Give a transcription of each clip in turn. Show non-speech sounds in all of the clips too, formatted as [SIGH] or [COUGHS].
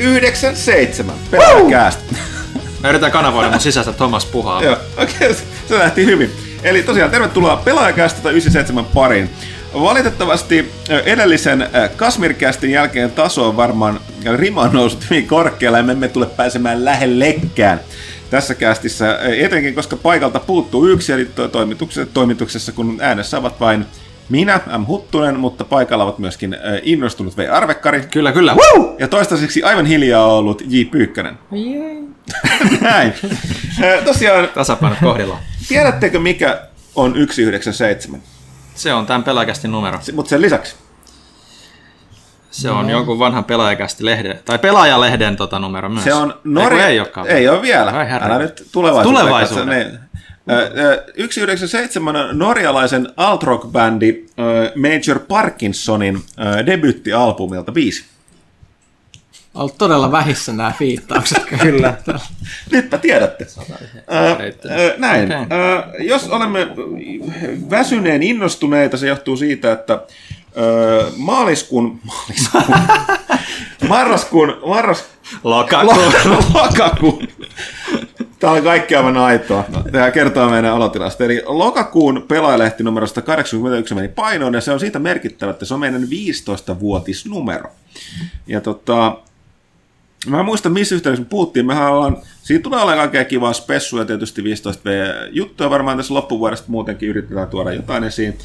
197. Pelaajakäästä. Mä yritän kanavoida mun sisäistä Thomas Puhaa. Joo, okei, okay, se lähti hyvin. Eli tosiaan tervetuloa Pelaajakästä 97 pariin. Valitettavasti edellisen Kasmirkästin jälkeen taso on varmaan rima noussut hyvin korkealle ja me emme tule pääsemään lähellekään tässä kästissä, etenkin koska paikalta puuttuu yksi, eli toimituksessa, toimituksessa kun äänessä ovat vain minä, M. Huttunen, mutta paikalla ovat myöskin innostunut V. Arvekkari. Kyllä, kyllä. Woo! Ja toistaiseksi aivan hiljaa ollut J. Pyykkönen. [LAUGHS] Näin. Tosiaan... Tasapainot kohdilla. Tiedättekö mikä on 197? Se on tämän pelaajakästin numero. Mutta sen lisäksi? Se on no. jonkun vanhan pelaajakästi lehden, tai pelaajalehden tota numero myös. Se on Norja... Ei, ei ole vielä. Ai Älä nyt tulevaisuuden. Tulevaisuuden. Niin. 197 on norjalaisen alt rock bändi Major Parkinsonin debyttialbumilta biisi. Olet todella vähissä nämä fiittaukset. [LAUGHS] Kyllä. Nytpä tiedätte. Ää, näin. Okay. Ää, jos olemme väsyneen innostuneita, se johtuu siitä, että Öö, maaliskuun, maaliskuun, [LAUGHS] marraskuun, marras, lokakuun, [LAUGHS] lokakuun, Tämä on kaikki aivan aitoa. Tämä kertoo meidän alotilasta. Eli lokakuun pelaajalehti numerosta 81 meni painoon, ja se on siitä merkittävä, että se on meidän 15-vuotisnumero. Ja tota, Mä muista, missä yhteydessä me puhuttiin. Mehän ollaan, siitä tulee olemaan kaikkea kivaa spessua ja tietysti 15V-juttuja. Varmaan tässä loppuvuodesta muutenkin yritetään tuoda jotain esiin.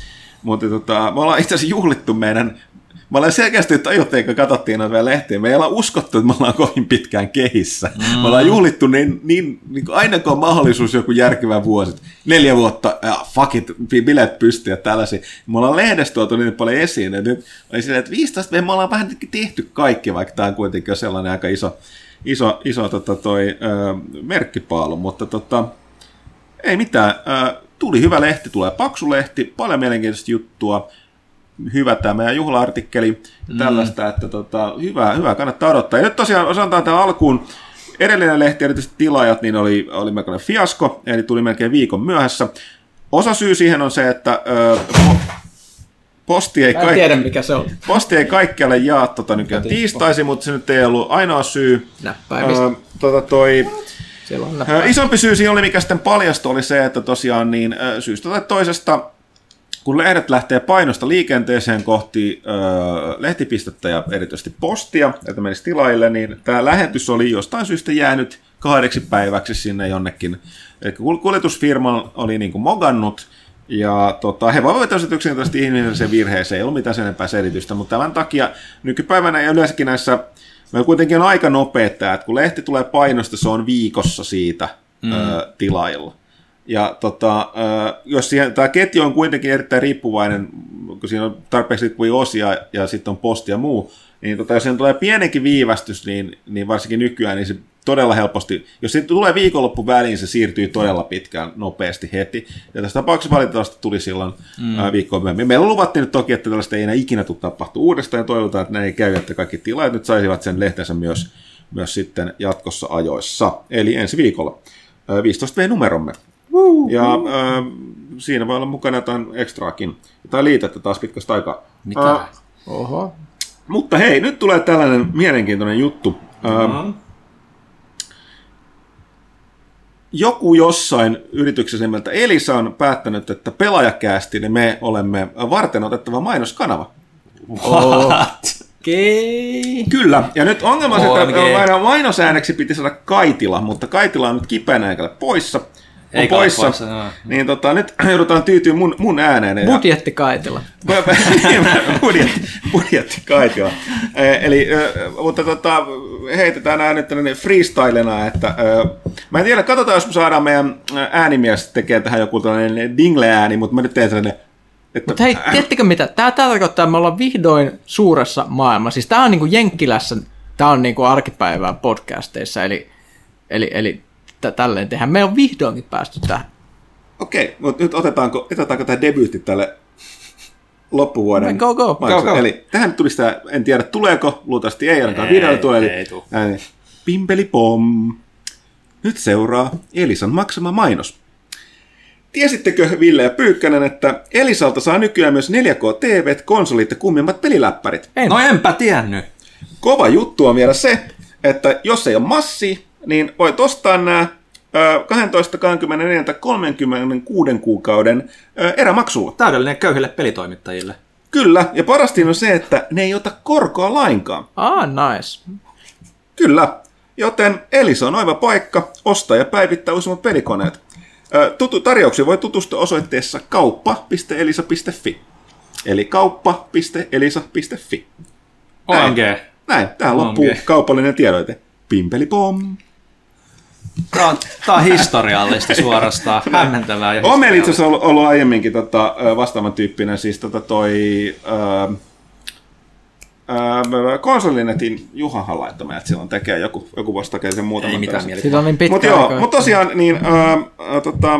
Mutta tota, me ollaan itse asiassa juhlittu meidän Mä olen selkeästi tajuttiin, kun katsottiin noita lehtiä. Me ei olla uskottu, että me ollaan kovin pitkään kehissä. Mm. Me ollaan juhlittu niin, niin, niin aina kun on mahdollisuus joku järkevä vuosi. Neljä vuotta, ja fuck it, bileet pystyy ja tällaisia. Me ollaan lehdestä tuotu niin paljon esiin. Ja nyt oli silleen, että 15 me ollaan vähän tehty kaikki, vaikka tämä on kuitenkin sellainen aika iso, iso, iso tota toi, ö, merkkipaalu. Mutta tota, ei mitään. Ö, tuli hyvä lehti, tulee paksu lehti, paljon mielenkiintoista juttua hyvä tämä meidän juhla-artikkeli mm. tällaista, että tota, hyvä, hyvä, kannattaa odottaa. Ja nyt tosiaan osataan tämän alkuun, edellinen lehti, erityisesti tilaajat, niin oli, oli melkoinen fiasko, eli tuli melkein viikon myöhässä. Osa syy siihen on se, että ö, posti ei, kaikki, tiedä, mikä se on. posti ei kaikkialle jaa tota nykyään tiistaisi, mutta se nyt ei ollut ainoa syy. Näppäimistä. Ö, tota toi, Isompi syy siihen oli, mikä sitten paljastui, oli se, että tosiaan niin syystä tai toisesta kun lehdet lähtee painosta liikenteeseen kohti ö, lehtipistettä ja erityisesti postia, että menisi tilaille, niin tämä lähetys oli jostain syystä jäänyt kahdeksi päiväksi sinne jonnekin. Eli kuljetusfirma oli niin kuin mogannut, ja tota, he voivat yksinkertaisesti ihmisen virheeseen, ei ollut mitään sen enempää selitystä, mutta tämän takia nykypäivänä ja yleensäkin näissä, meillä kuitenkin on aika nopeaa, että kun lehti tulee painosta, se on viikossa siitä mm. ö, tilailla. Ja tota, jos siihen, tämä ketju on kuitenkin erittäin riippuvainen, kun siinä on tarpeeksi riippuvia osia ja sitten on posti ja muu, niin tota, jos siinä tulee pienenkin viivästys, niin, niin varsinkin nykyään, niin se todella helposti, jos siitä tulee viikonloppu väliin, se siirtyy todella pitkään nopeasti heti. Ja tässä tapauksessa valitettavasti tuli silloin mm. viikkoa myöhemmin. Meillä luvattiin nyt toki, että tällaista ei enää ikinä tule tapahtua uudestaan, ja toivotaan, että ne ei käy, että kaikki tilaajat nyt saisivat sen lehtensä myös, myös sitten jatkossa ajoissa. Eli ensi viikolla 15V-numeromme. Ja äh, siinä voi olla mukana jotain ekstraakin. Tai liitettä taas pitkästä aikaa. Mitä? Äh, Oho. Mutta hei, nyt tulee tällainen mielenkiintoinen juttu. Mm-hmm. joku jossain yrityksessä nimeltä Elisa on päättänyt, että pelaajakäästi niin me olemme varten otettava mainoskanava. What? Okay. Kyllä, ja nyt ongelma on, että mainosääneksi piti saada Kaitila, mutta Kaitila on nyt kipeänä eikä poissa on Eikä poissa. poissa no. Niin tota, nyt [CLEARS THROAT] joudutaan tyytyä mun, mun ääneen. Budjetti Kaitila. budjetti, [LAUGHS] [LAUGHS] budjetti Kaitila. Eli, mutta tota, heitetään nämä nyt freestylena, että mä en tiedä, katsotaan, jos me saadaan meidän äänimies tekemään tähän joku tällainen dingle-ääni, mutta mä nyt teen sellainen että, Mutta hei, tiedättekö mitä? Tämä tarkoittaa, että me ollaan vihdoin suuressa maailmassa. Siis tämä on niin kuin Jenkkilässä, tämä on niin kuin arkipäivää podcasteissa, eli, eli, eli tälleen tehdä. Me on vihdoinkin päästy tähän. Okei, mutta nyt otetaanko, otetaanko tämä debyytti tälle loppuvuoden. Go, go, go, go. Eli tähän tulisi tämä, en tiedä tuleeko, luultavasti ei ainakaan videolla tule. Eli, ei pimpeli pom. Nyt seuraa Elisan maksama mainos. Tiesittekö Ville ja Pyykkänen, että Elisalta saa nykyään myös 4K TV, konsolit ja kummimmat peliläppärit? En. No enpä tiennyt. kova juttu on vielä se, että jos ei ole massi, niin voit ostaa nämä 12, 24 tai 36 kuukauden erämaksulla. Täydellinen köyhille pelitoimittajille. Kyllä, ja parasti on se, että ne ei ota korkoa lainkaan. Ah, nice. Kyllä, joten Elisa on oiva paikka ostaa ja päivittää uusimmat pelikoneet. Tutu, tarjouksia voi tutustua osoitteessa kauppa.elisa.fi. Eli kauppa.elisa.fi. Näin. OMG. Näin, tähän loppuu kaupallinen tiedoite. Pimpelipom. Tämä on, tämä on historiallista suorastaan. Hämmentävää ja On meillä itse asiassa ollut, ollut aiemminkin tota, vastaavan tyyppinen, siis tota toi... Ö, ö, konsolinetin Juhahan laittoi meidät silloin tekee joku, joku vuosi takia sen muutaman Ei mitään mieltä. On niin pitkä Mutta joo, mutta tosiaan, niin, ää, ää, tota,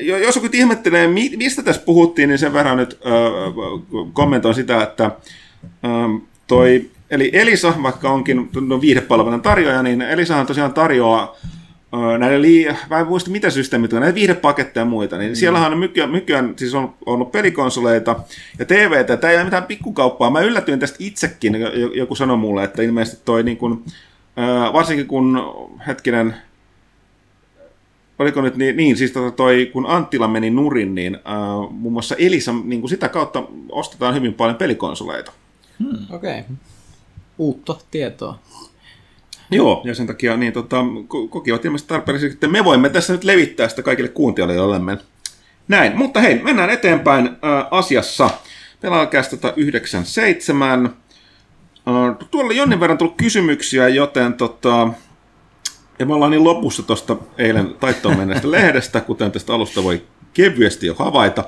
jo- jos joku ihmettelee, mi- mistä tässä puhuttiin, niin sen verran nyt ää, kommentoin sitä, että ää, toi, eli Elisa, vaikka onkin no, viihdepalvelun tarjoaja, niin Elisahan tosiaan tarjoaa ää, näille lii- mä en muista mitä systeemit on, näitä viihdepaketteja ja muita, niin mm. siellähän on nykyään, nykyään siis on ollut pelikonsoleita ja TVtä, tämä ei ole mitään pikkukauppaa. Mä yllätyin tästä itsekin, jo- joku sanoi mulle, että ilmeisesti toi niin kuin, varsinkin kun hetkinen, oliko nyt niin, niin siis tota toi, kun Anttila meni nurin, niin äh, muun muassa Elisa, niin kuin sitä kautta ostetaan hyvin paljon pelikonsoleita. Okei. Okay. Uutta tietoa. Joo, ja sen takia niin, tota, ko- kokivat ilmeisesti tarpeelliseksi, että me voimme tässä nyt levittää sitä kaikille kuuntelijoillemme. Näin, mutta hei, mennään eteenpäin äh, asiassa. Pelaajakäs 97. Äh, tuolla jonnin verran tullut kysymyksiä, joten tota, ja me ollaan niin lopussa tuosta eilen taittoon menneestä [LAUGHS] lehdestä, kuten tästä alusta voi kevyesti jo havaita.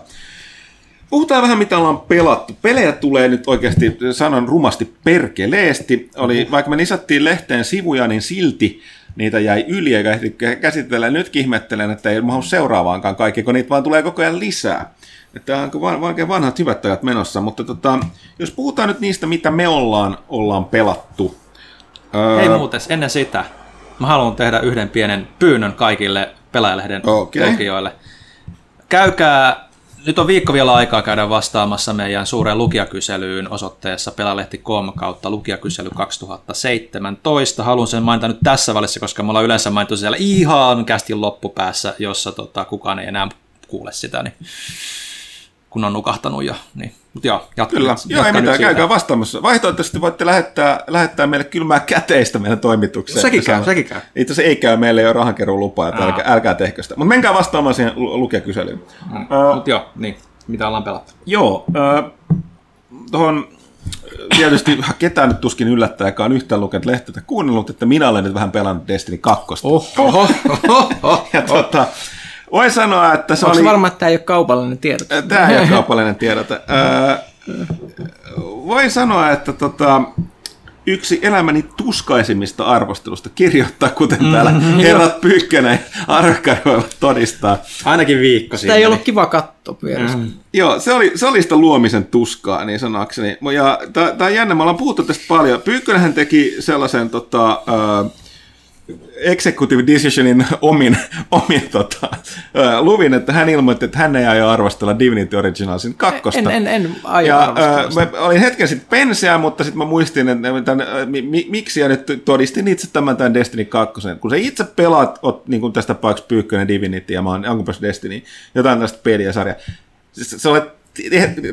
Puhutaan vähän, mitä ollaan pelattu. Pelejä tulee nyt oikeasti, sanon rumasti, perkeleesti. Oli, vaikka me lisättiin lehteen sivuja, niin silti niitä jäi yli eikä ehdi käsitellä. Nyt ihmettelen, että ei mahdu seuraavaankaan kaikki, kun niitä vaan tulee koko ajan lisää. Että onko vaan, oikein vanhat hyvät ajat menossa. Mutta tota, jos puhutaan nyt niistä, mitä me ollaan, ollaan pelattu. öö, Ei muuten, ennen sitä. Mä haluan tehdä yhden pienen pyynnön kaikille pelaajalehden lukijoille. Käykää, nyt on viikko vielä aikaa käydä vastaamassa meidän suureen lukijakyselyyn osoitteessa pelalehti.com kautta lukijakysely 2017. Haluan sen mainita nyt tässä välissä, koska me ollaan yleensä mainittu siellä ihan kästin loppupäässä, jossa tota, kukaan ei enää kuule sitä, niin kun on nukahtanut jo. Niin. Mutta joo, jatka Kyllä, nyt- joo, ei jatka mitään, siitä. käykää vastaamassa. Vaihtoehtoisesti voitte lähettää, lähettää meille kylmää käteistä meidän toimitukseen. Sekin käy, saa- sekin käy. Itse asiassa ei käy, meillä ei ole rahankeruun lupaa, että älkää, älkää tehkö sitä. Mutta menkää vastaamaan siihen lu- lukijakyselyyn. Ö, Mutta joo, niin, mitä ollaan pelattu. Joo, äh, tuohon tietysti [LAUGHS] ketään nyt tuskin yllättää, joka on yhtään lukenut lehteä kuunnellut, että minä olen nyt vähän pelannut Destiny 2. Oho. Oho. Oho. [LAUGHS] Ja tota, voin sanoa, että se Onko oli... varma, että tämä ei ole kaupallinen tiedot? Tämä ei ole kaupallinen tiedote. Öö, [LAUGHS] voin sanoa, että tota, yksi elämäni tuskaisimmista arvostelusta kirjoittaa, kuten täällä [LAUGHS] herrat Pyykkönen ja Arkari voivat todistaa. Ainakin viikko Sitä ei ollut kiva vierestä. Mm. Joo, se oli, se oli sitä luomisen tuskaa, niin sanakseni. Ja tämä on jännä, me ollaan puhuttu tästä paljon. Pyykkönenhän teki sellaisen tota, uh, executive decisionin omin, omin tota, luvin, että hän ilmoitti, että hän ei aio arvostella Divinity Originalsin kakkosta. En, en, en aio Ja arvostella äh, sitä. mä olin hetken sitten penseä, mutta sitten mä muistin, että tämän, mi, mi, miksi ja nyt todistin itse tämän, tämän Destiny 2. Kun sä itse pelaat, oot niin kuin tästä tapauksessa Pyykkönen Divinity ja mä oon alkuperäis Destiny, jotain tästä peliä sarja. Sä sä olet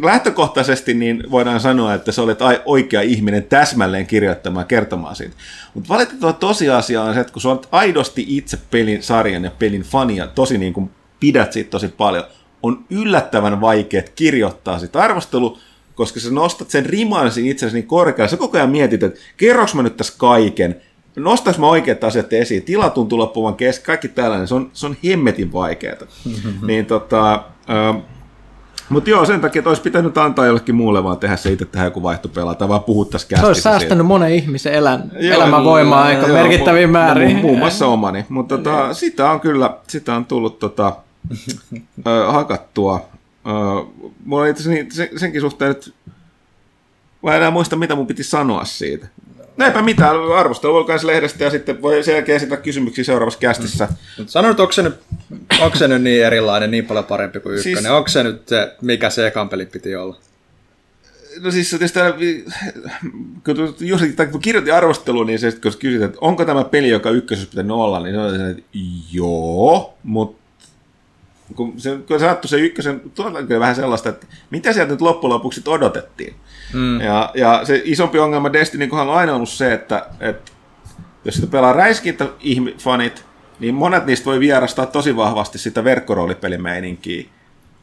lähtökohtaisesti niin voidaan sanoa, että sä olet oikea ihminen täsmälleen kirjoittamaan kertomaan siitä. Mutta valitettava tosiasia on se, että kun sä olet aidosti itse pelin sarjan ja pelin fania, tosi niin kuin pidät siitä tosi paljon, on yllättävän vaikea kirjoittaa sitä arvostelu, koska sä nostat sen riman siinä itsellesi niin korkealle. Sä koko ajan mietit, että kerroks mä nyt tässä kaiken, nostaks mä oikeat asiat esiin, tila tuntuu loppuvan kesken, kaikki tällainen, se on, se on hemmetin vaikeaa. niin tota, ö, mutta joo, sen takia, että olisi pitänyt antaa jollekin muulle vaan tehdä se itse tähän joku vaihtopela, tai vaan puhuttaisiin Se olisi säästänyt monen ihmisen elän, Joo, elämänvoimaa aika joo, merkittäviin mu- Muun muassa omani, mutta tota, sitä on kyllä, sitä on tullut tota, [LAUGHS] ö, hakattua. Ö, mulla oli itse niin, sen, senkin suhteen nyt, mä en enää muista, mitä mun piti sanoa siitä. Eipä mitään, arvostelu voi kanssa lehdestä ja sitten voi sen jälkeen esittää kysymyksiä seuraavassa kästissä. Mut Sano nyt, onko se nyt, onko se nyt niin erilainen, niin paljon parempi kuin ykkönen? Siis-. Onko se nyt se, mikä se ekan peli piti olla? No siis tietysti kun, kun kirjoitin arvosteluun, niin se, kun kysyt, että onko tämä peli, joka ykkösessä pitänyt olla, niin sanoin, että joo, mutta kun se, kun sanottu se ykkösen, tulee kyllä vähän sellaista, että mitä sieltä nyt loppujen lopuksi odotettiin. Mm. Ja, ja, se isompi ongelma Destiny kohdalla on aina ollut se, että, että jos sitä pelaa räiskintä fanit, niin monet niistä voi vierastaa tosi vahvasti sitä verkkoroolipelimeininkiä.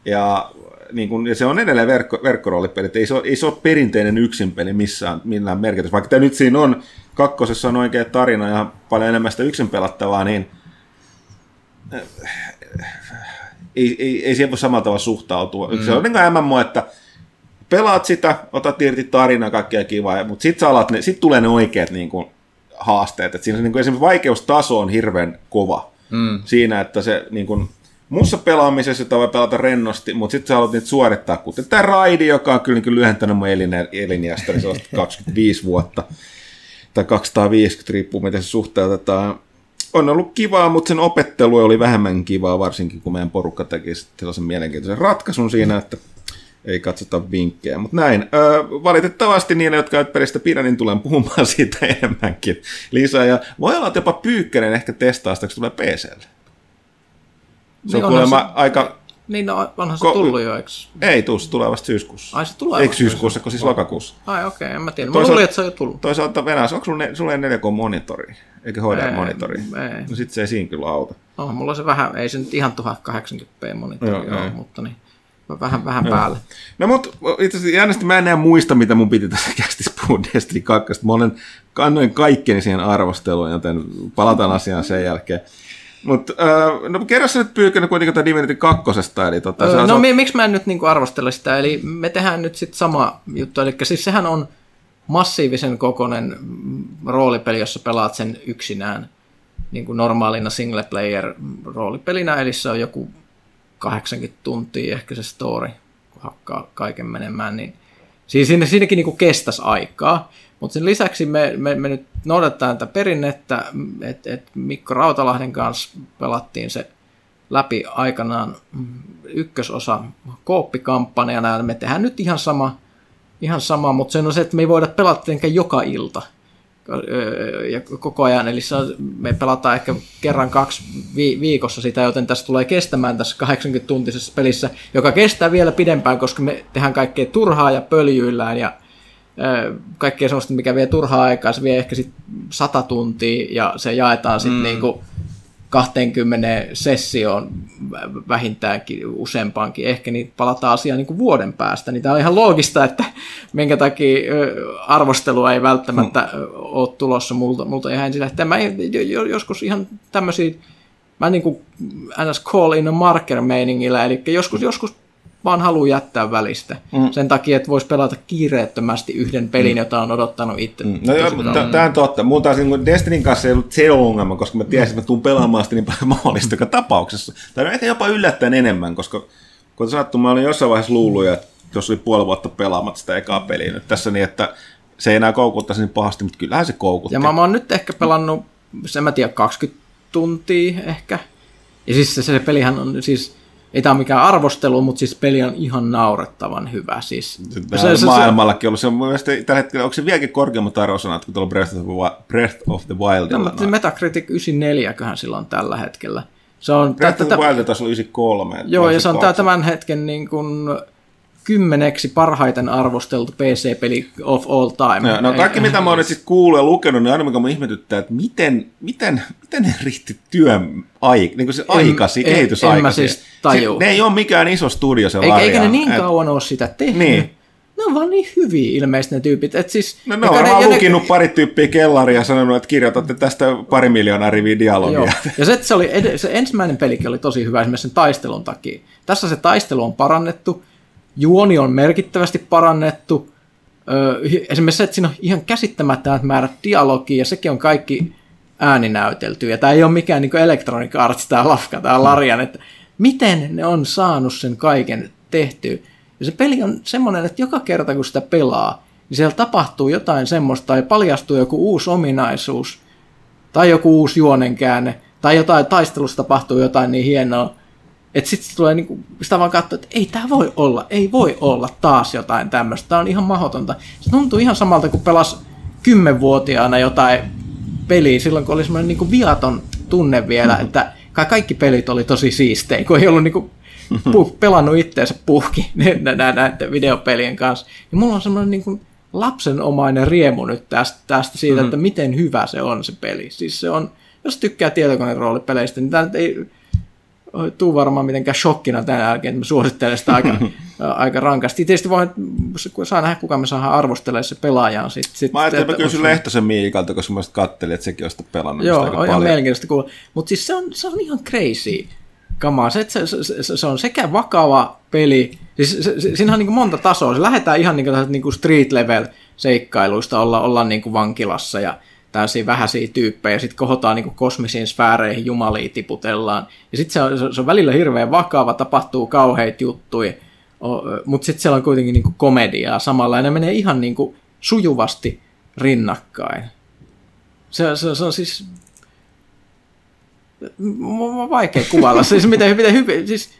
Ja, niin kun, ja se on edelleen verkko, verkkoroolipeli, ei se, ole, ei se ole perinteinen yksinpeli missään millään merkitys. Vaikka tämä nyt siinä on, kakkosessa on oikea tarina ja paljon enemmän sitä yksin pelattavaa, niin ei, ei, ei siihen voi samalla tavalla suhtautua. Mm. Se on niin kuin MMO, että pelaat sitä, otat irti tarinaa, kaikkea kivaa, mutta sitten sit tulee ne oikeat niin kuin, haasteet. Et siinä niin kuin esimerkiksi vaikeustaso on hirveän kova mm. siinä, että se niin kuin, muussa pelaamisessa, jota voi pelata rennosti, mutta sitten sä haluat niitä suorittaa, kuten tämä raidi, joka on kyllä niin lyhentänyt mun eliniästä, niin se on 25 vuotta tai 250, riippuu miten se suhteutetaan on ollut kivaa, mutta sen opettelu oli vähemmän kivaa, varsinkin kun meidän porukka teki sellaisen mielenkiintoisen ratkaisun siinä, että ei katsota vinkkejä. Mutta näin. Öö, valitettavasti niille, jotka et pelistä pidä, niin tulen puhumaan [LAUGHS] siitä enemmänkin lisää. Ja voi olla, että jopa Pyykkänen ehkä testaa sitä, kun tulee PClle. Se on niin kuulemma se, aika... Niin, no, onhan se ko- tullut jo, eikö? Ei tuu, se tulee vasta syyskuussa. Ai se tulee Eikö syyskuussa, kun siis lokakuussa. Ai okei, okay, en mä tiedä. Mä luulin, että se on jo tullut. Toisaalta Venäjässä, onko sulla, ne, sulla 4K-monitori? Eikä HDR-monitori? Ei. No sit se ei siinä kyllä auta. Oh, mulla se vähän, ei se nyt ihan 1080p monitori joo, ole, mutta niin vähän, vähän joo. päälle. No mutta itse asiassa jännästi mä en enää muista, mitä mun piti tässä kästissä puhua [LAUGHS] Destiny 2. Mä olen kannoin kaikkeni siihen arvosteluun, joten palataan asiaan sen jälkeen. Mutta äh, no kerro sä nyt pyykänä kuitenkin tämä Divinity 2. Eli tota, öö, no mi- miksi mä en nyt niinku arvostella sitä? Eli me tehdään nyt sitten sama juttu. Eli siis sehän on massiivisen kokoinen roolipeli, jossa pelaat sen yksinään niin kuin normaalina single player roolipelinä, eli se on joku 80 tuntia ehkä se story, kun hakkaa kaiken menemään, niin siis siinä, siinäkin niin kuin kestäisi aikaa, mutta sen lisäksi me, me, me nyt noudatetaan tätä perinnettä, että et Mikko Rautalahden kanssa pelattiin se läpi aikanaan ykkösosa kooppikampanjana, ja me tehdään nyt ihan sama, ihan sama, mutta se on se, että me ei voida pelata joka ilta – ja koko ajan, eli me pelataan ehkä kerran kaksi viikossa sitä, joten tässä tulee kestämään tässä 80-tuntisessa pelissä, joka kestää vielä pidempään, koska me tehdään kaikkea turhaa ja pöljyillään ja kaikkea sellaista, mikä vie turhaa aikaa, se vie ehkä sitten 100 tuntia ja se jaetaan sitten mm. niinku 20 sessioon vähintäänkin useampaankin, ehkä niin palataan asiaan niin kuin vuoden päästä, niin tämä on ihan loogista, että minkä takia arvostelua ei välttämättä hmm. ole tulossa multa, multa ihan ensin. Mä joskus ihan tämmöisiä, mä niin kuin ns. call in a marker meiningillä, eli joskus, joskus vaan haluaa jättää välistä. Mm. Sen takia, että voisi pelata kiireettömästi yhden pelin, mm. jota on odottanut itse. Mm. No joo, tämä on totta. Mun taas niin Destinyn kanssa ei ollut se ongelma, koska mä tiesin, että mä tuun pelaamaan sitä niin paljon mahdollista joka tapauksessa. Tai ehkä jopa yllättäen enemmän, koska kuten sanottu, mä olin jossain vaiheessa luullut, että jos oli puoli vuotta pelaamatta sitä ekaa peliä nyt tässä niin, että se ei enää koukuttaisi niin pahasti, mutta kyllähän se koukutti. Ja mä, mä oon nyt ehkä pelannut, sen mä tiedän, 20 tuntia ehkä. Ja siis se, se pelihän on siis ei tämä ole mikään arvostelu, mutta siis peli on ihan naurettavan hyvä. Siis, se, se, maailmallakin ollut. Se on mielestäni tällä hetkellä, onko se vieläkin korkeammat arvosanat kuin tuolla Breath of the, Breath of the Wild? No, mutta Metacritic 94 köhän silloin tällä hetkellä. Se on, Breath of the Wild taas oli 93. Joo, ja se on tämä tämän hetken niin kuin, kymmeneksi parhaiten arvosteltu PC-peli of all time. Ja, no kaikki mitä mä oon nyt kuullut ja lukenut, niin aina mikä mä ihmetyttää, että miten, miten, miten ne riitti työn aika, niin kuin se aika, se kehitysaika. En mä siis taju. Se, ne ei ole mikään iso studio se eikä, eikä ne niin kauan ole sitä tehnyt. Niin. Ne on vaan niin hyviä ilmeisesti ne tyypit. Et siis, no ne on vaan lukinut ne... pari tyyppiä kellaria ja sanonut, että kirjoitatte tästä pari miljoonaa riviä dialogia. Joo. Ja se, se, oli, se ensimmäinen pelikin oli tosi hyvä esimerkiksi sen taistelun takia. Tässä se taistelu on parannettu, juoni on merkittävästi parannettu. Öö, esimerkiksi se, että siinä on ihan käsittämättömät määrät dialogia, ja sekin on kaikki ääninäytelty. Ja tämä ei ole mikään niin Electronic Arts, tämä lafka, tämä Larian, että miten ne on saanut sen kaiken tehtyä. Ja se peli on semmoinen, että joka kerta kun sitä pelaa, niin siellä tapahtuu jotain semmoista, tai paljastuu joku uusi ominaisuus, tai joku uusi juonenkäänne, tai jotain taistelussa tapahtuu jotain niin hienoa, Että sitten tulee niinku, sitä vaan katsoa, että ei tämä voi olla, ei voi olla taas jotain tämmöistä. Tämä on ihan mahdotonta. Se tuntuu ihan samalta, kun pelas kymmenvuotiaana jotain peliä silloin, kun oli semmoinen niinku viaton tunne vielä, mm-hmm. että ka- kaikki pelit oli tosi siistejä, kun ei ollut niinku pu- pelannut itteensä puhki [LAUGHS] näiden videopelien kanssa. Ja mulla on semmoinen niinku lapsenomainen riemu nyt tästä, tästä siitä, mm-hmm. että miten hyvä se on se peli. Siis se on, jos tykkää tietokoneen roolipeleistä, niin tämä ei tuu varmaan mitenkään shokkina tämän jälkeen, että mä suosittelen sitä aika, [LAUGHS] aika rankasti. Tietysti voi, saa nähdä, kuka me saadaan arvostella se pelaaja Sit, sit, mä ajattelin, että mä kysyn Lehtosen Miikalta, koska mä kattelin, että sekin on sitä pelannut. Joo, aika on paljon. ihan mielenkiintoista kuulla. Mutta siis se on, se on ihan crazy kamaa. Se, se, se, se, se, on sekä vakava peli, siis se, se, siinä on niin monta tasoa. Se lähdetään ihan niin kuin, niin kuin street level seikkailuista, olla, olla niin kuin vankilassa ja täysin vähäisiä tyyppejä, sitten kohotaan niin kosmisiin sfääreihin, jumaliin tiputellaan. Ja sitten se on, se on välillä hirveän vakava, tapahtuu kauheita juttuja, mutta sitten siellä on kuitenkin niin komediaa samalla, ja ne menee ihan niin sujuvasti rinnakkain. Se, se, se on siis vaikea kuvailla. siis miten, miten hyvin, siis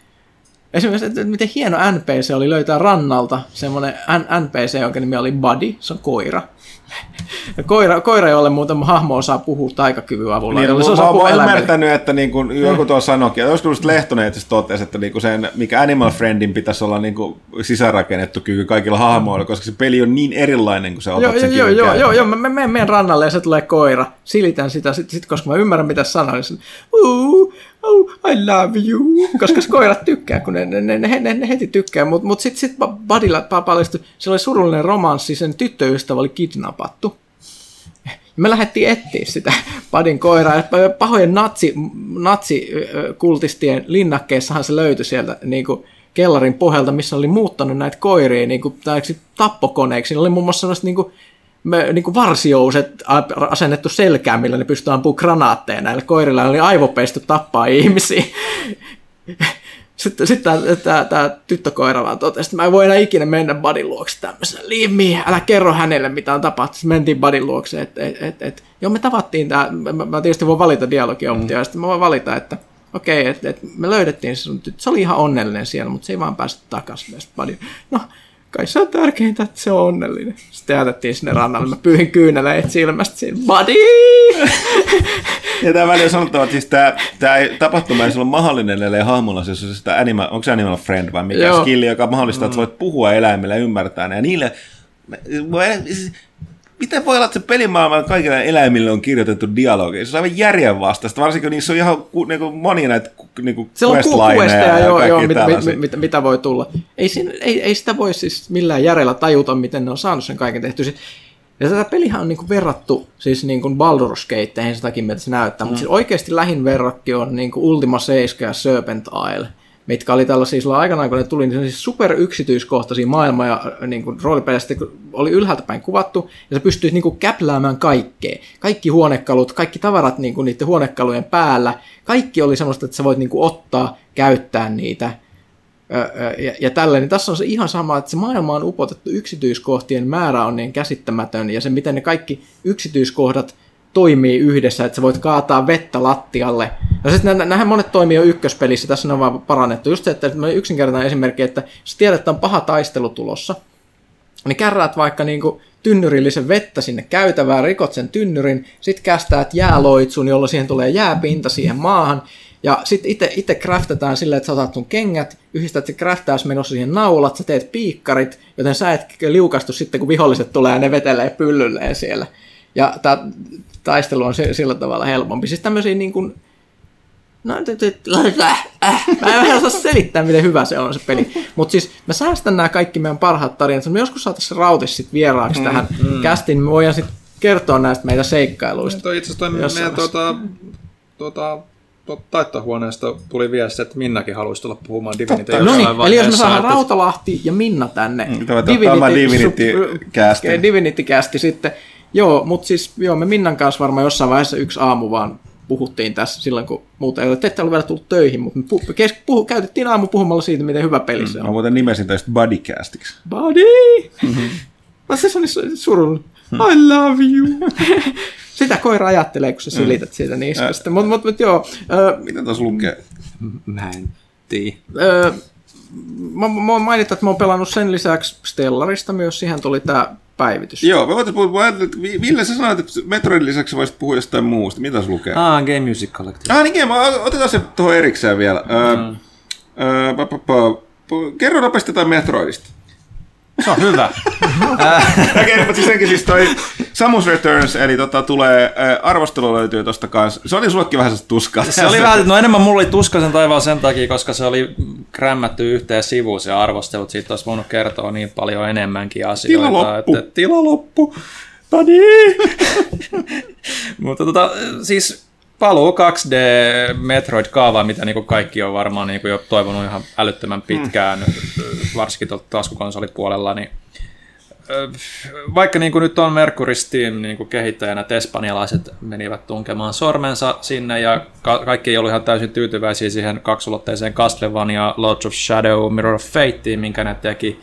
Esimerkiksi, että miten hieno NPC oli löytää rannalta semmoinen NPC, jonka nimi oli Buddy, se on koira. Koira, koira, jolle muuten hahmo osaa puhua taikakyvyn avulla. Niin, se mä, osaa mä oon ymmärtänyt, että niin kuin joku tuossa sanoikin, että just Lehtonen asiassa totesi, että niin kuin sen, mikä Animal Friendin pitäisi olla niin kuin sisäänrakennettu kyky kaikilla hahmoilla, koska se peli on niin erilainen, kun sä otat Joo, sen joo, joo, joo, joo, mä menen, menen rannalle ja se tulee koira. Silitän sitä, sit, sit, koska mä ymmärrän mitä sanoin. Niin se, oh, I love you. Koska koirat tykkää, kun ne, ne, ne, ne, ne, ne heti tykkää. Mutta mut sitten sit Budilla paljastui, se oli surullinen romanssi, sen tyttöystävä oli kidnappattu. Me lähdettiin etsiä sitä Padin koiraa. Pahojen natsi, natsikultistien linnakkeessahan se löytyi sieltä niin kuin kellarin pohjalta, missä oli muuttanut näitä koiria niin kuin, tappokoneeksi. Siinä oli muun muassa sellaiset niin kuin, me, niin kuin varsijouset asennettu selkään, millä ne pystyy ampumaan granaatteja näillä koirilla. Oli aivopeisty tappaa ihmisiä. [LAUGHS] Sitten, sitten tämä, tämä, tämä tyttökoira vaan totesi, että mä en voi enää ikinä mennä Budin luokse tämmöisenä. Leave me, älä kerro hänelle mitä on tapahtunut. Sitten mentiin Budin luokse, että et, et, et, joo me tavattiin tämä, mä, mä tietysti voin valita dialogioptioa, mm. sitten mä voin valita, että okei, okay, että et, me löydettiin se sun tyttö. Se oli ihan onnellinen siellä, mutta se ei vaan päästä takaisin. No, kai se on tärkeintä, että se on onnellinen. Sitten jätettiin sinne rannalle, mä pyyhin kyyneleet silmästä siinä, Buddy! [LAUGHS] Ja tämä väli on sanottava, että siis tämä, tämä tapahtuma ei ole mahdollinen, ellei hahmolla siis on sitä animal, onko se Animal Friend vai mikä Joo. skilli, joka mahdollistaa, että sä voit puhua eläimille ja ymmärtää ne. Ja niille, siis miten voi olla, että se pelimaailman kaikille eläimille on kirjoitettu dialogi? Se on aivan järjenvastaista, varsinkin kun niissä on ihan ku, niin kuin monia näitä niin kuin Siellä on questlineja ja joo, joo mitä, mit, mit, mitä voi tulla. Ei, siinä, ei, ei sitä voi siis millään järjellä tajuta, miten ne on saanut sen kaiken tehty. Ja tätä pelihän on niinku verrattu siis niinku Baldur's Gateihin sitäkin, mitä se näyttää, mm. mutta siis oikeasti lähin verrokki on niinku Ultima 7 ja Serpent Isle, mitkä oli tällaisia silloin aikanaan, kun ne tuli, niin siis super yksityiskohtaisia maailma ja niin kuin roolipeleistä oli ylhäältä päin kuvattu, ja se pystyi niin kuin käpläämään kaikkea. Kaikki huonekalut, kaikki tavarat niin kuin niiden huonekalujen päällä, kaikki oli semmoista, että sä voit niin kuin ottaa, käyttää niitä, ja, ja tälleen, niin tässä on se ihan sama, että se maailma on upotettu. Yksityiskohtien määrä on niin käsittämätön, ja se miten ne kaikki yksityiskohdat toimii yhdessä, että sä voit kaataa vettä lattialle. Ja sitten nämähän monet toimii jo ykköspelissä, tässä on vaan parannettu. Just se, että yksinkertainen esimerkki, että jos tiedät, että on paha taistelu tulossa, niin kärräät vaikka niinku tynnyrillisen vettä sinne käytävään, rikot sen tynnyrin, sit kästäät jääloitsun, jolloin siihen tulee jääpinta siihen maahan, ja sitten itse itse craftataan silleen, että sä otat sun kengät, yhdistät se craftausmenossa siihen naulat, sä teet piikkarit, joten sä et liukastu sitten, kun viholliset tulee ja ne vetelee pyllylleen siellä. Ja tämä taistelu on si- sillä tavalla helpompi. Siis tämmöisiä niin kuin, No, t- t- äh, äh. Mä en vähän osaa selittää, miten hyvä se on se peli. Mutta siis mä säästän nämä kaikki meidän parhaat tarinat. Me joskus saataisiin rautis sit vieraaksi tähän mm. kästiin. Me voidaan sitten kertoa näistä meitä seikkailuista. Toi itse asiassa meidän tuota, tuota, tuota, taittohuoneesta tuli viesti, että Minnakin haluaisi tulla puhumaan Divinity No niin, eli jos me saadaan että- Rautalahti ja Minna tänne. Mm, te voitte ottaa oman Divinity-castin. Divinity-kästi sitten. Joo, mutta siis joo, me Minnan kanssa varmaan jossain vaiheessa yksi aamu vaan puhuttiin tässä silloin, kun muuta ei ole. Te ette ollut vielä tullut töihin, mutta me pu- kes- puhu- käytettiin aamu puhumalla siitä, miten hyvä peli se on. Mä muuten nimesin tästä Bodycastiksi. Body! Mm-hmm. [LAUGHS] se on niin surullinen. I love you. [LAUGHS] Sitä koira ajattelee, kun sä silität siitä niskasta. Mutta mut, mut, joo, ö, Mitä tuossa lukee? Mä en. Öö, mä, mä oon mainittu, että mä oon pelannut sen lisäksi Stellarista myös, siihen tuli tää päivitys. Joo, puhua, mä että Vi- Ville, sä sanoit, että Metroidin lisäksi voisit puhua jostain muusta. Mitä se lukee? Ah, Game Music Collective. Ah, niin Game, otetaan se tuohon erikseen vielä. Öö, öö, pa, pa, pa, pa- kerro nopeasti jotain Metroidista. Se on hyvä. Okei, mutta siis senkin siis toi Samus Returns, eli tota, tulee, arvostelu löytyy tosta kanssa. Se oli sullekin vähän tuskaa. Se oli vähän, no enemmän mulla oli tuskaisen taivaan sen takia, koska se oli krämmätty yhteen sivuun se arvostelut. Siitä olisi voinut kertoa niin paljon enemmänkin asioita. Tila loppu. Että, tila loppu. Tadii! [LAUGHS] Mutta tota, siis paluu 2D Metroid-kaavaa, mitä niin kaikki on varmaan niin jo toivonut ihan älyttömän pitkään, varsinkin tuolta taskukonsolipuolella, niin vaikka niin kuin nyt on Mercury niin kuin kehittäjänä, että espanjalaiset menivät tunkemaan sormensa sinne ja ka- kaikki ei ollut ihan täysin tyytyväisiä siihen kaksulotteiseen Castlevania Lords of Shadow Mirror of Fateen, minkä ne teki,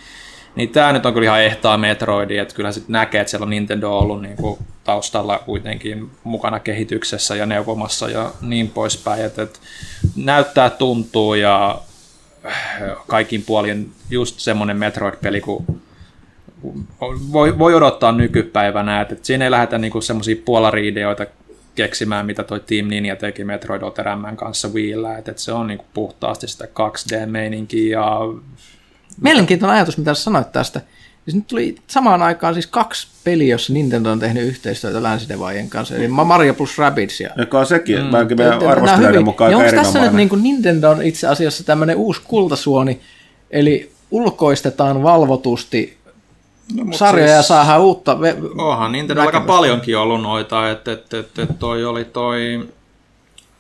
niin tämä nyt on kyllä ihan ehtaa Metroidi, että kyllä sitten näkee, että siellä on Nintendo ollut niin kuin taustalla kuitenkin mukana kehityksessä ja neuvomassa ja niin poispäin, että näyttää, tuntuu ja kaikin puolin just semmoinen Metroid-peli, kun voi, voi odottaa nykypäivänä, että, siinä ei lähdetä niinku semmoisia puolariideoita keksimään, mitä toi Team Ninja teki Metroid Other kanssa Wiillä, että, että se on niinku puhtaasti sitä 2D-meininkiä ja Mielenkiintoinen ajatus, mitä sanoit tästä. Siis nyt tuli samaan aikaan siis kaksi peliä, jossa Nintendo on tehnyt yhteistyötä länsidevaajien kanssa, eli Mario plus Rabbids ja Joka on sekin, mm. meidän Nämä on arvostelijoiden hyvin. mukaan ja onko tässä nyt niin kuin Nintendo on itse asiassa tämmöinen uusi kultasuoni, eli ulkoistetaan valvotusti no, sarjoja ja siis- saadaan uutta... Ve- Onhan Nintendo aika paljonkin ollut noita, että et, et, et toi oli toi,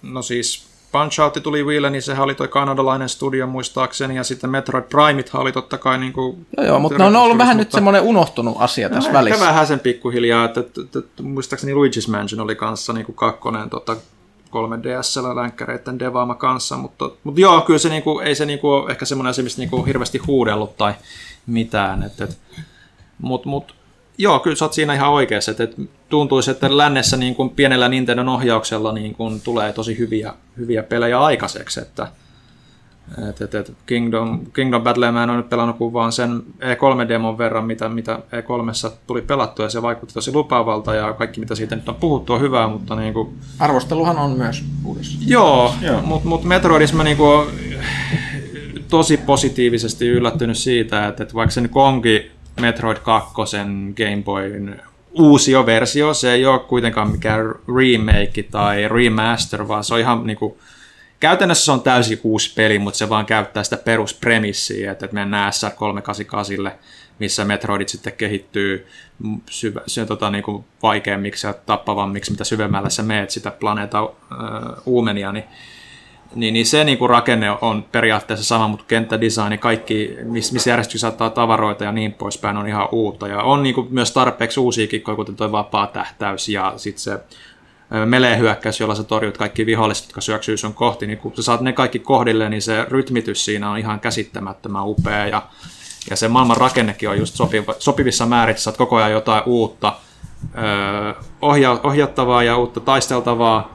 no siis Punch Out tuli Wiille, niin sehän oli toi kanadalainen studio muistaakseni, ja sitten Metroid Primeithan oli totta kai niin kuin, Joo, joo, mutta ne on ollut vähän nyt semmoinen unohtunut asia tässä Ehkä välissä. vähän sen pikkuhiljaa, että, että, että, että muistaakseni Luigi's Mansion oli kanssa niin kuin kakkonen tota, 3DSllä länkkäreiden devaama kanssa, mutta, mutta joo, kyllä se niinku, ei se niinku, ole ehkä semmoinen asia, mistä niinku hirveästi huudellut tai mitään. Et, et, mut, mut, joo, kyllä sä oot siinä ihan oikeassa, että, että tuntuisi, että lännessä niin kuin pienellä Nintendon ohjauksella niin kuin tulee tosi hyviä, hyviä pelejä aikaiseksi, että et, et, et Kingdom, Kingdom Battle mä en ole nyt pelannut kuin vaan sen E3-demon verran, mitä, mitä E3 tuli pelattua, ja se vaikutti tosi lupaavalta, ja kaikki mitä siitä nyt on puhuttu on hyvää, mutta niin kuin, Arvosteluhan on myös uudessa. Joo, Joo. mutta mut Metroidissa mä niinku oon tosi positiivisesti yllättynyt siitä, että, että vaikka se nyt onkin Metroid 2 Game Boyn uusio versio, se ei ole kuitenkaan mikään remake tai remaster, vaan se on ihan niinku, käytännössä se on täysin uusi peli, mutta se vaan käyttää sitä peruspremissiä, että, mennään SR 388, missä Metroidit sitten kehittyy syvä, se, tota, niin kuin vaikeammiksi ja tappavammiksi, mitä syvemmällä sä meet sitä planeeta äh, uumenia, niin, niin, niin se niin kuin rakenne on periaatteessa sama, mutta kenttädesigni, kaikki, miss, missä järjestyksessä saattaa tavaroita ja niin poispäin, on ihan uutta. Ja on niin kuin myös tarpeeksi uusia kikkoja, kuten tuo vapaa tähtäys ja sitten se melee-hyökkäys, jolla sä torjut kaikki viholliset, jotka syöksyy sun kohti, niin kun sä saat ne kaikki kohdille, niin se rytmitys siinä on ihan käsittämättömän upea ja, ja se maailman rakennekin on just sopiva, sopivissa määrissä, saat koko ajan jotain uutta ohja, ohjattavaa ja uutta taisteltavaa,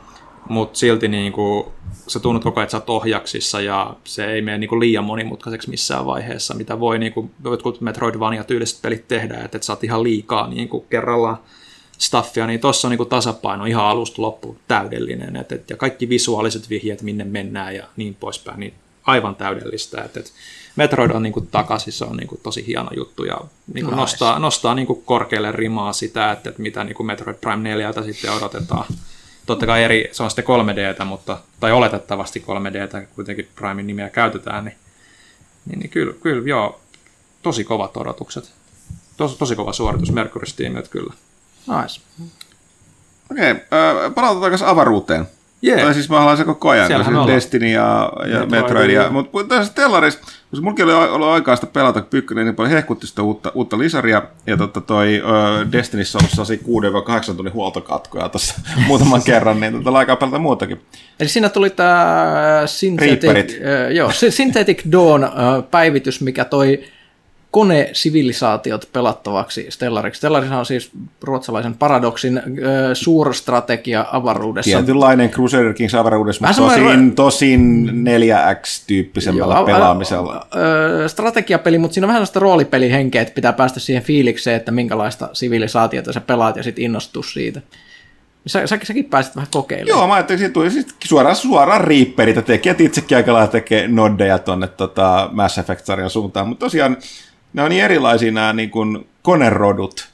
mutta silti niin kuin, sä tunnut koko ajan, että sä oot ohjaksissa ja se ei mene niin kuin liian monimutkaiseksi missään vaiheessa, mitä voi niin kuin, jotkut Metroidvania-tyyliset pelit tehdä, että, että sä oot ihan liikaa niin kuin kerrallaan staffia, niin tuossa on niin tasapaino ihan alusta loppuun täydellinen. Et, et, ja kaikki visuaaliset vihjeet, minne mennään ja niin poispäin, niin aivan täydellistä. Et, et Metroid on niin kuin takaisin, se on niin kuin tosi hieno juttu ja niin kuin Nice. nostaa, nostaa niin kuin korkealle rimaa sitä, että, että mitä niin kuin Metroid Prime 4 sitten odotetaan. Totta kai eri, se on sitten 3Dtä, mutta, tai oletettavasti 3Dtä, kuitenkin Primein nimeä käytetään, niin, niin, niin kyllä, kyllä joo, tosi kovat odotukset. Tos, tosi kova suoritus Mercury Steamiltä kyllä. Nice. Okei, okay, palataan takaisin avaruuteen. Jee. Tai siis mä haluan se koko ajan, kun Siellähän se ollaan. Destiny ja, ja Metroid. Ja, mutta tässä Stellaris, koska mullakin oli ollut aikaa sitä pelata, kun Pyykkönen niin paljon hehkutti sitä uutta, uutta lisaria, ja totta toi ö, Destinissä on ollut sellaisia 6-8 tunnin huoltokatkoja tuossa [LAUGHS] muutaman kerran, niin tota, aikaa pelata muutakin. Eli siinä tuli tämä Synthetic, Reaperit. äh, joo, Sy- Synthetic Dawn äh, päivitys, mikä toi kone-sivilisaatiot pelattavaksi Stellariksi. Stellarissa on siis ruotsalaisen paradoksin suurstrategia avaruudessa. Tietynlainen Crusader Kings avaruudessa, mutta Vähän semmoinen- tosin, tosin 4X-tyyppisemmällä Joo, pelaamisella. strategiapeli, mutta siinä on vähän sellaista roolipelihenkeä, että pitää päästä siihen fiilikseen, että minkälaista sivilisaatiota sä pelaat ja sitten innostua siitä. Sä, sä, säkin pääsit vähän kokeilemaan. Joo, mä ajattelin, että siitä tuli sit suoraan, suoraan Reaperit, tekijät itsekin aika lailla tekee noddeja tuonne tota Mass Effect-sarjan suuntaan, mutta tosiaan ne on niin erilaisia nämä niin kuin konerodut,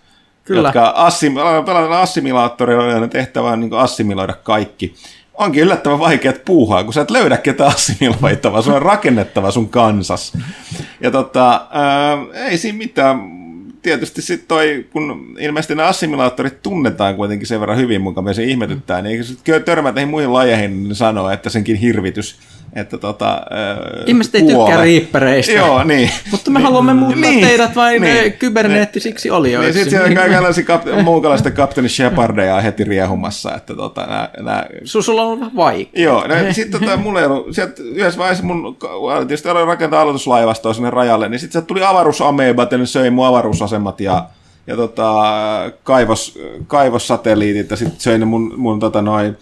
Kyllä. jotka assim, pelataan assimilaattorilla ja ne tehtävä on niin kuin assimiloida kaikki. Onkin yllättävän vaikeat puuhaa, kun sä et löydä ketään assimiloitavaa, sun on rakennettava sun kansas. Ja tota, ää, ei siinä mitään. Tietysti sitten toi, kun ilmeisesti nämä assimilaattorit tunnetaan kuitenkin sen verran hyvin, mukaan se ihmetyttää, niin eikö törmätä muihin lajeihin, niin sanoo, että senkin hirvitys, että tota, ää, Ihmiset ei kuolee. tykkää riippereistä. Joo, niin. Mutta me haluamme muuttaa Niin. teidät vain Niin. niin. kyberneettisiksi Niin olijoiksi. sitten siellä on kaikenlaisia kap- muukalaisten kapteeni Shepardeja heti riehumassa, että tota, nää, nää Su- Sulla on vähän vaikea. Joo, no, sitten tota, [LAUGHS] mulla ei ollut, sieltä yhdessä vaiheessa mun, tietysti aloin rakentaa aloituslaivastoa sinne rajalle, niin sitten tuli avaruusameebat ja ne söi mun avaruusasemat ja, ja tota, kaivos, kaivossatelliitit ja sitten söi ne mun, mun tota, noin,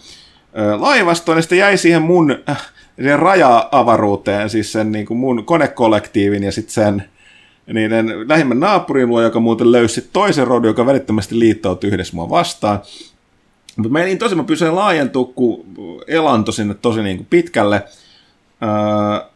laivastoon ja sitten jäi siihen mun äh, siihen raja-avaruuteen, siis sen niin kuin mun konekollektiivin ja sitten sen niiden lähimmän naapurin luo, joka muuten löysi toisen rodun, joka välittömästi liittoutui yhdessä mua vastaan. Mutta mä niin tosi, mä pysyin laajentua, kun elanto sinne tosi niin kuin pitkälle. Öö,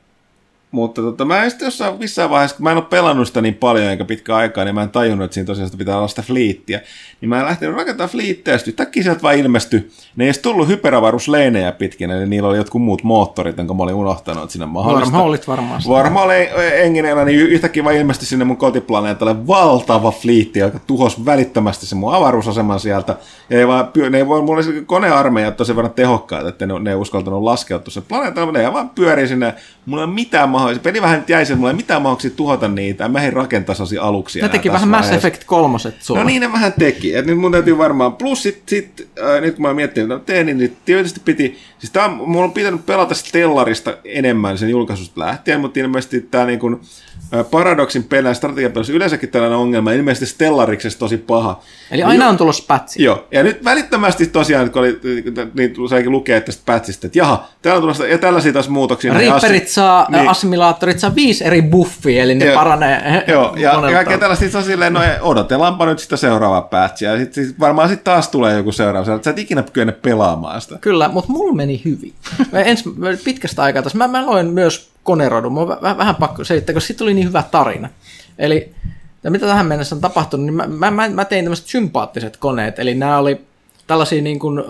mutta tota, mä en sitten jossain missään vaiheessa, kun mä en ole pelannut sitä niin paljon eikä pitkä aikaa, niin mä en tajunnut, että siinä tosiaan pitää olla sitä fliittiä. Niin mä en lähtenyt rakentamaan fliittiä, ja sitten yhtäkkiä sieltä vaan ilmestyi. Ne ei edes tullut hyperavaruusleinejä pitkin, eli niillä oli jotkut muut moottorit, jonka mä olin unohtanut, että sinne mahdollista. Varmaan olit varmaan. Varmaan oli engineenä, niin yhtäkkiä vaan ilmestyi sinne mun kotiplaneetalle valtava fliitti, joka tuhosi välittömästi sen mun avaruusaseman sieltä. Ja ei vaan, ne ei voi, mulla oli konearmeijat tosi verran tehokkaita, että ne, ne ei uskaltanut laskeutua sen planeetalle, ne vaan pyörii sinne. Mulla ei ole mitään mahdollista. Peli vähän jäi sen, mulla ei mitään mahdollisuuksia tuhota niitä. Mä en rakentaa aluksia. Ne teki vähän Mass. Effect kolmoset sulla. No niin, ne vähän teki. Et nyt mun täytyy varmaan, plus sit, sit äh, nyt kun mä mietin, että teen, niin, niin tietysti piti, siis tää, on- mulla on pitänyt pelata Stellarista enemmän sen julkaisusta lähtien, mutta ilmeisesti tämä niin kuin, äh, Paradoxin pelän strategiapelissä yleensäkin tällainen ongelma, ilmeisesti Stellariksessa tosi paha. Eli aina on tulossa pätsi. Joo, ja nyt välittömästi tosiaan, kun oli, niin saikin lukea tästä pätsistä, että jaha, täällä on tulossa, ja tällaisia taas muutoksia. Reaperit assi- saa, Niin. assimilaattorit saa viisi eri buffia, eli ne Joo. paranee Joo, ja monelta kaikkea tällaista on silleen, no odotellaanpa nyt sitä seuraavaa patchia, ja sitten sit varmaan sitten taas tulee joku seuraava, että sä et ikinä kykene pelaamaan sitä. Kyllä, mutta mulla meni hyvin. Mä ens, mä pitkästä aikaa tässä. Mä, mä loin myös konerodun. Mä vähän, vähän pakko selittää, koska siitä tuli niin hyvä tarina. Eli ja mitä tähän mennessä on tapahtunut, niin mä, mä, mä, tein tämmöiset sympaattiset koneet. Eli nämä oli tällaisia niin kuin, ö,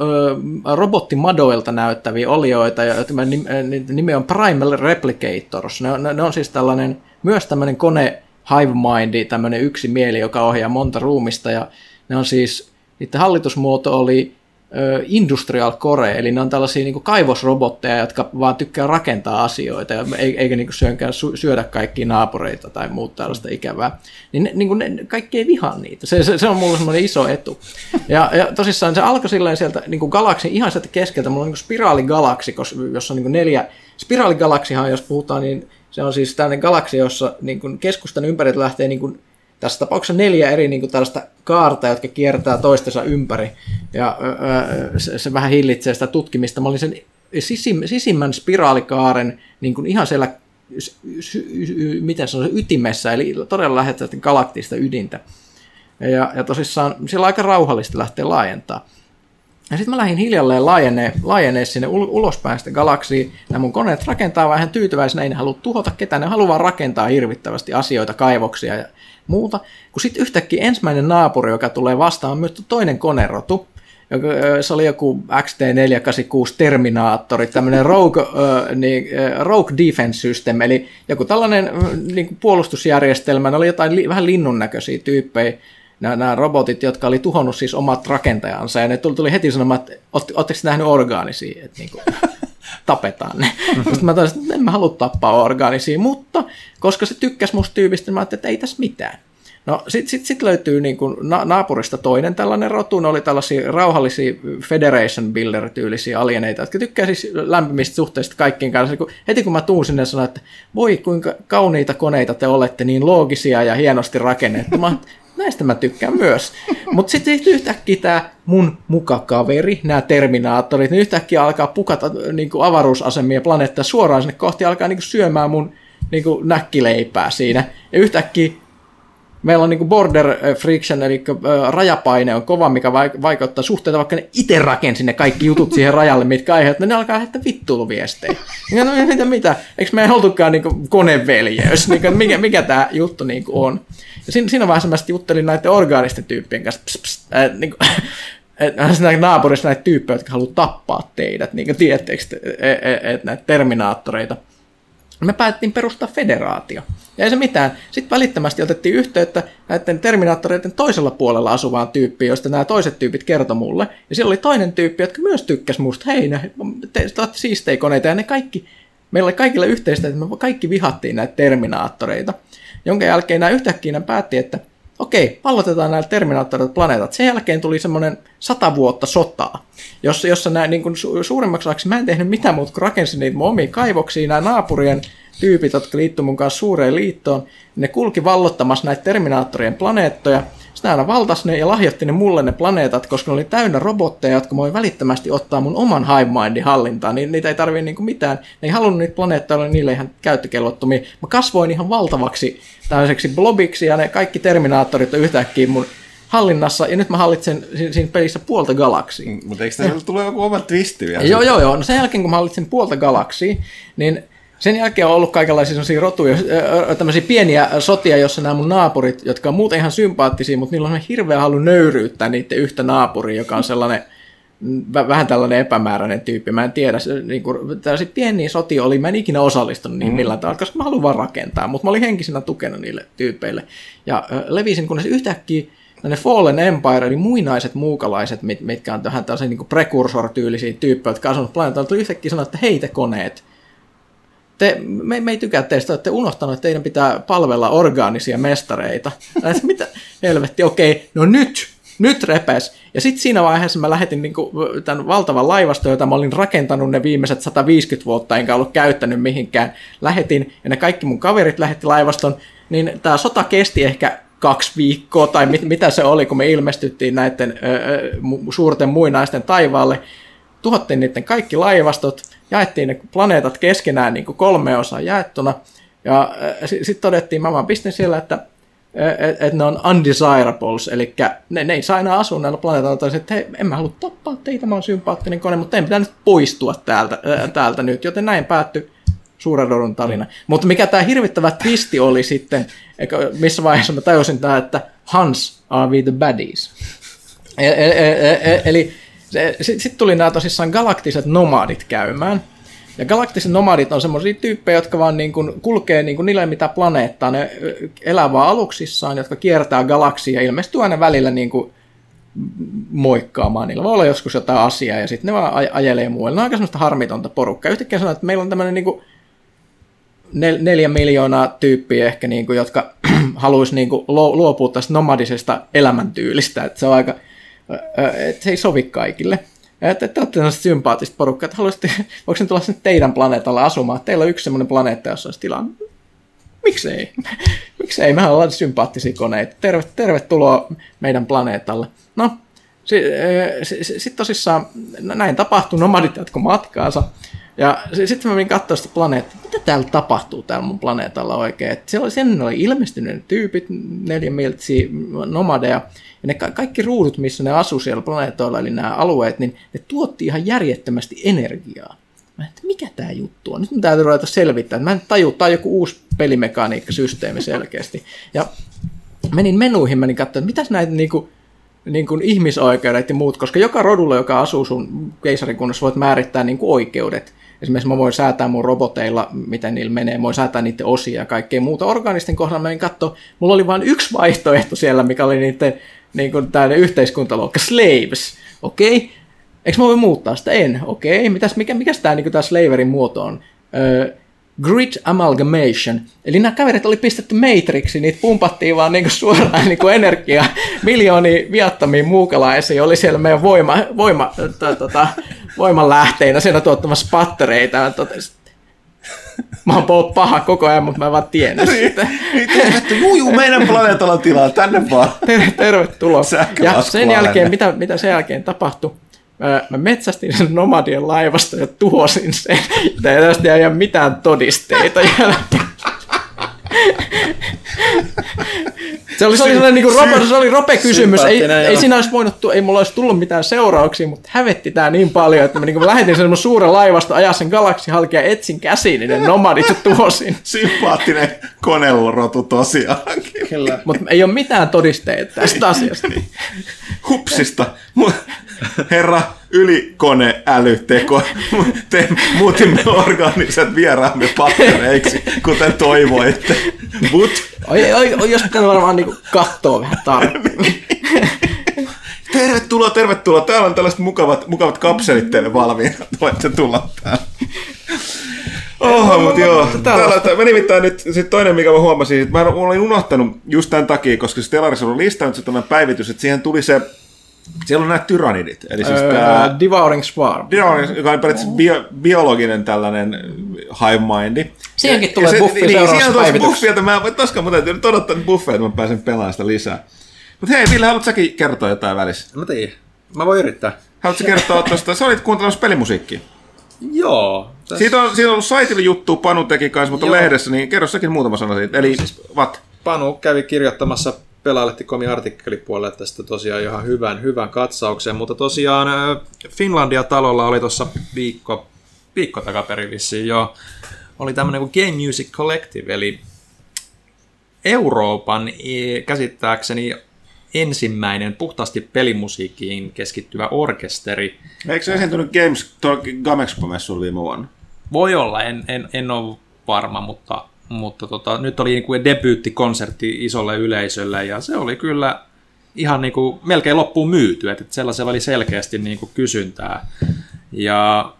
robottimadoilta näyttäviä olioita, ja tämä nim- ö, niiden nimi on Primal Replicators. Ne ne, ne on siis tällainen, myös tämmöinen kone hive mind, tämmöinen yksi mieli, joka ohjaa monta ruumista, ja ne on siis, niiden hallitusmuoto oli Industrial Core, eli ne on tällaisia niin kaivosrobotteja, jotka vaan tykkää rakentaa asioita, ja ei- eikä niin syönkään syödä kaikkia naapureita tai muuta tällaista ikävää. Niin, ne, niin ne, kaikki ei vihaa niitä. Se, se, se on mulle semmoinen iso etu. Ja, ja tosissaan se alkoi silleen sieltä niin kuin galaksin ihan sieltä keskeltä. Mulla on niin spiraaligalaksi, jossa on niin neljä... Spiraaligalaksihan, jos puhutaan, niin se on siis tällainen galaksi, jossa niin kuin keskustan ympäriltä lähtee niin kuin tässä tapauksessa neljä eri niin kuin tällaista kaarta, jotka kiertää toistensa ympäri. Ja öö, se, se vähän hillitsee sitä tutkimista. Mä olin sen sisim, sisimmän spiraalikaaren niin kuin ihan siellä, miten se ytimessä, eli todella lähettä galaktista ydintä. Ja, ja tosissaan siellä aika rauhallista lähteä laajentaa. Ja sitten mä lähdin hiljalleen laajenee, laajenee sinne ul- ulospäin sitä galaksiin. Nämä mun koneet rakentaa vähän tyytyväisenä, ei ne halua tuhota ketään, ne haluaa rakentaa hirvittävästi asioita, kaivoksia ja muuta. Kun sitten yhtäkkiä ensimmäinen naapuri, joka tulee vastaan, on myös toinen konerotu, se oli joku XT486 Terminaattori, tämmöinen Rogue, niin, Rogue Defense System, eli joku tällainen niin kuin puolustusjärjestelmä, ne oli jotain li, vähän linnun näköisiä tyyppejä, nämä, nämä robotit, jotka oli tuhonnut siis omat rakentajansa, ja ne tuli, tuli heti sanomaan, että oletteko nähnyt orgaanisia, että niin kuin, [LAUGHS] tapetaan ne. Sitten mä toisin, että en mä halua tappaa orgaanisia, mutta koska se tykkäsi musta tyypistä, niin mä ajattelin, että ei tässä mitään. No sitten sit, sit löytyy niin kuin na- naapurista toinen tällainen rotu, ne oli tällaisia rauhallisia Federation Builder-tyylisiä alieneita, jotka tykkää siis lämpimistä suhteista kaikkien kanssa. Kun, heti kun mä tuun sinne sanoin, että voi kuinka kauniita koneita te olette, niin loogisia ja hienosti rakennettu. Mä, näistä mä tykkään myös. [LAUGHS] Mutta sitten yhtäkkiä tämä mun mukakaveri, nämä terminaattorit, niin yhtäkkiä alkaa pukata niin kuin avaruusasemia planeettaa suoraan sinne kohti, alkaa niin kuin syömään mun niin kuin näkkileipää siinä. Ja yhtäkkiä meillä on niin border friction, eli rajapaine on kova, mikä vaikuttaa suhteita, vaikka ne itse rakensi ne kaikki jutut siihen rajalle, mitkä aiheuttaa, ne alkaa lähettää vittuiluviestejä. No, mitä, mitä? Eikö me ei oltukaan niin koneveljeys? Niin mikä, mikä tämä juttu niin on? Ja siinä, siinä vaiheessa mä juttelin näiden orgaanisten tyyppien kanssa, pss, pss, äh, niin kuin, että [LAUGHS] naapurissa näitä tyyppejä, jotka haluaa tappaa teidät, niin kuin tiedättekö, että näitä terminaattoreita – me päätettiin perustaa federaatio. Ja ei se mitään. Sitten välittömästi otettiin yhteyttä näiden terminaattoreiden toisella puolella asuvaan tyyppiin, josta nämä toiset tyypit kertoi mulle. Ja siellä oli toinen tyyppi, jotka myös tykkäs musta. Hei, ne, te, te olette siistejä koneita. Ja ne kaikki, meillä oli kaikilla yhteistä, että me kaikki vihattiin näitä terminaattoreita. Jonka jälkeen nämä yhtäkkiä päätti, että okei, pallotetaan näillä Terminaattorit planeetat. Sen jälkeen tuli semmoinen sata vuotta sotaa, jossa, jossa nämä niin kuin su- suurimmaksi osaksi mä en tehnyt mitään muuta kuin rakensin niitä mun omia kaivoksia, nämä naapurien tyypit, jotka liittyivät mun kanssa suureen liittoon, ne kulki vallottamassa näitä Terminaattorien planeettoja, sitten aina valtas ne ja lahjoitti ne mulle ne planeetat, koska ne oli täynnä robotteja, jotka voi välittömästi ottaa mun oman hive-mindin hallintaan, niin niitä ei tarvii niinku mitään. Ne ei halunnut niitä planeettoja olla niille ihan käyttökelvottomia. Mä kasvoin ihan valtavaksi tällaiseksi blobiksi ja ne kaikki terminaattorit on yhtäkkiä mun hallinnassa, ja nyt mä hallitsen siinä pelissä puolta galaksia. Mm, mutta eikö tässä tule joku oma twisti vielä? Joo, joo, joo. No sen jälkeen, kun mä hallitsen puolta galaksia, niin sen jälkeen on ollut kaikenlaisia rotuja, tämmöisiä pieniä sotia, jossa nämä mun naapurit, jotka on muuten ihan sympaattisia, mutta niillä on hirveä halu nöyryyttää niiden yhtä naapuria, joka on sellainen vähän tällainen epämääräinen tyyppi. Mä en tiedä, niin kuin, tällaisia pieniä sotia oli, mä en ikinä osallistunut niin mm. millään tavalla, koska mä haluan vaan rakentaa, mutta mä olin henkisenä tukena niille tyypeille. Ja levisin, kunnes yhtäkkiä ne Fallen Empire, eli muinaiset muukalaiset, mit, mitkä on tähän tällaisia niin prekursor-tyylisiä tyyppejä, jotka asuvat planeetalla, tuli yhtäkkiä sanoa, että hei te koneet, te, me, me ei tykkää teistä, olette unohtanut, että teidän pitää palvella orgaanisia mestareita. [LAUGHS] Että mitä helvetti, okei, no nyt, nyt repes. Ja sitten siinä vaiheessa mä lähetin niinku tämän valtavan laivaston, jota mä olin rakentanut ne viimeiset 150 vuotta, enkä ollut käyttänyt mihinkään. Lähetin, ja ne kaikki mun kaverit lähetti laivaston, niin tämä sota kesti ehkä kaksi viikkoa, tai mit, mitä se oli, kun me ilmestyttiin näiden ö, ö, suurten muinaisten taivaalle. Tuhottiin niiden kaikki laivastot, jaettiin ne planeetat keskenään niin kuin kolme osaa jaettuna, ja sitten todettiin, mä vaan pistin siellä, että että et ne on undesirables, eli ne, ne ei saa enää asua näillä planeetoilla, että hei, en mä halua tappaa teitä, mä oon sympaattinen kone, mutta teidän pitää nyt poistua täältä, ää, täältä nyt, joten näin päättyi suuren rodun tarina. Mm. Mutta mikä tämä hirvittävä twisti oli sitten, missä vaiheessa mä tajusin tämä, että Hans are we the baddies. [LAUGHS] Eli, eli, eli sitten tuli nämä tosissaan galaktiset nomadit käymään. Ja galaktiset nomadit on semmoisia tyyppejä, jotka vaan niin kuin kulkee niin kuin niille mitä planeettaa. Ne elää vaan aluksissaan, jotka kiertää galaksia ja ilmestyy aina välillä niin kuin moikkaamaan. Niillä voi olla joskus jotain asiaa ja sitten ne vaan ajelee muualle. Ne on aika semmoista harmitonta porukkaa. Yhtäkkiä sanoo, että meillä on tämmöinen niin kuin nel, neljä miljoonaa tyyppiä ehkä, niin kuin, jotka [CLEARS THROAT] haluaisi niin kuin, luopua tästä nomadisesta elämäntyylistä. Että se on aika, se ei sovi kaikille. Että te olette sellaista sympaattista porukkaa, että haluaisitte, voiko tulla sinne teidän planeetalla asumaan? Teillä on yksi semmoinen planeetta, jossa olisi tilaa. Miksei? [LAUGHS] Miksei? Mehän ollaan sympaattisia koneita. Terve, tervetuloa meidän planeetalle. No, sitten sit tosissaan näin tapahtui, nomadit jatko matkaansa. Ja sitten mä menin katsoa sitä planeettaa, mitä täällä tapahtuu täällä mun planeetalla oikein. Et siellä oli, sen oli ilmestynyt ne tyypit, neljä miltsiä nomadeja, ja ne ka- kaikki ruudut, missä ne asuu siellä planeetoilla, eli nämä alueet, niin ne tuotti ihan järjettömästi energiaa. Mä että mikä tämä juttu on? Nyt mä täytyy ruveta selvittämään. Mä en taju, tämä on joku uusi pelimekaniikkasysteemi selkeästi. Ja menin menuihin, menin katsomaan, että mitäs näitä niinku, niin kuin ihmisoikeudet ja muut, koska joka rodulla, joka asuu sun keisarikunnassa, voit määrittää niin kuin oikeudet. Esimerkiksi mä voin säätää mun roboteilla, miten niillä menee, mä voin säätää niiden osia ja kaikkea muuta. Organisten kohdalla menin katsoa, mulla oli vain yksi vaihtoehto siellä, mikä oli niiden niin kuin tämä yhteiskuntaluokka, slaves, okei? Okay? Eikö mä voi muuttaa sitä? En, okei. Okay. Mitäs, mikä, tämä niin slaverin muoto on? Öö, Grid Amalgamation. Eli nämä kaverit oli pistetty Matrixiin, niitä pumpattiin vaan niinku suoraan niinku energiaa miljoonia viattomia muukalaisia. Oli siellä meidän voima, voima, tota, voimanlähteinä siinä tuottamassa pattereita. Ja totesin, Mä oon ollut paha koko ajan, mutta mä en vaan tiennyt sitä. Tervettä, juu, juu, meidän planeetalla on tilaa, tänne vaan. Ter- tervetuloa. Ja sen jälkeen, mitä, mitä sen jälkeen tapahtui? Mä- Mä metsästin sen nomadien laivasta ja tuhosin sen. Ja tästä ei ole mitään todisteita jälkeen. [LAUGHS] [LAUGHS] Se oli, se oli sellainen niin rope, se oli rope kysymys. Ei, ei siinä olisi voinut, ei mulla olisi tullut mitään seurauksia, mutta hävetti tää niin paljon, että mä niin lähetin sen mun suuren laivasta ajaa sen galaksi halki ja etsin käsiin niin ne nomadit ja tuhosin. [LAUGHS] Sympaattinen konerotu tosiaankin. Kyllä. Mutta ei ole mitään todisteita tästä asiasta. Hupsista. Herra ylikone älyteko. [LAUGHS] Te muutimme orgaaniset vieraamme pattereiksi, kuten toivoitte. But Oi, oi, oi jos pitää varmaan niinku katsoa vähän tarkemmin. [LAUGHS] tervetuloa, tervetuloa. Täällä on tällaiset mukavat, mukavat kapselit teille valmiina. Voitte tulla tähän. Oho, mutta joo. Täällä, täällä, mä nimittäin nyt sit toinen, mikä mä huomasin, että mä, mä olin unohtanut just tämän takia, koska Stellaris on listannut se päivitys, että siihen tuli se, siellä on nämä tyrannidit. Eli siis tää, Öö, Devouring Swarm. Dinosaurus, joka on periaatteessa bio, biologinen tällainen hive mindi. Siihenkin tulee se- buffi niin, seuraavassa siihen tulee päivityksessä. buffi, että mä toskaan mun täytyy nyt odottaa nyt buffia, että mä pääsen pelaamaan sitä lisää. Mutta hei, Ville, haluatko säkin kertoa jotain välissä? Mä tiedän. Mä voin yrittää. Haluatko kertoa tuosta, sä olit kuuntelemassa pelimusiikkia. Joo. Tässä Siitä on, siitä on ollut saitilla juttu, Panu teki kanssa, mutta Joo. lehdessä, niin kerro säkin muutama sana siitä. Eli what? Panu kävi kirjoittamassa Pelaalehti.comin artikkelipuolelle tästä tosiaan ihan hyvän, hyvän katsauksen, mutta tosiaan Finlandia-talolla oli tuossa viikko, viikko takaperin vissiin jo, oli tämmöinen kuin Game Music Collective, eli Euroopan e, käsittääkseni ensimmäinen puhtaasti pelimusiikkiin keskittyvä orkesteri. Eikö se esiintynyt Games, tuolla Gamexpo-messuilla viime vuonna? Voi olla, en, en, en ole varma, mutta, mutta tota, nyt oli niin kuin debyyttikonsertti isolle yleisölle ja se oli kyllä ihan niin kuin melkein loppuun myyty, että sellaisella oli selkeästi niin kuin kysyntää. Ja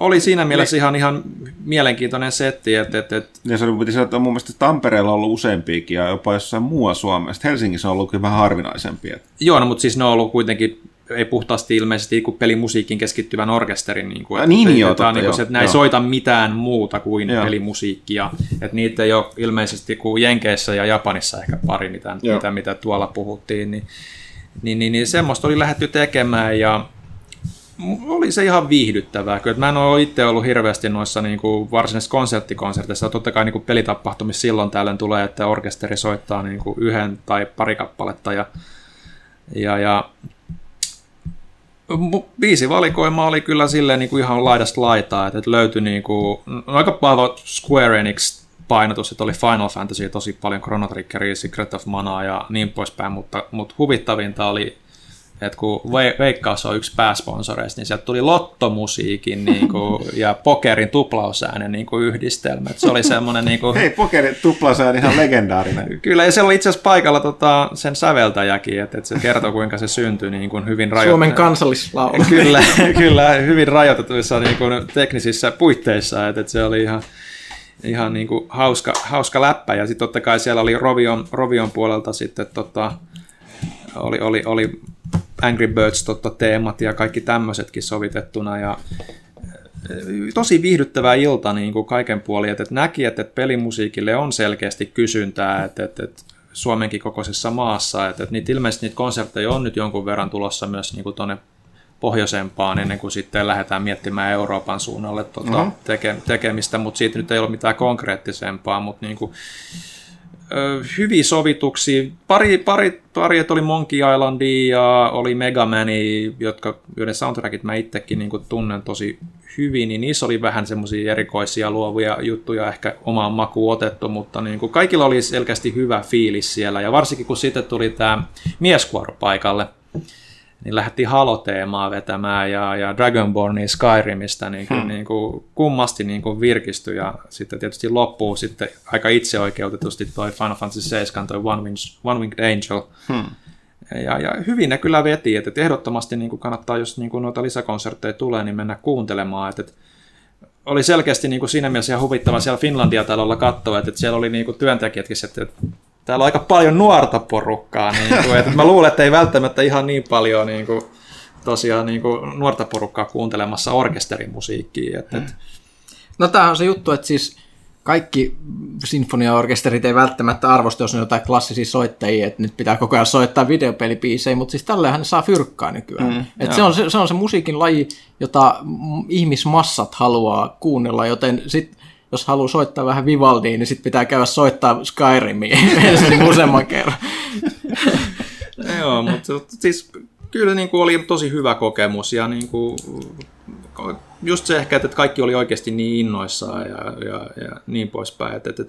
oli siinä mielessä ihan, ihan mielenkiintoinen setti, että, että, että Ja se oli, piti sanoa, että mun mielestä Tampereella on ollut useampiakin ja jopa jossain muualla Suomessa. Helsingissä on ollut kyllä vähän harvinaisempia. joo, no, mutta siis ne on ollut kuitenkin ei puhtaasti ilmeisesti kuin pelimusiikin keskittyvän orkesterin. Niin kuin, Ah, niin, että, joo, että, totta, niin kuin joo, että ei joo. soita mitään muuta kuin Joo. pelimusiikkia. Että niitä ei ole ilmeisesti kuin Jenkeissä ja Japanissa ehkä pari, mitä, Joo. mitä, mitä tuolla puhuttiin. Niin, niin, niin, niin semmoista oli lähdetty tekemään ja oli se ihan viihdyttävää. Kyllä, että mä en ole itse ollut hirveästi noissa niin kuin varsinaisissa konserttikonserteissa. Totta kai niin kuin pelitapahtumissa silloin tällöin tulee, että orkesteri soittaa niin kuin yhden tai pari kappaletta. Ja, ja, ja mu- biisivalikoima oli kyllä silleen niin kuin ihan laidasta laitaa, että, löytyi niin kuin, no aika vahva Square Enix painotus, että oli Final Fantasy tosi paljon Chrono Triggeria, Secret of Manaa ja niin poispäin, mutta, mutta huvittavinta oli, että kun Ve- Veikkaus on yksi pääsponsoreista, niin sieltä tuli lottomusiikin [LAUGHS] niin kuin, ja pokerin tuplausäänen niin kuin yhdistelmä. Että se oli semmoinen niin kuin, Hei, pokeri tuplasää on ihan legendaarinen. [LAUGHS] Kyllä, ja siellä oli itse asiassa paikalla tota, sen säveltäjäkin, että, että se kertoo, kuinka se syntyi niin kuin hyvin rajoitteessa. Suomen kansallislaulu. Kyllä, [LAUGHS] kyllä, hyvin rajoitetuissa niin kuin, teknisissä puitteissa, että, että se oli ihan, ihan niin kuin, hauska, hauska läppä. Ja sitten totta kai siellä oli Rovion, Rovion puolelta sitten tota, oli, oli, oli Angry Birds tota, teemat ja kaikki tämmöisetkin sovitettuna. Ja tosi viihdyttävä ilta niin kuin kaiken puolin, että, että näki, että, että pelimusiikille on selkeästi kysyntää, että, että, että Suomenkin kokoisessa maassa, että, että niitä, ilmeisesti niitä konsertteja on nyt jonkun verran tulossa myös niin kuin tuonne pohjoisempaan ennen kuin sitten lähdetään miettimään Euroopan suunnalle tuota, Mhm. teke, tekemistä, mutta siitä nyt ei ole mitään konkreettisempaa, mutta niin kuin, hyviä sovituksia. Pari, pari, pari oli Monkey Islandia ja oli Mega Mani, jotka, joiden soundtrackit mä itsekin niin kuin tunnen tosi hyvin, niin niissä oli vähän semmoisia erikoisia luovia juttuja ehkä omaan makuun otettu, mutta niin kuin kaikilla oli selkeästi hyvä fiilis siellä, ja varsinkin kun sitten tuli tämä mieskuoro paikalle, niin lähdettiin Halo-teemaa vetämään ja, ja Dragonbornia Skyrimistä niin, hmm. niin kuin kummasti niin kuin virkistyi ja sitten tietysti loppuu sitten aika itseoikeutetusti toi Final Fantasy 7, toi One Winged, One Winged Angel. Hmm. Ja, ja hyvin ne kyllä veti, että ehdottomasti niin kuin kannattaa, jos niin kuin noita lisäkonsertteja tulee, niin mennä kuuntelemaan, että, että oli selkeästi niin kuin siinä mielessä ihan huvittava siellä Finlandia-talolla katsoa, että, että siellä oli niin kuin työntekijätkin, että, että täällä on aika paljon nuorta porukkaa. Niin kuin, että mä luulen, että ei välttämättä ihan niin paljon niin kuin, tosiaan niin kuin nuorta porukkaa kuuntelemassa orkesterimusiikkia. Että, että, No tämähän on se juttu, että siis kaikki sinfoniaorkesterit ei välttämättä arvosta, jos ne on jotain klassisia soittajia, että nyt pitää koko ajan soittaa videopelipiisejä, mutta siis tällähän ne saa fyrkkaa nykyään. Mm, Et se, on se, se on se musiikin laji, jota ihmismassat haluaa kuunnella, joten sit, jos haluaa soittaa vähän Vivaldiin, niin sitten pitää käydä soittaa Skyrimia [LAUGHS] ensin useamman kerran. [LAUGHS] Joo, mutta siis kyllä niin kuin oli tosi hyvä kokemus ja niin kuin, just se ehkä, että kaikki oli oikeasti niin innoissaan ja, ja, ja niin poispäin. Että, että,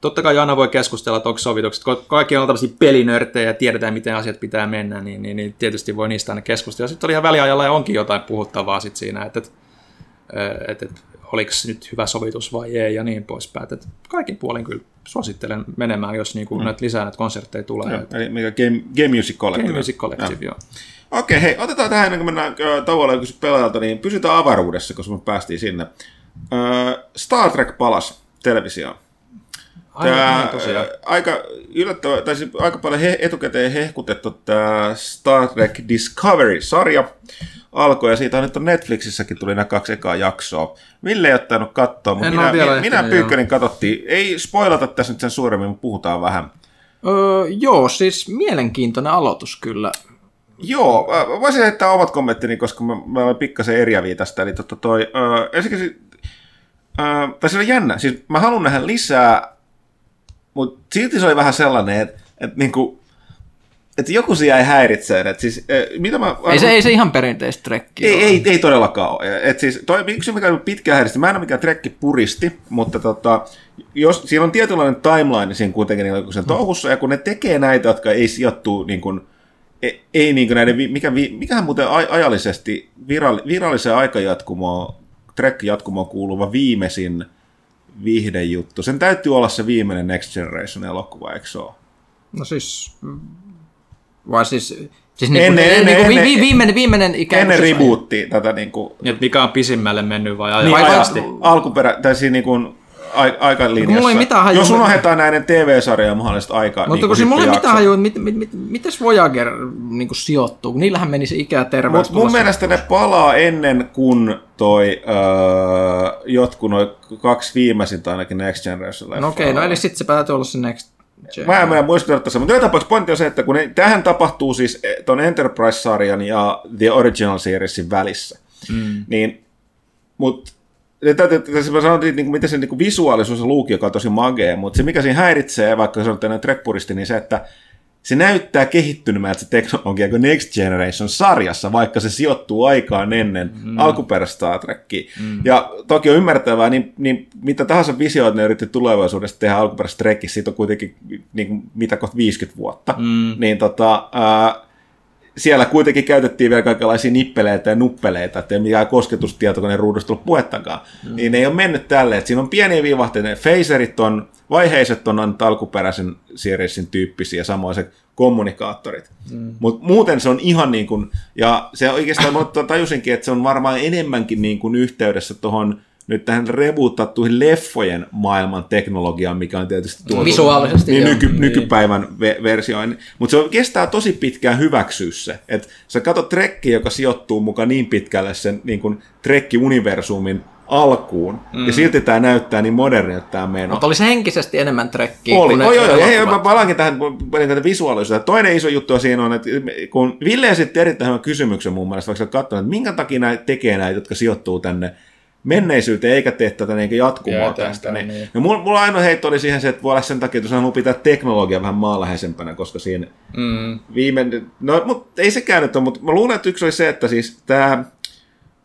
totta kai aina voi keskustella, että onko sovitukset, kun kaikki on tämmöisiä pelinörttejä ja tiedetään, miten asiat pitää mennä, niin, niin, niin tietysti voi niistä aina keskustella. Sitten oli ihan väliajalla ja onkin jotain puhuttavaa sit siinä, että, että, että, että oliko nyt hyvä sovitus vai ei ja niin poispäin. Että kaikin puolin kyllä suosittelen menemään, jos niin kuin mm. näitä lisää näitä konsertteja tulee. Joo, eli mikä Game, Game Music Collective. Game Music Collective, joo. Okei, hei, otetaan tähän ennen kuin mennään ö, tauolle pelaajalta, niin pysytään avaruudessa, koska me päästiin sinne. Ö, Star Trek palas televisioon. Niin tosiaan. aika yllättävä, tai siis aika paljon he, etukäteen hehkutettu tämä Star Trek Discovery-sarja alkoi, ja siitä on nyt on Netflixissäkin tuli nämä kaksi ekaa jaksoa. Ville ei ottanut katsoa, mutta En minä, minä, minä Pyykkönen katsottiin. Ei spoilata tässä nyt sen suuremmin, mutta puhutaan vähän. öö, joo, siis mielenkiintoinen aloitus kyllä. Joo, voisin heittää omat kommenttini, koska mä, mä olen pikkasen eriäviä tästä. Eli totta toi, äh, ensinnäkin, äh, tai se on jännä, siis mä haluan nähdä lisää, mutta silti se oli vähän sellainen, että, että niinku, että joku siellä ei häiritsee. Että siis, äh, mitä mä, Ei se, ei se ihan perinteistä trekkiä ei, ole. ei, ei todellakaan ole. Et siis, toi, yksi mikä on pitkään häiristi, mä en ole mikään trekki puristi, mutta tota, jos, siinä on tietynlainen timeline siinä kuitenkin niin sen touhussa, ja kun ne tekee näitä, jotka ei sijoittu niin kuin, ei, ei niin kuin näiden, mikä, mikähän muuten aj- ajallisesti viral, viralliseen aikajatkumoon, trek-jatkumoon kuuluva viimeisin viihdejuttu. Sen täytyy olla se viimeinen Next Generation elokuva, eikö se ole? No siis, vai siis, siis Ennen- niinku, ennen- niinku vi, ennen- vi, viimeinen, viimeinen ikään Ennen kuin rebootia tätä niin kuin, Niin, mikä on pisimmälle mennyt vai niin, ajasti? aja, alkuperä, tai siinä niin kuin, aikalinjassa. mulla ei mitään hajua- Jos unohdetaan näiden TV-sarjojen mahdollisesti aikaa. Mutta niin kun siinä mulla ei mitään hajua, mit, mit, mit, mites Voyager niin sijoittuu? Kun niillähän meni se ikä terveys. Mutta mun mielestä ne palaa ennen kuin toi öö, jotkut noin kaksi viimeisintä ainakin Next Generation No okei, okay, no eli sitten se päätyy olla se Next Gen. Mä en mennä muistuttaa tässä, mutta joka tapauksessa pointti on se, että kun ne, tähän tapahtuu siis ton Enterprise-sarjan ja The Original Seriesin välissä, mm. niin, mutta tässä mä sanoin, että niinku, miten se niinku visuaalisuus ja luukki, joka on tosi magea, mutta se mikä siinä häiritsee, vaikka se on tämmöinen track niin se, että se näyttää kehittyneemmältä se teknologia kuin Next Generation-sarjassa, vaikka se sijoittuu aikaan ennen mm. alkuperäistä Star Trekkiä. Mm. Ja toki on ymmärtävää, niin, niin mitä tahansa visioita ne yritti tulevaisuudessa tehdä alkuperäisessä Trekkissä, siitä on kuitenkin niin mitä kohta 50 vuotta, mm. niin tota, ää, siellä kuitenkin käytettiin vielä kaikenlaisia nippeleitä ja nuppeleita, että ei mikään kosketustietokoneen ruudusta ollut puhettakaan. Mm. Niin ne ei ole mennyt tälleen, että siinä on pieniä viivahteita, ne phaserit on, vaiheiset on alkuperäisen seriesin tyyppisiä, samoin se kommunikaattorit. Mm. Mutta muuten se on ihan niin kuin, ja se oikeastaan mä tajusinkin, että se on varmaan enemmänkin niin kuin yhteydessä tuohon nyt tähän rebootattuihin leffojen maailman teknologiaan, mikä on tietysti tuotu Visuaalisesti, niin joo. nyky, nykypäivän ve- versioin. Mutta se kestää tosi pitkään hyväksyä se. Että sä katsot trekkiä, joka sijoittuu mukaan niin pitkälle sen niin kuin trekki-universumin alkuun, mm. ja silti tämä näyttää niin modernilta tämä meno. Mutta olisi henkisesti enemmän trekkiä. Oli, oi, oi, hei, mä palaankin tähän tähän visuaalisuuteen. Toinen iso juttu siinä on, että kun Ville esitti erittäin hyvän kysymyksen mun mielestä, vaikka sä katsonut, että minkä takia näitä tekee näitä, jotka sijoittuu tänne menneisyyteen, eikä tee tätä niin jatkumoa Jää tästä. Niin. niin. Ja mulla, mulla ainoa heitto oli siihen se, että voi olla sen takia, että haluaa pitää teknologia vähän maanläheisempänä, koska siinä Mm. viimeinen, no mutta ei sekään nyt ole, mutta mä luulen, että yksi oli se, että siis tämä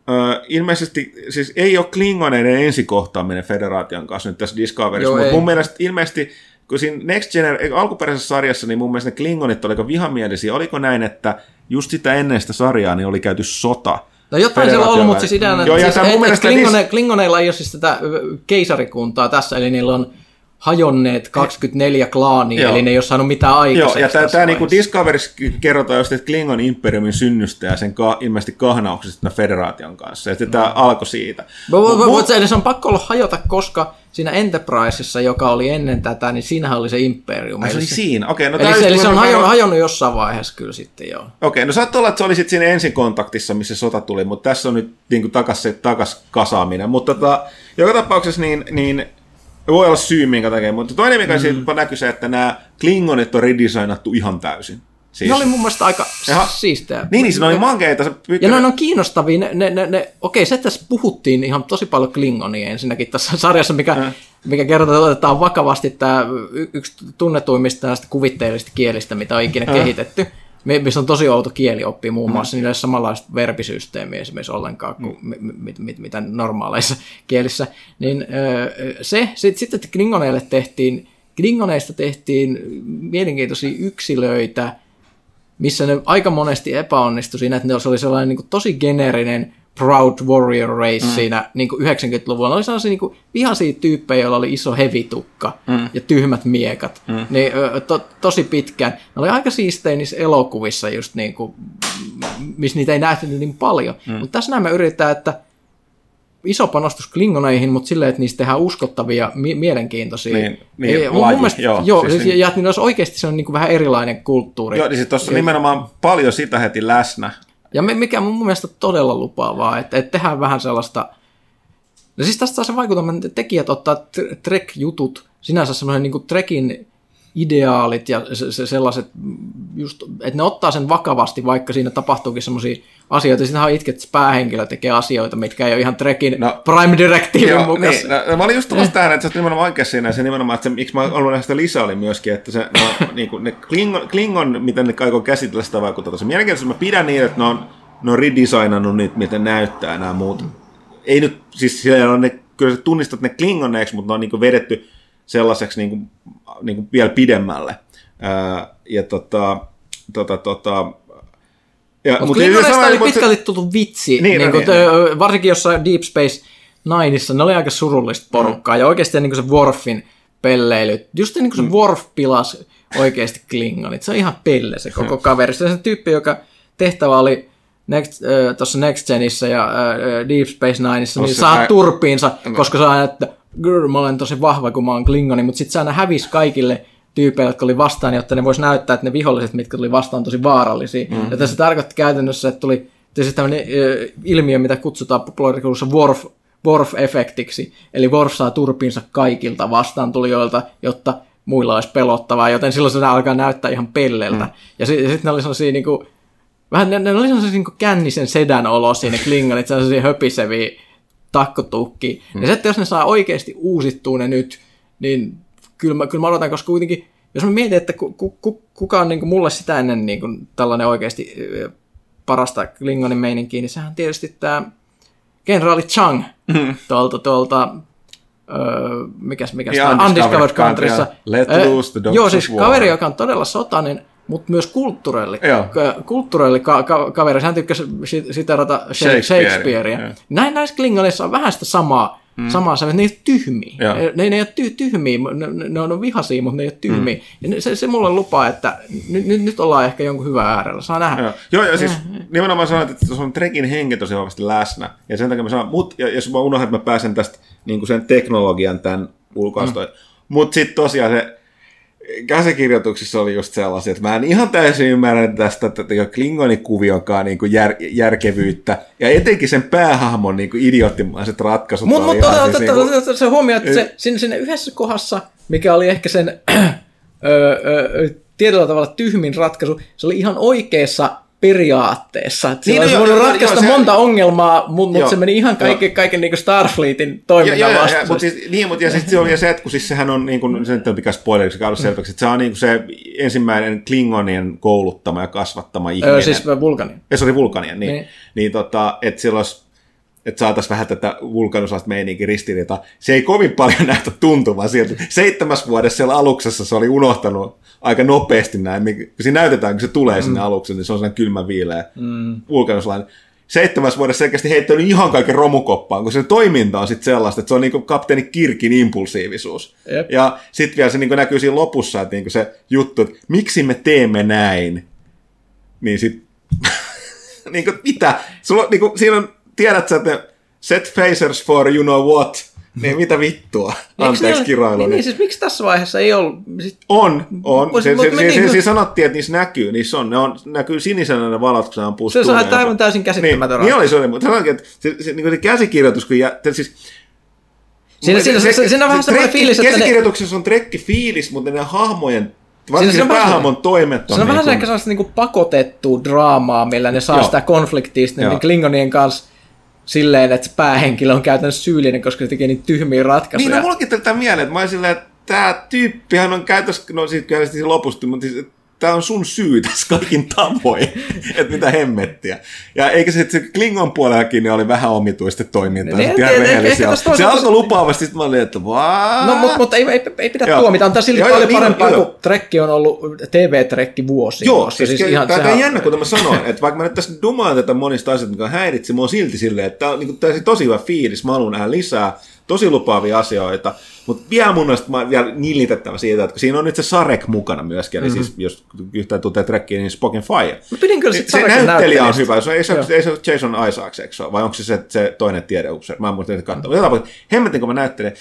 Ö, ilmeisesti, siis ei ole Klingoneiden ensikohtaaminen Federaation kanssa nyt tässä Discoveryssa, Joo, mutta ei. mun mielestä ilmeisesti, kun siinä Next Gener, alkuperäisessä sarjassa, niin mun mielestä ne Klingonit oliko vihamielisiä, oliko näin, että just sitä ennen sitä sarjaa niin oli käyty sota. No jotain siellä on ollut, mutta siis ideana, Joo, siis, tämä mun et, et mielestä Klingone, Klingoneilla ei ole siis tätä keisarikuntaa tässä, eli niillä on hajonneet 24 klaania, Joo. eli ne ei ole saanut mitään Joo, aikaiseksi. ja tämä niinku. Discoverissa kerrotaan just, että Klingon imperiumin synnystä ja sen ka- ilmeisesti kahnauksesta federaation kanssa. Ja tämä alkoi siitä. Vo- Mut- Mutta se on pakko olla hajota, koska siinä Enterprisessa, joka oli ennen tätä, niin siinähän oli se Imperium. Ai, se Eli oli siinä. Okei, no Eli se, eli se on hajonnut, hajonnut jossain vaiheessa kyllä sitten, joo. Okei, no saattaa olla, että se oli sitten siinä ensin kontaktissa, missä sota tuli, mutta tässä on nyt niin takas se takas kasaaminen. Mutta tota, joka tapauksessa niin, niin voi olla syy, minkä takia. Mutta toinen, mikä mm. siitä näkyy se, että nämä Klingonit on redesignattu ihan täysin. Siis, Ne oli mun mielestä aika Jaha. siistejä. Niin, niin se oli mankeita. Se Ja ne on kiinnostavia. Ne, ne, ne, ne, okei, se tässä puhuttiin ihan tosi paljon Klingonia ensinnäkin tässä [LAUGHS] sarjassa, mikä, Äh. mikä kertoo, että otetaan vakavasti tämä yksi tunnetuimmista näistä kuvitteellisista kielistä, mitä on ikinä Äh. kehitetty. Mi- missä on tosi outo kielioppi muun muassa, niillä ei ole samanlaista verbisysteemiä esimerkiksi ollenkaan kuin mit, mit, mit, mitä normaaleissa [LAUGHS] kielissä. Niin se, sitten sit, että Klingoneille tehtiin, Klingoneista tehtiin mielenkiintoisia yksilöitä, missä ne aika monesti epäonnistui siinä, että ne oli sellainen niin kuin tosi geneerinen Proud Warrior Race mm. siinä niin kuin 90-luvulla. Ne oli sellaisia niin vihaisia tyyppejä, joilla oli iso hevitukka mm. ja tyhmät miekat. Mm. Niin, to, tosi pitkään. Ne oli aika siistejä niissä elokuvissa just niin kuin, missä niitä ei nähty niin paljon. Mm. Mutta tässä näemme yritetään, että iso panostus Klingoneihin, mutta silleen, että niistä tehdään uskottavia, mie- mielenkiintoisia. Niin, niin, Ei, mun laji, mielestä, joo, joo, siis siis niin. ja, niillä olisi oikeasti se on niin kuin vähän erilainen kulttuuri. Joo, niin sit tuossa on nimenomaan paljon sitä heti läsnä. Ja mi- mikä on mun mielestä todella lupaavaa, että, että tehdään vähän sellaista... No siis tästä saa se vaikutelma, että tekijät ottaa tr- Trek-jutut, sinänsä semmoinen niin Trekin ideaalit ja se, se sellaiset, just, että ne ottaa sen vakavasti, vaikka siinä tapahtuukin semmoisia asioita. Ja Sittenhän itket, että päähenkilö tekee asioita, mitkä ei ole ihan Trekin No, no, Prime Directivin mukaisesti. niin, no, mä olin just tulossa tähän, että sä nimenomaan oikeassa siinä, se nimenomaan, että se, miksi mä haluan nähdä sitä lisää, oli myöskin, että se, no, [LAUGHS] niin kuin, ne Klingon, Klingon, miten ne aikoo käsitellä sitä vaikuttaa tosi mielenkiintoista. Mä pidän niin, että ne on, ne on redesignannut niitä, miten näyttää nämä muut. Ei nyt, siis siellä on ne, kyllä sä tunnistat ne Klingoneiksi, mutta ne on niin vedetty sellaiseksi niin kuin, niin kuin vielä pidemmälle. Ää, ja tota, tota, tota, ja, Mutta mut Klingoneista oli mut se- pitkälti tullut vitsi, Niin, niin, no niin niin, niin. varsinkin jossain Deep Space Nineissa, ne oli aika surullista porukkaa, ja oikeasti niin kuin se Worfin pelleily, just niin kuin se Mm. Worf pilas oikeasti Klingonit, se on ihan pelle se koko [LAUGHS] kaveri, se on se tyyppi, joka tehtävä oli Next, äh, tuossa Next Genissä ja äh, Deep Space Nineissa, niin saa turpiinsa, koska saa aina, että grr, mä olen tosi vahva, kun mä oon Klingoni, mutta sitten se aina hävisi kaikille tyypeille, jotka oli vastaan, jotta ne vois näyttää, että ne viholliset, mitkä tuli vastaan, on tosi vaarallisia. Mm-hmm. Ja tässä tarkoitti käytännössä, että tuli tietysti tämmöinen äh, ilmiö, mitä kutsutaan populaarikuulussa Worf, Worf-efektiksi. Eli Worf saa turpiinsa kaikilta vastaan tulijoilta, jotta muilla olisi pelottavaa, joten silloin se alkaa näyttää ihan pelleltä. Mm. Ja sitten sit ne oli sellaisia niinku, vähän ne, ne oli sellaisia niinku kännisen sedän olosia, ne klingonit, sellaisia höpiseviä takkotukki. Mm. Ja sitten jos ne saa oikeasti uusittua ne nyt, niin kyllä mä, kyllä mä odotan, koska kuitenkin, jos mä mietin, että ku, ku, ku, kuka on niin kuin mulle sitä ennen niin kuin tällainen oikeasti parasta Klingonin meininkiä, niin sehän on tietysti tämä kenraali Chang mm. tuolta, tuolta öö, mikäs, mikäs tää, Undiscovered Undiscovered Country, Countryssa. Let loose the dogs Joo, siis kaveri, joka on todella sotainen, mutta myös kulttuurelli. Ka- kulttuurelli ka- ka- kaveri. Hän tykkäsi si- siterata Shakespearea, Shakespearea. Näin näissä klingoneissa on vähän sitä samaa, mm. samaa se, että ne ei ole tyhmiä. Joo. Ne, ne, ei ole ty- tyhmiä, ne, ne, on vihaisia, mutta ne ei ole tyhmiä. Mm. Ja se, se mulle lupaa, että nyt, nyt, nyt ollaan ehkä jonkun hyvän äärellä. Saa nähdä. Joo, joo ja siis nimenomaan sanoit, että tuossa on Trekin henki tosi vahvasti läsnä. Ja sen takia mä sanon, mut, ja jos mä unohdan, että mä pääsen tästä niin kuin sen teknologian tämän ulkoastoin. Mm. Mutta sitten tosiaan se käsikirjoituksissa oli just sellaisia, että mä en ihan täysin ymmärrä tästä että Klingonin kuvionkaan niin jär, järkevyyttä. Ja etenkin sen päähahmon niin idioottimaiset ratkaisut Mutta mut, siis tota, se huomio, että se, sinne, sinne yhdessä kohdassa, mikä oli ehkä sen [CLEARS THROAT] ö, ö, tietyllä tavalla tyhmin ratkaisu, se oli ihan oikeassa periaatteessa. Että Niin, olisi no, voinut joo, ratkaista joo, se- monta ongelmaa, mutta Joo, mut se meni ihan kaiken, kaiken niin Starfleetin toiminnan Ja, ja, ja, vastaisesti. mutta siis, niin, mutta ja sitten se oli se, että kun siis sehän on, niin kuin, se nyt on mikä spoileriksi käydä selväksi, että se on niin kuin se ensimmäinen Klingonien kouluttama ja kasvattama ihminen. Öö, siis Vulkanin. Ja se oli Vulkanien, niin, niin. Niin. tota, että sillä olisi että saataisiin vähän tätä vulkanuslaista meininkin ristiriitaa. Se ei kovin paljon [LAUGHS] näytä tuntumaan siltä. Seitsemäs vuodessa siellä aluksessa se oli unohtanut aika nopeasti näin. Kun siinä näytetään, kun se tulee sinne alukseen, niin se on sellainen kylmä viileä mm. vulkanuslainen. seitsemässä vuodessa selkeästi heittänyt ihan kaiken romukoppaan, kun se toiminta on sitten sellaista, että se on niin kuin kapteeni Kirkin impulsiivisuus. Jep. Ja sitten vielä se niin kuin näkyy siinä lopussa, että niin kuin se juttu, että miksi me teemme näin, niin sitten, [LAUGHS] niin kuin, mitä? Sulla, on, niin kuin, siinä on, tiedät sä, että set phasers for you know what, niin mitä vittua, anteeksi kirailu. Niin, niin, siis miksi tässä vaiheessa ei ollut... Siis, On, on. Mut- Se, se, se, niinku- se, se sanottiin, että niissä näkyy, niissä on, ne on, näkyy sinisenä ne valot, kun se ampuu Se on aivan täysin käsittämätön Niin, niin oli se, oli, mutta sanoinkin, että se, se, niin se käsikirjoitus, kun jä, siis, Siinä- siinä- siinä- siinä on vähän semmoinen trekki- fiilis, että ne- Käsikirjoituksessa on trekki fiilis, mutta ne hahmojen, varsinkin se se on päähahmon toimet on, se on vähän niin ehkä sellaista niinku pakotettua draamaa, millä ne saa Joo. sitä konfliktia sitten Klingonien kanssa silleen, että päähenkilö on käytännössä syyllinen, koska se tekee niitä tyhmiä ratkaisuja. Niin, no mullakin tämä mieleen, että mä olin silleen, että tämä tyyppihän on käytössä, no siitä kyllä lopusti, mutta siis, tämä on sun syy [LAUGHS] tässä kaikin tavoin, että mitä hemmettiä. Ja eikä se, että se Klingon puolellakin ne oli vähän omituista toimintaa, Niin, niin, ihan tiedä, rehellisiä. ehkä tässä Se alkoi lupaavasti, sitten mä olin, että vaan. No, mutta, mutta ei, ei, ei pidä Joo. tuomita. On tämä silti Joo, paljon niin on, parempaa, joo. kun Trekki on ollut TV-trekki vuosi. Joo, siis, siis ihan, tämä sehän- on jännä, kuten mä sanoin, että vaikka mä nyt tässä dumaan tätä monista asioista, mikä häiritsi, mua silti silleen, että tämä on niin kuin, tosi hyvä fiilis, mä haluan nähdä lisää, tosi lupaavia asioita, mutta vielä mun mielestä mä vielä nillitettävä siitä, että siinä on nyt se Sarek mukana myöskin, eli Mhm. siis jos yhtään tuntee trekkiä, niin Spoken Fire. Mä pidin kyllä sit Se Sarekin näyttelijä on hyvä, se ei, se, ei se ole Jason Isaacs, eikö se vai onko se, se, se toinen tiedeupseeri? Mä en muista niitä katsoa. Jotain, mutta hemmetin, kun mä näyttelen.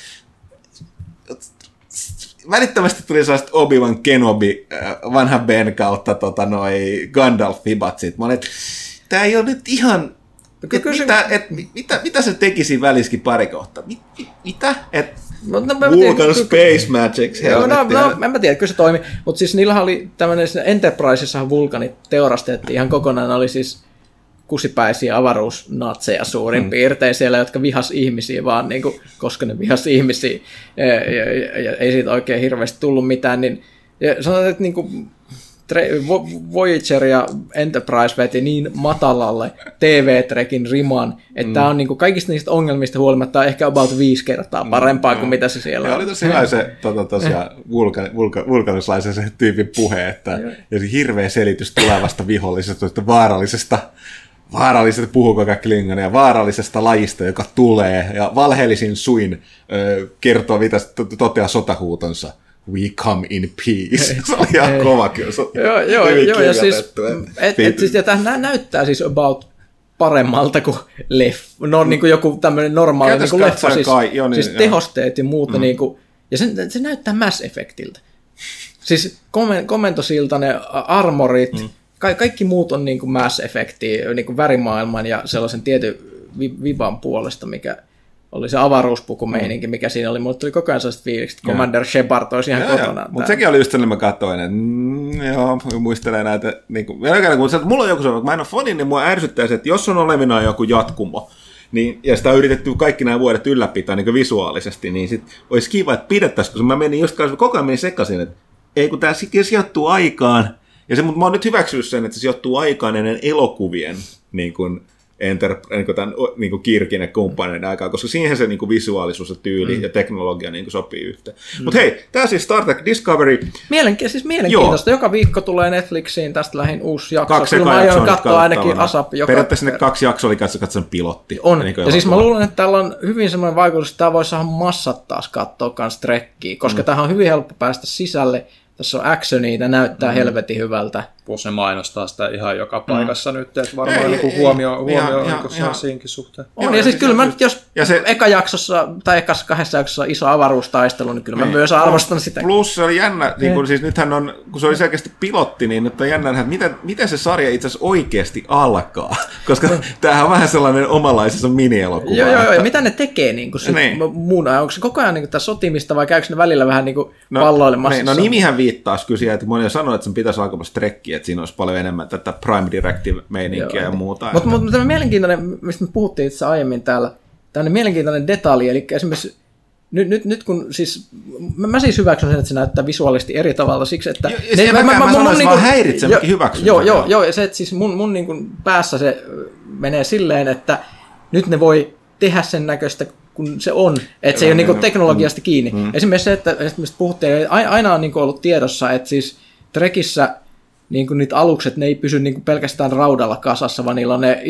Välittömästi tuli sellaista Obi-Wan Kenobi, äh, vanha Ben kautta tota, noi Gandalf-fibat siitä. Mä olin, että tää ei ole nyt ihan... Kyllä Et se- mitä, et, mitä, mitä se tekisi väliskin pari kohtaa? Mit, mit, mitä? Et Mutta no, mä tiedä, Vulcan kyllä- Space Magics, Joo, no, no, en mä tiedä, kyllä se toimi. Mutta siis niillähän oli tämmöinen, Enterprisessahan vulkanit teurastettiin ihan kokonaan, ne oli siis kusipäisiä avaruusnatseja suurin hmm. piirtein siellä, jotka vihas ihmisiä vaan, niin kuin, koska ne vihas ihmisiä, ja, ja, ja, ja ei siitä oikein hirveästi tullut mitään, niin ja sanotaan, että niin kuin, Voyager ja Enterprise veti niin matalalle TV-trekin riman, että mm. tämä on niin kuin kaikista niistä ongelmista huolimatta ehkä about viisi kertaa parempaa kuin mitä se siellä Ja on. oli tosi hyvä se tota, tosiaan vulkan, vulka, vulkanislaisen se tyypin puhe, että ja se hirveä selitys tulevasta vihollisesta, että vaarallisesta vaarallisesta, puhuuko Klingonia, vaarallisesta lajista, joka tulee, ja valheellisin suin ö, kertoo, mitä toteaa sotahuutonsa. We come in peace. Se oli ihan kova kyllä. Se Joo, joo, joo ja siis, et, et, siis ja tämä näyttää siis about paremmalta kuin leffa. No niin kuin joku tämmöinen normaali niin kuin leffa, siis, kai, joo, niin, siis joo. tehosteet ja muuta. Mm. Niin kuin, ja se, se näyttää Mass Effectiltä. Siis komen, komentosilta ne armorit, mm. ka, kaikki muut on niin kuin Mass Effectia, niin kuin värimaailman ja sellaisen tietyn vi, viban puolesta, mikä oli se avaruuspukumeininki, mikä siinä oli. Mulle tuli koko ajan sellaiset fiilikset, että Commander Shepard olisi ihan kotona. Mutta sekin oli just sellainen, mä katsoin, että mm, joo, muistelen näitä, niin kuin, ja oikein, kun se, että mulla on joku sellainen, kun mä en ole fani, niin mua ärsyttää se, että jos on olevinaan joku jatkumo, niin, ja sitä on yritetty kaikki nämä vuodet ylläpitää niin visuaalisesti, niin sit olisi kiva, että pidettäisiin, koska mä menin just kanssa, koko ajan menin sekaisin, että ei kun tämä sijoittuu aikaan, ja se, mutta mä oon nyt hyväksynyt sen, että se sijoittuu aikaan ennen elokuvien niin kuin, enter, niin kuin tämän niin kuin Kirkin ja kumppaneiden aikaa, koska siihen se niin kuin visuaalisuus ja tyyli mm. ja teknologia niin kuin sopii yhteen. Mm. Mutta hei, tämä siis Star Trek Discovery, Mielenki- siis mielenkiintoista. Joka viikko tulee Netflixiin tästä lähin uusi jakso. kaksi Kyllä mä aion katsoa ainakin. ASAP joka Periaatteessa ne kaksi jaksoa oli katso, katson pilotti. On. Niin ja siis mä luulen, että tällä on hyvin semmoinen vaikutus, että tämä voisi saada massat taas katsoa kans trekkiä, koska mm. tähän on hyvin helppo päästä sisälle. Tässä on actionia, tämä näyttää mm. helvetin hyvältä. Plus ne mainostaa sitä ihan joka paikassa mm. nyt, että varmaan Ei, niin ei, huomio, ei. huomio Ihan- on ihan- niin ihan- siinkin suhteen. On, ja ja siis kyllä mä nyt, jos ja se- eka jaksossa tai ekassa kahdessa jaksossa on iso avaruustaistelu, niin kyllä mä Niin. myös arvostan sitä. Plus se oli jännä, niin kun, siis nythän on, kun se oli selkeästi pilotti, niin nyt on jännä nähdä, että miten, miten se sarja itse asiassa oikeasti alkaa. [LAUGHS] Koska tämähän on vähän sellainen omalaisensa mini-elokuva. Joo, joo, joo. että- Ja mitä ne tekee niin kuin sit Niin. muun ajan? Onko se koko ajan niin kuin sotimista vai käykö ne välillä vähän niin kuin no, palloilemassa? niin, no nimihän viittaisi kyllä siihen, että moni on sanonut, että sen pitäisi alkaa vasta trekkiä, että siinä olisi paljon enemmän tätä Prime Directive-meininkiä ja muuta. Mutta mut, tämä mielenkiintoinen, mistä me puhuttiin itse aiemmin täällä, tämmöinen mielenkiintoinen detalji, eli esimerkiksi nyt, nyt, nyt kun siis, mä, mä siis hyväksyn sen, että se näyttää visuaalisesti eri tavalla siksi, että... Jo- ja se- mäkään- mä sanoisin vaan häiritsee, mäkin hyväksyn Joo, joo, joo. joo, ja se, että siis mun, mun niin kuin päässä se menee silleen, että nyt ne voi tehdä sen näköistä, kun se on, että se ei ole niin kuin teknologiasta kiinni. Mm. Esimerkiksi se, että esimerkiksi puhuttiin, aina on niin kuin ollut tiedossa, että siis Trekissä niin kuin niitä alukset, ne ei pysy niin kuin pelkästään raudalla kasassa, vaan niillä on ne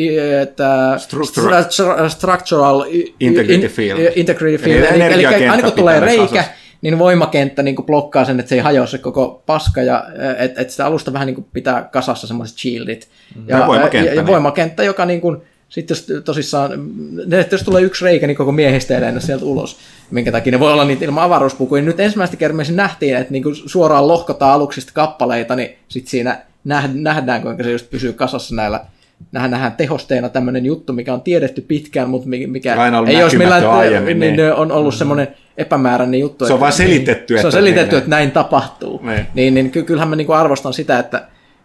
että Structural- stra- structural Integrity in- field. Eli field. Eli, eli energiakenttä aina kun tulee reikä, kasassa. niin voimakenttä niin kuin blokkaa sen, että se ei hajoa se koko paska, ja että et sitä alusta vähän niin kuin pitää kasassa semmoiset shieldit. Ja voimakenttä, ja, ja niin. voimakenttä, joka niin kuin, sitten jos tosissaan, ne, että jos tulee yksi reikä, niin koko miehistä ei lennä sieltä ulos, minkä takia ne voi olla niitä ilman avaruuspukuja. Nyt ensimmäistä kertaa nähtiin, että niin kuin suoraan lohkotaan aluksista kappaleita, niin sitten siinä näh- nähdään, kuinka se just pysyy kasassa näillä Nähdään, nähdään tehosteena tämmöinen juttu, mikä on tiedetty pitkään, mutta mi- mikä Aina ei olisi millään, aiemmin, niin, niin. on ollut semmoinen epämääräinen juttu. Se on että- vaan selitetty, Se on että selitetty, niin, että näin tapahtuu. Niin. Niin, niin ky- kyllähän mä niinku arvostan sitä, että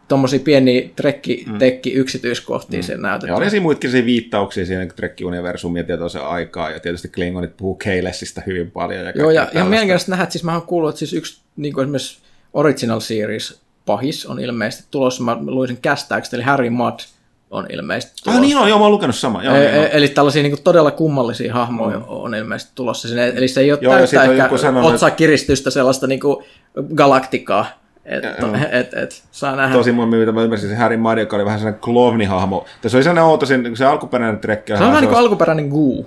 tuommoisia pieniä trekki, tekki yksityiskohtia mm. Ja näytetään. oli siinä muitakin sellaisia viittauksia siihen Trek-universumia tietoisen aikaa, ja tietysti Klingonit puhuu Keilessistä hyvin paljon. Ja Joo, ja ihan tällaista. mielenkiintoista nähdä, että siis mä oon kuullut, että siis yksi niin kuin esimerkiksi Original Series pahis on ilmeisesti tulossa, mä luin sen kästääksi, eli Harry Mudd on ilmeisesti tulossa. Ah niin on, joo, mä oon lukenut sama. Joo, E- niin on. e- Eli tällaisia niin kuin todella kummallisia hahmoja mm. on ilmeisesti tulossa sinne. Eli se ei ole Joo, ja täyttä ehkä sanonut, otsakiristystä sellaista niin kuin galaktikaa. Et, Joo. et, et, saa nähdä. Tosi mun mitä mä ymmärsin, se Harry joka oli vähän sellainen klovnihahmo. Tässä oli sellainen outo, sen- se alkuperäinen Trek. se on vähän niin kuin alkuperäinen Goo.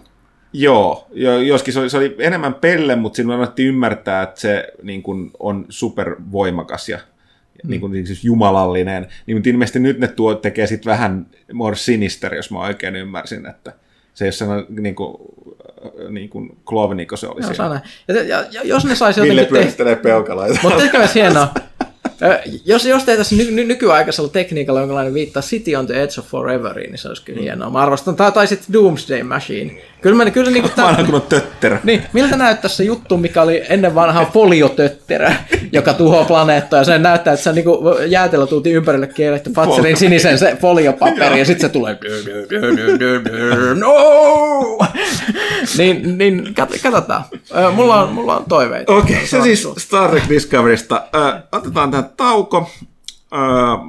Joo, jo, joskin se oli, se oli enemmän pelle, mutta siinä annettiin ymmärtää, että se niin kuin, on supervoimakas ja mm. niin kuin, siis jumalallinen. Niin, mutta ilmeisesti nyt ne tuo, tekee sitten vähän more sinister, jos mä oikein ymmärsin, että se ei ole sellainen niin kuin, äh, niin kuin klovni, kun se oli Joo, siinä. saa nähdä. Ja, ja, ja, jos ne saisi Ville jotenkin tehdä... pyöristelee peukaloita. Mutta myös hienoa. [LAUGHS] Jos, jos tehtäisiin ny, ny, nykyaikaisella tekniikalla jonkinlainen viittaa City on the Edge of Foreveriin, niin se olisi kyllä hienoa. Mä arvostan. Tai, tai sitten Doomsday Machine. Kyllä mä kyllä niinku [LAUGHS] tää, Vanha kun on tötterä. niin, miltä näyttäisi se juttu, mikä oli ennen vanhaa foliotötterä, [LAUGHS] joka tuhoaa planeettoja. Ja se näyttää, että se on niinku jäätelö tultiin ympärille kielletty Fatserin sinisen se [LAUGHS] foliopaperi, ja sitten se tulee no! [LAUGHS] niin, niin kat- katsotaan. Mulla on, mulla on toiveita. Okei, okay, se siis Star Trek Discoverysta. Otetaan tähän tauko,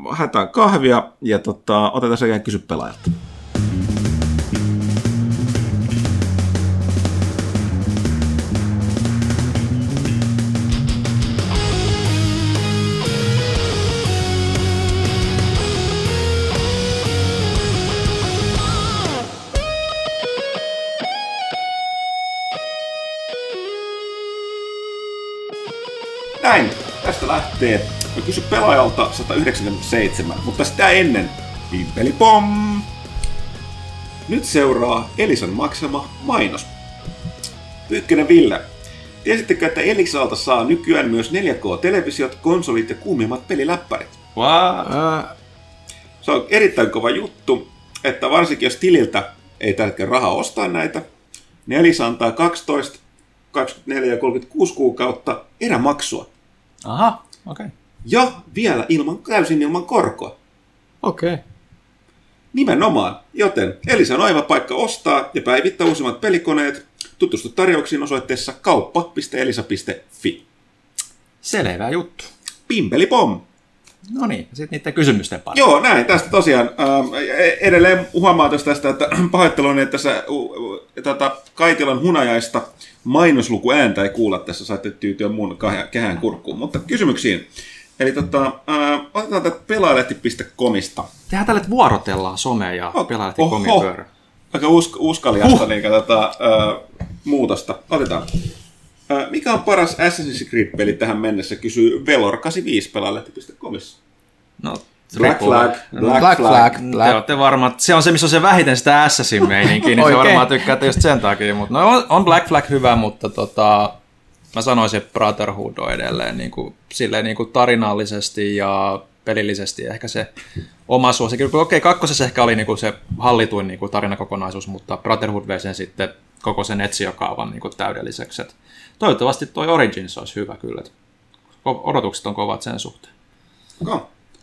haetaan kahvia ja tota, otetaan jälkeen kysy pelaajalta. Lähtee. Mä kysy pelaajalta 197, mutta sitä ennen Pimpeli pom! Nyt seuraa Elisan maksama mainos. Pyykkönen Ville. Tiesittekö, että Elisalta saa nykyään myös 4K-televisiot, konsolit ja kuumimmat peliläppärit? What? Ö, Se on erittäin kova juttu, että varsinkin jos tililtä ei tällä hetkellä rahaa ostaa näitä, niin Elisa antaa 12, 24 ja 36 kuukautta erämaksua. Aha. Okay. Ja vielä ilman, täysin ilman korkoa. Okei. Okay. Nimenomaan. Joten Elisa on oiva paikka ostaa ja päivittää uusimmat pelikoneet. Tutustu tarjouksiin osoitteessa kauppa.elisa.fi. Selvä juttu. Pimpeli pom! No niin, sitten niiden kysymysten pari. Joo, näin. Tästä tosiaan e- edelleen huomaa tästä, että [CLEARS THROAT] pahoittelun, että tässä u, u, tota, Kaitilan hunajaista mainoslukuääntä ei kuulla tässä, saatte tyytyä mun kehän kurkkuun. Mutta kysymyksiin. Eli tota, äh, otetaan tätä pelaajalehti.comista. Tehdään tälle, vuorotellaan some ja Oh, pelaajalehti oho. komin pyörä. Aika usk- uskaliasta huh. niin, tota, äh, muutosta. Otetaan. Äh, mikä on paras Assassin's Creed-peli tähän mennessä, kysyy Velor85 pelaajalehti.comissa. No, Black Flag, Black, Black Flag. Flag. Te olette varmaan, se on se, missä on se vähiten sitä Assassin meininkiä, niin se varmaan tykkäätte just sen takia. Mutta no, on- on Black Flag hyvä, mutta tota, mä sanoisin, että Brotherhood on edelleen niin kuin, silleen niin kuin tarinallisesti ja pelillisesti ehkä se oma suosikki. Okei, okay, kakkosessa ehkä oli niin kuin se hallituin niin kuin tarinakokonaisuus, mutta Brotherhood vei sen sitten koko sen etsijakaavan niin kuin täydelliseksi. Et toivottavasti toi Origins olisi hyvä kyllä. Odotukset on kovat sen suhteen.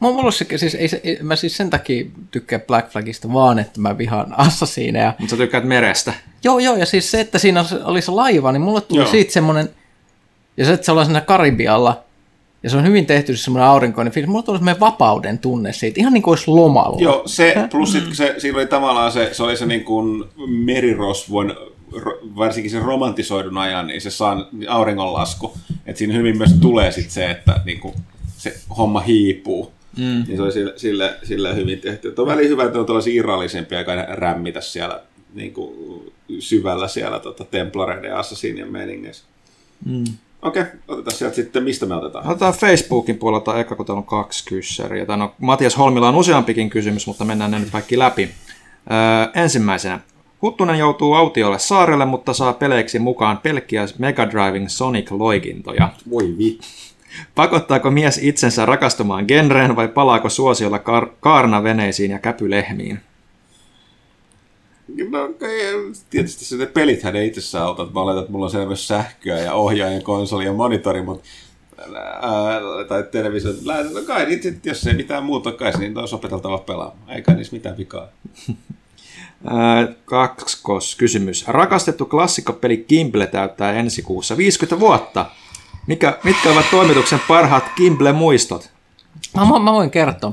Go. Mulla se, siis, ei, ei, mä siis sen takia tykkään Black Flagista vaan, että mä vihaan [LAUGHS] Assassineja. Mutta sä tykkäät merestä. Joo, joo, ja siis se, että siinä oli se laiva, niin mulle tuli Joo. siitä semmoinen, ja se, että se ollaan siinä Karibialla, ja se on hyvin tehty se semmoinen aurinkoinen fiilis, mulle tuli semmoinen vapauden tunne siitä, ihan niin kuin olisi lomalla. Joo, se, plus sit, se, siinä oli tavallaan se, se oli se niin kuin merirosvon, ro- varsinkin sen romantisoidun ajan, niin se saa auringonlasku. Että siinä hyvin myös tulee sit se, että niin kuin, se homma hiipuu. Mm. Niin se oli sille, sille, sille hyvin tehty. Että on väliin hyvä, että on tällaisia irrallisempia, joka rämmitä siellä niin kuin, syvällä siellä tota, Templareiden ja Assassinien meningeissä. Mm. Okei, okay, otetaan sieltä sitten, mistä me otetaan? Otetaan Facebookin puolelta eka, kun täällä on kaksi kyssäriä. No, Matias Holmilla on useampikin kysymys, mutta mennään ne nyt kaikki läpi. Öö, ensimmäisenä. Huttunen joutuu autiolle saarelle, mutta saa peleiksi mukaan pelkkiä Mega Driving Sonic-loikintoja. Voi vittu. Pakottaako mies itsensä rakastumaan genreen vai palaako suosiolla kar- kaarnaveneisiin ja käpylehmiin? No, tietysti se pelithän ei itsessään auta, että mä oletan, että mulla on siellä sähköä ja ohjaajan, konsoli ja monitori, mutta ää, tai televisio, no kai niin, jos ei mitään muuta, kai niin olisi opeteltava pelaamaan. Eikä niissä mitään vikaa. Kakskos kysymys. Rakastettu klassikkopeli Kimble täyttää ensi kuussa 50 vuotta. Mikä, mitkä ovat toimituksen parhaat Kimble-muistot? Mä, mä voin kertoa.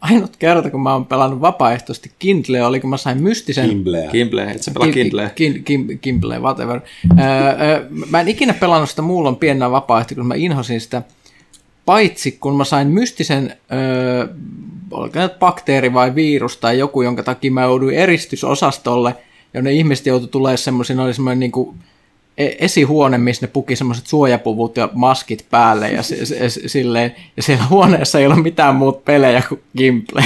Ainut kerta, kun mä oon pelannut vapaaehtoisesti Kindle, oli kun mä sain mystisen... Kimbleä. Kimble, et sä pelaa Kindle. Kim, Kim, Kimble, whatever. Öö, mä en ikinä pelannut sitä muulla pienenä vapaaehtoisesti, kun mä inhosin sitä. Paitsi kun mä sain mystisen, öö, oliko nyt bakteeri vai virus tai joku, jonka takia mä jouduin eristysosastolle, ja ne ihmiset joutui tulemaan semmoisen, oli semmoinen niin kuin, esihuone, missä ne puki semmoiset suojapuvut ja maskit päälle ja, s- s- silleen, ja siellä huoneessa ei ole mitään muut pelejä kuin Gimple.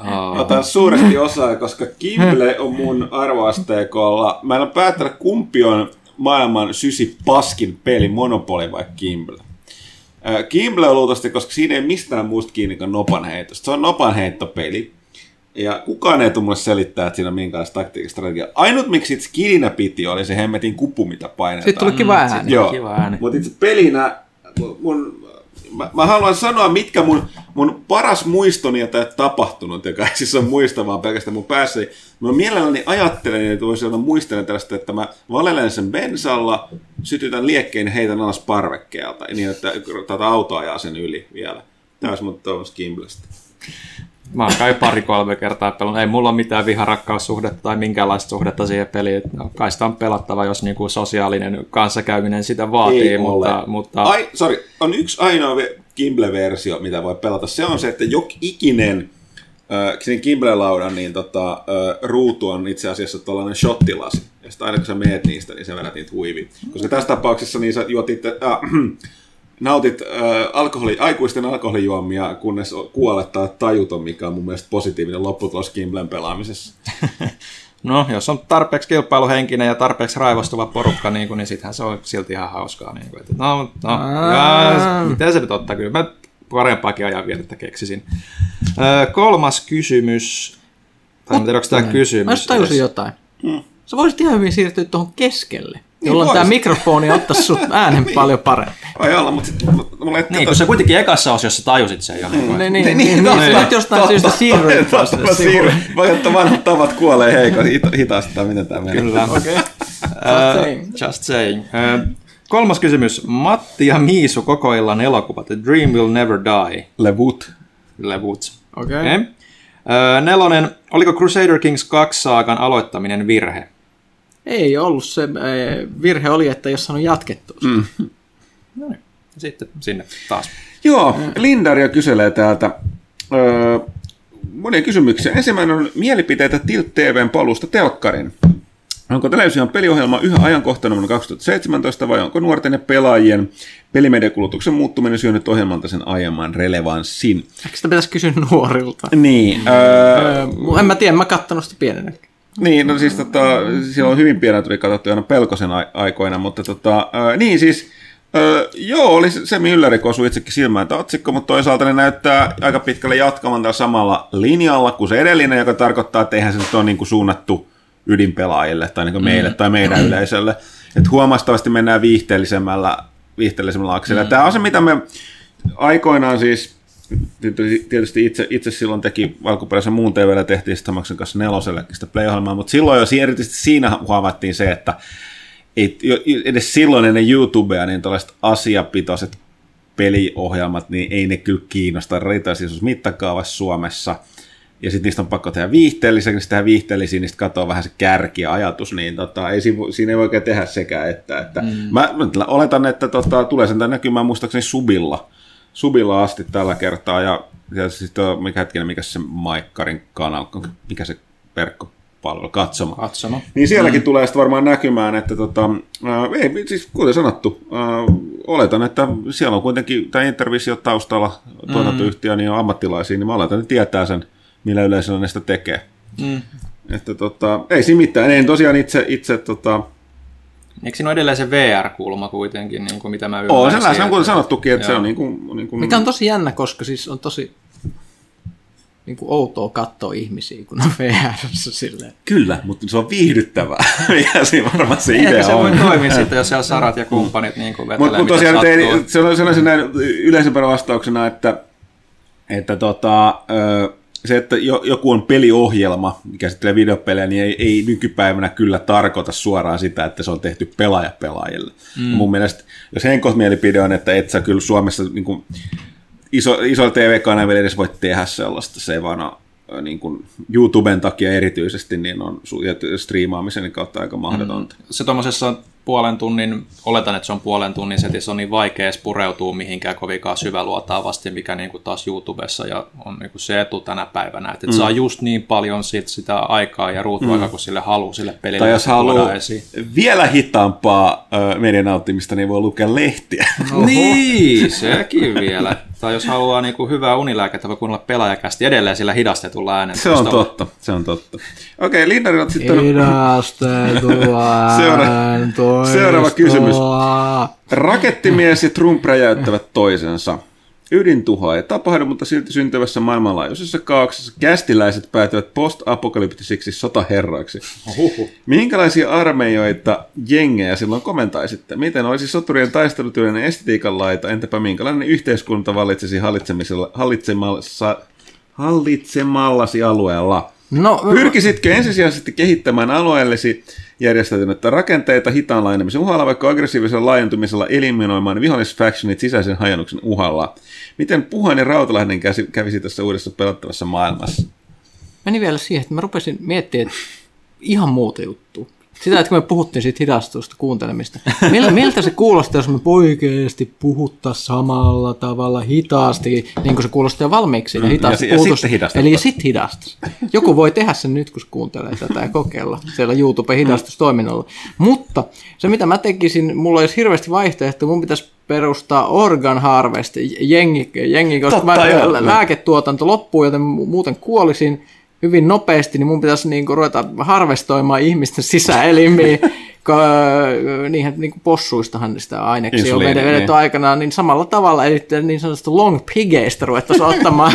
Oh. Otan suuresti osaa, koska Kimble on mun arvoasteikolla. Mä en ole päättänyt, kumpi on maailman sysi paskin peli, Monopoly vai Kimble. Kimble on luultavasti, koska siinä ei mistään muusta kiinni kuin nopanheitosta. Se on nopanheittopeli. Ja kukaan ei tule selittää, että siinä on minkälaista taktiikasta strategiaa. Ainut miksi itse kilinä piti oli se hemmetin kupu, mitä painetaan. Sitten tuli kiva mm, ääni. Joo, mutta itse pelinä mun, mä, mä, haluan sanoa, mitkä mun, mun paras muistoni, ei tapahtunut, joka ei siis on muistamaan pelkästään mun päässä. Mä mielelläni ajattelen, että voisi olla muistelen tällaista, että mä valelen sen bensalla, sytytän liekkeen ja heitän alas parvekkeelta, niin että tätä autoa ajaa sen yli vielä. Tämä olisi mun Kimblestä. Mä oon kai pari-kolme kertaa pelannut. Ei mulla ole mitään viharakkaussuhdetta tai minkäänlaista suhdetta siihen peliin. No, kai sitä on pelattava, jos niinku sosiaalinen kanssakäyminen sitä vaatii. Ei mutta, ole. mutta... Ai, sorry, on yksi ainoa Kimble-versio, mitä voi pelata. Se on se, että jok ikinen äh, sen Kimble-laudan niin tota, äh, ruutu on itse asiassa tällainen shottilasi. Ja sitten aina kun sä meet niistä, niin sä vedät niitä huiviin. Koska tässä tapauksessa niin sä juot itse, äh, nautit äh, alkoholi, aikuisten alkoholijuomia, kunnes kuolet tai tajuton, mikä on mun mielestä positiivinen lopputulos Kimblen pelaamisessa. [LAUGHS] No, jos on tarpeeksi kilpailuhenkinen ja tarpeeksi raivostuva porukka, niin, kuin, niin sittenhän se on silti ihan hauskaa. Niin kuin, että no, no, ja, miten se nyt ottaa? Kyllä mä parempaakin ajanvietettä keksisin. Öö, kolmas kysymys. Tai en tiedä, onko tämä kysymys. Mä tajusin jotain. Hmm. Sä voisit ihan hyvin siirtyä tuohon keskelle. Niin jolloin tämä mikrofoni ottaisi sut äänen [LAUGHS] niin. paljon paremmin. Voi olla, mutta mulla Niin, kun se kuitenkin ekassa osiossa tajusit sen jo. Niin, niin, niin, niin, niin, niin, jostain syystä siirryit. Voi ottaa vanhat tavat kuolee heikko hitaasti, tai miten tämä menee. Kyllä. Okay. uh, just saying. Uh, kolmas kysymys. Matti ja Miisu koko illan elokuvat. The Dream Will Never Die. Levut. Levut. Okei. Okay. Okay. Uh, nelonen. Oliko Crusader Kings 2 saakan aloittaminen virhe? Ei ollut se virhe oli, että jos on jatkettu. Mm. No niin. Sitten sinne taas. Joo, Lindaria kyselee täältä öö, monia kysymyksiä. Ensimmäinen on mielipiteitä Tilt TVn palusta telkkarin. Onko television peliohjelma yhä ajankohtainen vuonna 2017 vai onko nuorten ja pelaajien pelimediakulutuksen muuttuminen syönyt ohjelmalta sen aiemman relevanssin? Eikö sitä pitäisi kysyä nuorilta? Niin. Öö, öö, en mä tiedä, mä kattonut sitä pienenä. Niin, no siis tota, siellä on hyvin pienet tuli katsottu aina pelkosen aikoina, mutta tota, ää, niin siis, joo, oli se Mülleri, kun osui itsekin silmään otsikko, mutta toisaalta ne näyttää aika pitkälle jatkavan tällä samalla linjalla kuin se edellinen, joka tarkoittaa, että eihän se nyt ole niin kuin suunnattu ydinpelaajille tai niin kuin meille mm. tai meidän yleisölle. Että huomastavasti mennään viihteellisemmällä, viihteellisemmällä akselilla. Mm. Tämä on se, mitä me aikoinaan siis tietysti itse, itse silloin teki alkuperäisen muun TVllä tehtiin sitä maksan kanssa nelosellekin sitä play mutta silloin jo erityisesti siinä huomattiin se, että ei, edes silloin ennen YouTubea niin tällaiset asiapitoiset peliohjelmat, niin ei ne kyllä kiinnosta riitaisuus mittakaavassa Suomessa. Ja sitten niistä on pakko tehdä viihteellisiä, kun tehdään viihteellisiä, niin katsoa vähän se kärki ja ajatus, niin tota, ei, siinä, ei oikein tehdä sekä että. että mm. mä, mä, oletan, että tota, tulee sen näkymään muistaakseni Subilla, Subilla asti tällä kertaa, ja ja siis tuo, mikä hetkinen, mikä se Maikkarin kanava, mikä se verkkopalvelu, katsoma. Katsomo. Niin sielläkin mm. tulee sitten varmaan näkymään, että tota, ää, ei, siis kuten sanottu, ää, oletan, että siellä on kuitenkin tämä Intervisio taustalla tuotantoyhtiö, niin on ammattilaisia, niin mä oletan, että tietää sen, millä yleisöllä ne sitä tekee. Mm. Että tota, ei siinä mitään, en tosiaan itse, itse tota, Eikö siinä ole edelleen se VR-kulma kuitenkin, niin kuin mitä mä Oo, ymmärsin? sellainen on kuten että- sanottukin, että se Joo. on niin kuin, niin kuin Mikä on tosi jännä, koska siis on tosi niin kuin outoa katsoa ihmisiä, kun on VRssä silleen. Kyllä, mutta se on viihdyttävää, [LAUGHS] mikä siinä varmaan se Ehkä idea se voi on. toimia sitten, jos siellä sarat ja kumppanit niin kuin vetelee, Mutta mut mitä tosiaan ei, se on sellaisen näin yleisempänä vastauksena, että, että tota, ö, se, että jo- joku on peliohjelma, mikä käsittelee videopelejä, niin ei, ei nykypäivänä kyllä tarkoita suoraan sitä, että se on tehty pelaaja pelaajille. Mm. Mun mielestä, jos henkot mielipide on, että et sä kyllä Suomessa niin kuin, iso, isoilla TV-kanavilla edes voi tehdä sellaista, se ei vaan ole niin kuin YouTuben takia erityisesti, niin on striimaamisen kautta aika mahdotonta. se tuommoisessa puolen tunnin, oletan, että se on puolen tunnin setissä, on niin vaikea edes pureutua mihinkään kovinkaan syväluotaavasti, mikä niin kuin taas YouTubessa ja on niin kuin se etu tänä päivänä, että mm. saa just niin paljon sit sitä aikaa ja ruutuaikaa, mm. kun sille haluaa sille pelille Tai jos haluaa esiin. vielä hitaampaa ö, median nauttimista, niin voi lukea lehtiä. Niin, sekin vielä. Tai jos haluaa niin kuin hyvää unilääkettä, voi kuunnella pelaajakästi edelleen sillä hidastetulla äänellä. Se on totta, se on totta. Okei, Lindarilla sitten Hidastetua [LAUGHS] Seura- seuraava kysymys. rakettimies ja Trump räjäyttävät toisensa. Ydintuhoa ei tapahdu, mutta silti syntyvässä maailmanlaajuisessa kaauksessa kästiläiset päätyvät post-apokalyptisiksi sotaherroiksi. Huhhuh. Minkälaisia armeijoita jengejä silloin komentaisitte? Miten olisi soturien taistelutyöllinen estetiikan laita? Entäpä minkälainen yhteiskunta vallitsisi hallitsemisella, hallitsemassa, hallitsemallasi alueella? No, Pyrkisitkö ensisijaisesti kehittämään alueellesi järjestäytynyttä rakenteita hitaan laajenemisen uhalla, vaikka aggressiivisella laajentumisella eliminoimaan vihollisfactionit sisäisen hajonnuksen uhalla? Miten Puhan ja Rautalahden kävisi tässä uudessa pelattavassa maailmassa? meni vielä siihen, että mä rupesin miettimään että ihan muuta juttua. Sitä, että kun me puhuttiin siitä hidastusta kuuntelemista. Mil, miltä se kuulostaa, jos me oikeasti puttaa samalla tavalla hitaasti, niin kuin se kuulostaa valmiiksi. Ja, hitaasti ja ja puhutus. sitten hidastetaan. Eli sitten hidastus. Joku voi tehdä sen nyt, kun se kuuntelee tätä ja kokeilla siellä YouTube-hidastustoiminnalla. Mutta se, mitä mä tekisin, mulla olisi hirveästi vaihtoehtoja. Mun pitäisi perustaa organ harvest, jengi, jengi koska Totta, mä, joo. lääketuotanto loppuu, joten mu- muuten kuolisin hyvin nopeasti, niin mun pitäisi niinku ruveta harvestoimaan ihmisten sisäelimiä, [LAUGHS] niinhän niinku possuistahan sitä aineksia on vedetty niin. aikanaan, niin samalla tavalla, eli niin sanotusta long pigeistä ruvettaisiin [LAUGHS] ottamaan,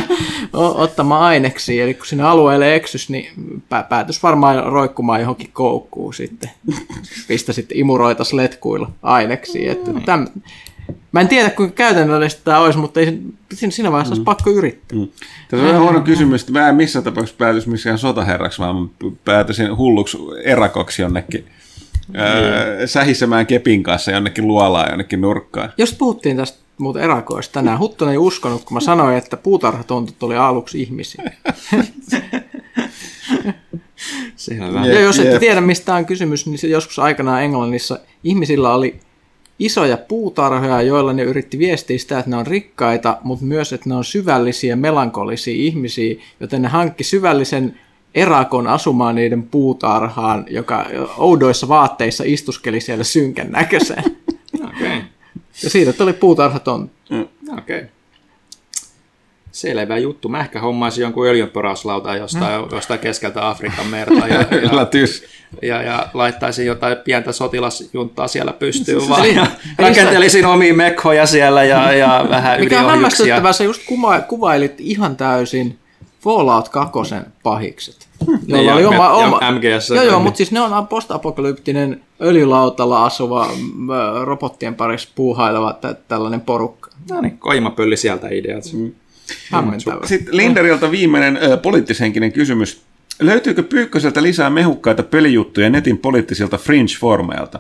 o- ottamaan aineksia, eli kun sinne alueelle eksys, niin pä- päätys varmaan roikkumaan johonkin koukkuun sitten, pistä sitten imuroitas letkuilla aineksia, että täm, Mä en tiedä, kuinka käytännöllistä tämä olisi, mutta ei, siinä- vaiheessa olisi pakko yrittää. Mm. Tässä on vähän huono kysymys, että mä en missään tapauksessa päätys missään sotaherraksi, vaan päätyisin hulluksi erakoksi jonnekin öö, sähisemään kepin kanssa jonnekin luolaan jonnekin nurkkaan. Jos puhuttiin tästä muuten erakoista tänään, Huttunen ei uskonut, kun mä sanoin, että puutarhatontut oli aluksi ihmisiä. [LAUGHS] Ja jos ette jep. tiedä, mistä on kysymys, niin joskus aikanaan Englannissa ihmisillä oli isoja puutarhoja, joilla ne yritti viestiä sitä, että ne on rikkaita, mutta myös, että ne on syvällisiä, melankolisia ihmisiä, joten ne hankki syvällisen erakon asumaan niiden puutarhaan, joka oudoissa vaatteissa istuskeli siellä synkän näköiseen. [LAUGHS] Okei. Ja siitä tuli puutarhaton. Okei. Selvä juttu. Mä ehkä hommaisin jonkun öljynporauslautan jostain, jostain keskeltä Afrikan merta ja, [LAUGHS] ja, ja, ja laittaisin jotain pientä sotilasjunttaa siellä pystyyn vaan. Ja eli [LAUGHS] rakentelisin omia mekkoja siellä ja, ja [LAUGHS] vähän Mikä on hämmästyttävää, sä just kuva, kuvailit ihan täysin Fallout 2 pahikset. Jolla ja oli oma, me- ja oma, MGS. Joo, joo, mutta siis ne on postapokalyptinen öljylautalla asuva robottien parissa puuhaileva tä- tällainen porukka. No niin, koimapölli sieltä ideat. Mm. Hämmentävä. Sitten Linderilta viimeinen ö, poliittishenkinen kysymys. Löytyykö Pyykköseltä lisää mehukkaita pelijuttuja netin poliittisilta fringe-formeilta?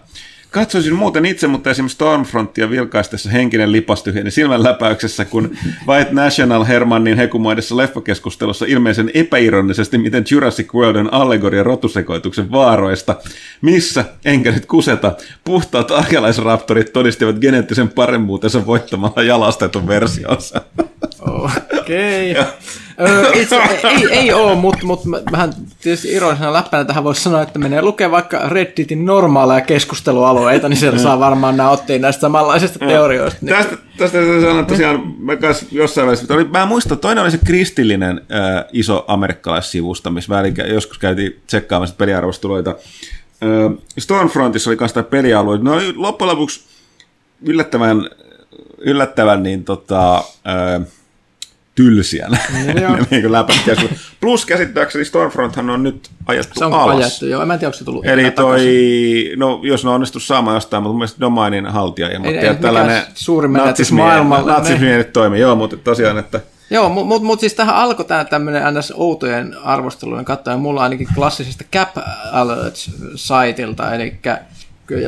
Katsoisin muuten itse, mutta esimerkiksi Stormfrontia vilkaistessa henkinen lipastui hänen silmänläpäyksessä, kun [LAUGHS] White National Hermannin hekumoidessa leffakeskustelussa ilmeisen epäironisesti, miten Jurassic World on allegoria rotusekoituksen vaaroista, missä, enkä nyt kuseta, puhtaat arkealaisraptorit todistivat geneettisen paremmuutensa voittamalla jalastetun versionsa. [LAUGHS] Okei. Öö, itse, ei, ei ole, mutta mut, vähän tietysti ironisena läppänä tähän voisi sanoa, että menee lukee vaikka Redditin normaaleja keskustelualueita, niin siellä saa varmaan nämä ottiin näistä samanlaisista teorioista. Niin. Tästä, tästä sanoa tosiaan, mä kanssa jossain välissä, oli, mä muistan, toinen oli se kristillinen äh, iso amerikkalaissivusta, missä väliin joskus käytiin tsekkaamassa peliarvosteluita. Äh, Stormfrontissa oli kanssa pelialueita, ne oli loppujen lopuksi yllättävän, yllättävän niin tota, äh, tylsiä [LAUGHS] niin kuin läpättiä. Plus käsittääkseni Stormfronthan on nyt ajettu Se on alas. ajettu, joo. En mä tiedä, onko se tullut Eli toi, takaisin. no jos ne onnistu saamaan jostain, mutta mun mielestä Domainin haltija ilmoitti, että tällainen suuri menetys natsismi- maailmalle. Natsismi ei nyt toimi, joo, mutta tosiaan, että Joo, mutta mut, mut siis tähän alkoi tämä tämmöinen ns. outojen arvostelujen katsoen. Mulla ainakin klassisesta Cap Alert-saitilta, eli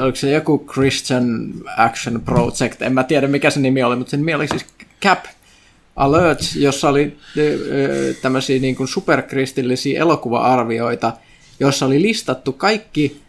oliko se joku Christian Action Project, en mä tiedä mikä se nimi oli, mutta sen nimi oli siis Cap Alert, jossa oli tämmöisiä niin kuin superkristillisiä elokuva-arvioita, jossa oli listattu kaikki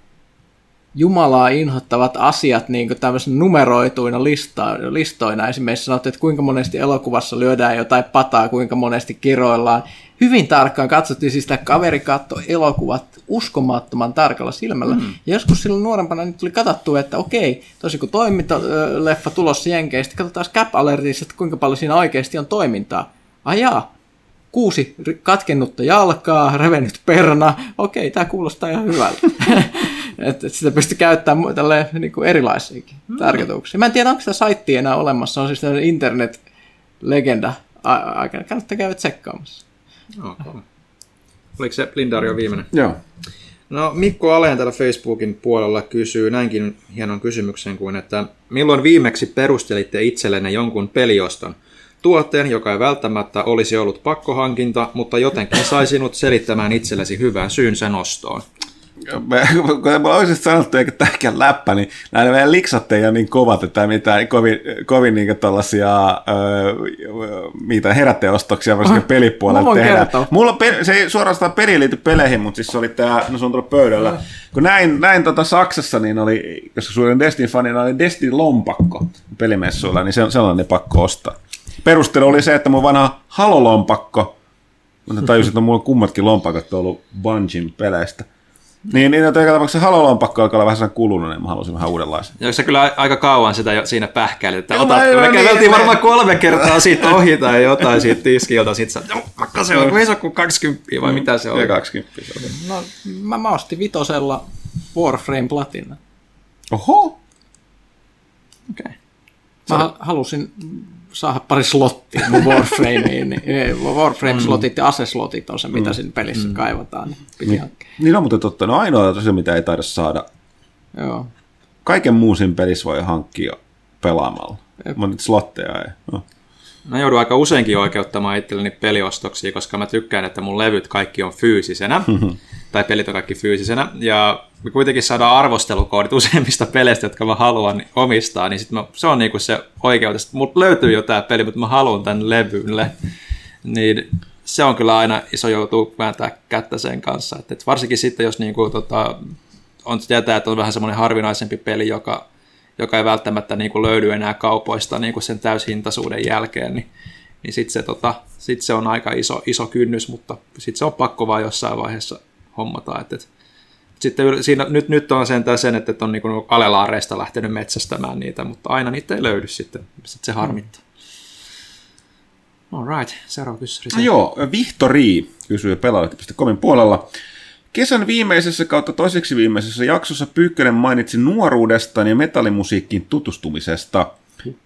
Jumalaa inhottavat asiat niin kuin tämmöisenä numeroituina lista, listoina. Esimerkiksi sanottu, että kuinka monesti elokuvassa lyödään jotain pataa, kuinka monesti kiroillaan. Hyvin tarkkaan katsottiin, siis tämä kaveri katsoi elokuvat uskomattoman tarkalla silmällä. Mm. Ja joskus silloin nuorempana niin tuli katsottua, että okei, tosi kun toimintaleffa tulossa Jenkeistä, katsotaan Cap Alertissa, että kuinka paljon siinä oikeasti on toimintaa. Ajaa, kuusi katkennutta jalkaa, revennyt perna. Okei, tämä kuulostaa ihan hyvältä. [LAUGHS] että et sitä pystyy käyttämään tälleen niin kuin erilaisiakin mm. tarkoituksia. Mä en tiedä, onko sitä saittia enää olemassa. On siis tämmöinen internet-legenda. A- aika kannattaa käydä tsekkaamassa. Okay. Oliko se Lindario viimeinen? joo. No Mikko Aleen täällä Facebookin puolella kysyy näinkin hienon kysymyksen kuin, että milloin viimeksi perustelitte itsellenne jonkun pelioston? Tuotteen, joka ei välttämättä olisi ollut pakkohankinta, mutta jotenkin sai sinut selittämään itsellesi hyvän syyn sen ostoon. Kun me [LAUGHS] olisi sanottu, eikä tämäkään läppä, niin nämä meidän liksat ei ole niin kovat, että mitään kovin, kovin niin tällaisia öö, mitä herättäjäostoksia varsinkin mä pelipuolella voin tehdään. kertoa. Mulla on pe- se ei suorastaan peli liity peleihin, mutta siis se oli tämä, no se on tuolla pöydällä. Kun näin, näin tota Saksassa, niin oli, koska suurin Destin fanina oli Destin lompakko pelimessuilla, niin se, sellainen pakko ostaa. Perustelu oli se, että mun vanha Halo-lompakko, mutta tajusin, että mulla on kummatkin lompakot ollut Bungin peleistä. Niin, niin että joka tapauksessa Halo-lompakko alkaa olla vähän kulunut, niin mä halusin vähän uudenlaisen. Ja se kyllä aika kauan sitä jo siinä pähkäili, että Joo, otat, mä- me mä- käveltiin niin, varmaan kolme kertaa siitä ohi tai jotain siitä tiskiltä, sit sä, joo, vaikka se on, kun ei se ole kuin 20 vai mitä se Ja on. 20 se oli. No, mä, mä ostin vitosella Warframe Platina. Oho! Okay. Mä ha- halusin saada pari slottia mun [LAUGHS] Warframeen. niin, eh, Warframe-slotit ja ase-slotit on se, mitä siinä pelissä kaivataan. Niin piti hankkia. Niin on muuten totta. No ainoa tosiaan, mitä ei taida saada. Joo. Kaiken muun siinä pelissä voi hankkia pelaamalla. Mutta slotteja ei. No. Mä joudun aika useinkin oikeuttamaan itselleni peliostoksia, koska mä tykkään, että mun levyt kaikki on fyysisenä, [LAUGHS] tai pelit on kaikki fyysisenä, ja me kuitenkin saadaan arvostelukoodit [LAUGHS] useimmista peleistä, jotka mä haluan omistaa, niin sit mä, se on niinku se oikeutus. Mut löytyy jo tää peli, mutta mä haluan tän levylle. Niin se on kyllä aina iso joutuu vääntää kättä sen kanssa. Et, et varsinkin sitten, jos niinku, tota, on tietää, että on vähän semmoinen harvinaisempi peli, joka, joka ei välttämättä niinku löydy enää kaupoista niinku sen täyshintaisuuden jälkeen, niin, niin sitten se, tota, sit se on aika iso, iso kynnys, mutta sitten se on pakko vaan jossain vaiheessa hommata. Et, et, sitten siinä, nyt, nyt on sentään sen, että on niinku alelaareista lähtenyt metsästämään niitä, mutta aina niitä ei löydy sitten. Sitten se harmittaa. All right, seuraava kysymys. No joo, Vihtori kysyy pelaajalehti.comin puolella. Kesän viimeisessä kautta toiseksi viimeisessä jaksossa Pyykkönen mainitsi nuoruudestaan ja metallimusiikkiin tutustumisesta.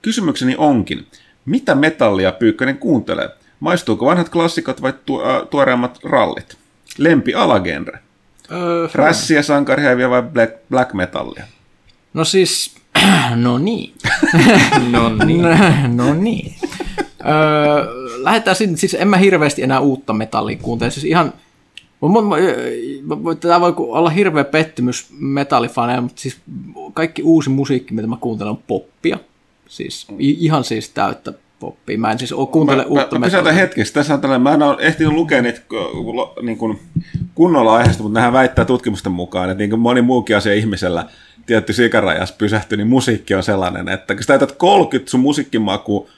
Kysymykseni onkin, mitä metallia Pyykkönen kuuntelee? Maistuuko vanhat klassikot vai tu- äh, tuoreimmat rallit? Lempi alagenre? Öö, Rässiä, sankarheaviä vai black, black metallia? no siis, [CLEARS THROAT] no niin. [LAUGHS] No niin. [LAUGHS] no niin. Öö, lähdetään sinne, siis en mä hirveästi enää uutta metallia kuuntele, siis ihan tämä voi olla hirveä pettymys metallifaneja, mutta siis kaikki uusi musiikki, mitä mä kuuntelen, on poppia. Siis ihan siis täyttä poppia. Mä en siis oo kuuntele mä, uutta mä, pysäytän hetkeksi. Tässä on tällainen, mä en ole ehtinyt lukea niitä niin kuin kunnolla aiheesta, mutta nehän väittää tutkimusten mukaan, että niin kuin moni muukin asia ihmisellä tietty sikarajas pysähtyy, niin musiikki on sellainen, että kun sä täytät 30 sun musiikkimaku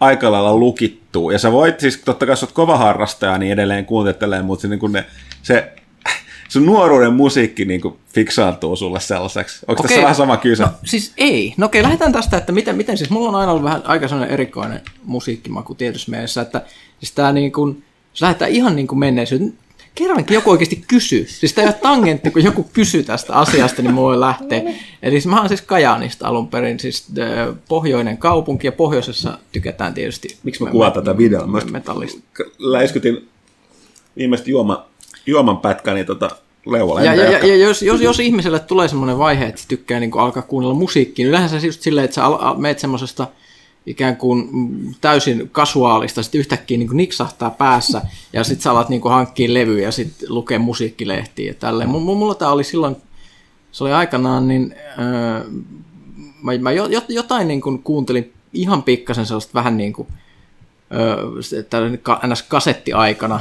aika lailla lukittuu. Ja sä voit siis, totta kai sä oot kova harrastaja, niin edelleen kuuntelee, mutta se, niin kuin ne, se sun nuoruuden musiikki niin kuin fiksaantuu sulle sellaiseksi. Onko Okei. tässä vähän sama kysä? No, siis ei. No okei, lähdetään tästä, että miten, miten siis, mulla on aina ollut vähän aika sellainen erikoinen musiikkimaku tietyssä mielessä, että siis tää niin kuin, jos lähdetään ihan niin kuin menneisyyteen, kerrankin joku oikeasti kysyy. Siis tämä ei ole tangentti, kun joku kysyy tästä asiasta, niin mulla voi lähteä. Eli siis mä oon siis Kajaanista alun perin, siis äh, pohjoinen kaupunki, ja pohjoisessa tykätään tietysti. Miksi Mä kuvaan tätä videoa. Mä Metallista. läiskytin viimeistä juoma, juoman pätkäni tota leualle. Ja, ja, ja, ja jos, jos, jos ihmiselle tulee semmoinen vaihe, että se tykkää niin alkaa kuunnella musiikkia, niin yleensä se just silleen, että sä al- al- meet semmoisesta ikään kuin täysin kasuaalista, sitten yhtäkkiä niin niksahtaa päässä, ja sitten sä alat niin hankkia levyjä ja sitten lukee musiikkilehtiä ja tälleen. Mulla tämä oli silloin, se oli aikanaan, niin öö, mä, mä jo- jo- jotain niin kuin kuuntelin ihan pikkasen sellaista vähän niin kuin, tällainen ns. kasettiaikana,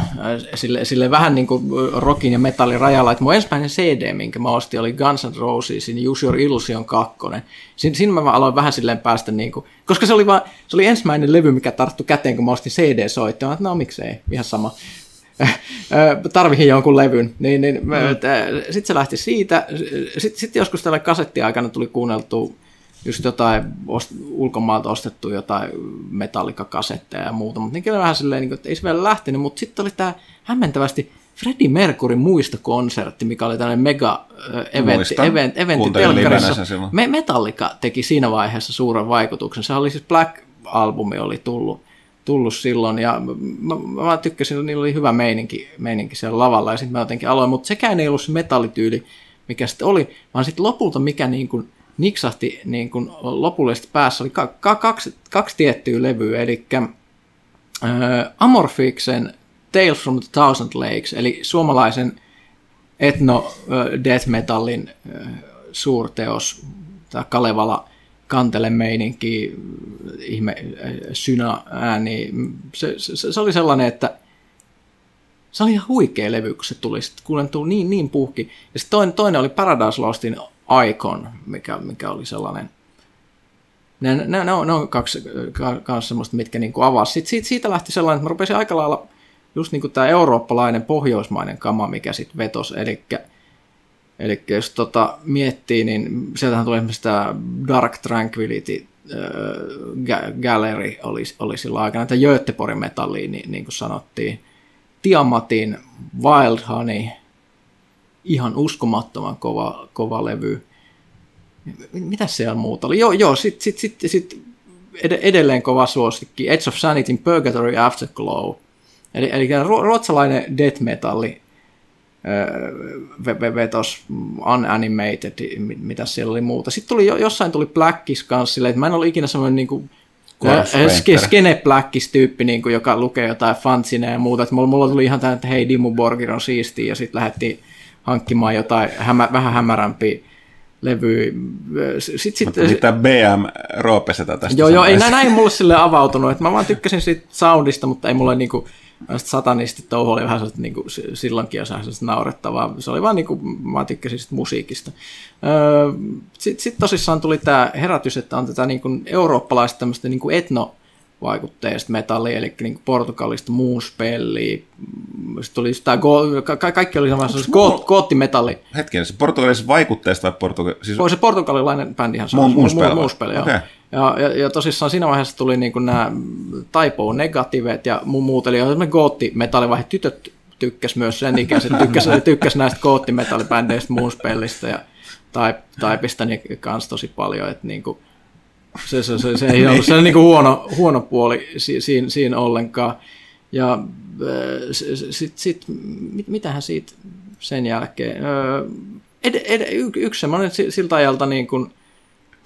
sille, sille vähän niin kuin rockin ja metallin rajalla, että mun ensimmäinen CD, minkä mä ostin, oli Guns N' Rosesin Use Your Illusion 2. Sin, siinä mä aloin vähän silleen päästä, niin kuin, koska se oli, vaan, se oli ensimmäinen levy, mikä tarttu käteen, kun mä ostin CD-soittimen, että no miksei, ihan sama. tarvihin jonkun levyn, niin, niin mm. sitten se lähti siitä. Sitten sit joskus tällä kasettiaikana tuli kuunneltua just jotain ost, ulkomaalta ostettu jotain metallikasetteja ja muuta, mutta niin vähän silleen, niin kuin, että ei se vielä lähtenyt, mutta sitten oli tämä hämmentävästi Freddie Mercuryn muistokonsertti, mikä oli tällainen mega eventti, Muistan. event, eventti telkkarissa. Me Metallica teki siinä vaiheessa suuren vaikutuksen. Se oli siis Black-albumi oli tullut, tullut silloin ja mä, mä tykkäsin, niillä oli hyvä meininki, meininki siellä lavalla ja sitten mä jotenkin aloin, mutta sekään ei ollut se metallityyli, mikä sitten oli, vaan sitten lopulta mikä niin kuin niksahti niin kuin lopullisesti päässä oli ka- ka- kaksi, kaksi tiettyä levyä, eli äh, Amorphiksen Tales from the Thousand Lakes, eli suomalaisen etno äh, death metallin äh, suurteos, tämä Kalevala kantele meininki, ihme äh, syna ääni, se, se, se, oli sellainen, että se oli ihan huikea levy, kun se tuli. Sitten kuulentuu niin, niin puhki. Ja sitten toinen, toinen oli Paradise Lostin Icon, mikä, mikä oli sellainen. Ne, ne, ne, on, ne on kaksi kanssa semmoista, mitkä niin avasi. Sitten siitä, siitä lähti sellainen, että mä rupesin aika lailla just niin kuin tämä eurooppalainen pohjoismainen kama, mikä sitten vetosi. Eli, eli jos tota miettii, niin sieltähän tuli esimerkiksi tämä Dark Tranquility äh, Gallery oli, oli sillä aikana, että Göteborgin metalliin, niin, niin kuin sanottiin. Tiamatin Wild Honey, ihan uskomattoman kova, kova levy. Mitä siellä muuta oli? Joo, joo sit, sit, sit, sit edelleen kova suosikki. Edge of Sanity Purgatory Afterglow. Eli, eli ruotsalainen death metalli vetos unanimated, mitä siellä oli muuta. Sitten tuli, jossain tuli Blackis kanssa silleen, että mä en ollut ikinä semmoinen niin kuin, skene Blackis tyyppi, niin kuin, joka lukee jotain fansineja ja muuta. Että mulla, mulla tuli ihan tämä, että hei Dimmu Borgir on siistiä ja sitten lähdettiin hankkimaan jotain hämä, vähän hämärämpiä levyä. Sitten, sit, Mitä BM Roopesetä tästä Joo, joo, ei näin, näin mulle sille avautunut. Että mä vaan tykkäsin siitä soundista, mutta ei mulle niinku, satanistit touhu oli vähän sellaista, niinku, silloinkin jos sellaista naurettavaa. Se oli vaan niinku, mä tykkäsin siitä musiikista. Öö, Sitten sit tosissaan tuli tämä herätys, että on tätä niinku eurooppalaista tämmöistä niinku etno vaikutteista metallia, eli niin Portugalista muunspelliä. Sitten tuli tämä, ka- kaikki oli semmoista go- goottimetalli. Hetken, se portugalisesta vaikutteesta vai portugal... Siis... Se portugalilainen bändihän se on. Joo. Okay. Ja, ja, ja, tosissaan siinä vaiheessa tuli niin nämä Taipo negatiivet ja muut, eli on goottimetalli vaihe. Tytöt tykkäs myös sen ikäiset, tykkäs, [LAUGHS] tykkäs näistä goottimetallibändeistä muunspellistä ja Taipista niin kanssa tosi paljon, että niin kuin, se, se, se, se ei ollut se niin kuin huono, huono puoli si, siinä, siinä ollenkaan. Ja sitten sit, mit, mitähän siitä sen jälkeen? Ed, ed, yksi semmoinen siltä ajalta niin kuin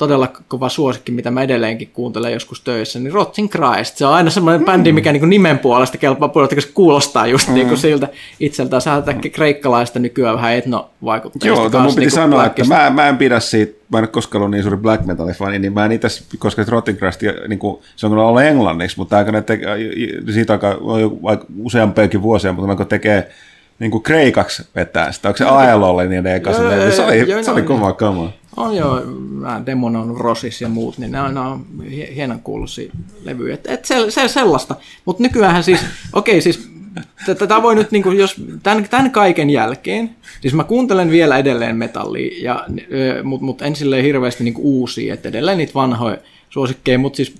todella kova suosikki, mitä mä edelleenkin kuuntelen joskus töissä, niin Rotting Christ. Se on aina semmoinen mm. bändi, mikä niin nimen puolesta kelpaa puolesta, koska se kuulostaa just mm. niin kuin siltä itseltään. Sä kreikkalaista nykyään vähän etno-vaikutteista. Joo, mun piti niin sanoa, että mä, mä en pidä siitä, mä en ole koskaan ollut niin suuri black metal fani, niin mä en itse, koska Rotting Christ, niin kuin, se on kyllä ollut englanniksi, mutta aika ne teke, siitä aika, useampiakin vuosia, mutta mä tekee niin kuin kreikaksi vetää sitä. Onko se ALOlle niin eka? Se oli, se oli kova kama. On joo, nämä Demon on Rosis ja muut, niin nämä on, nämä on hie- hienon kuulosia levyjä. Et, et se, se, sellaista. Mutta nykyään siis, okei okay, siis tätä voi nyt, niinku, jos tämän, tämän kaiken jälkeen, siis mä kuuntelen vielä edelleen metallia, ja, mutta mut en silleen hirveästi niinku uusia, että edelleen niitä vanhoja suosikkeja, mutta siis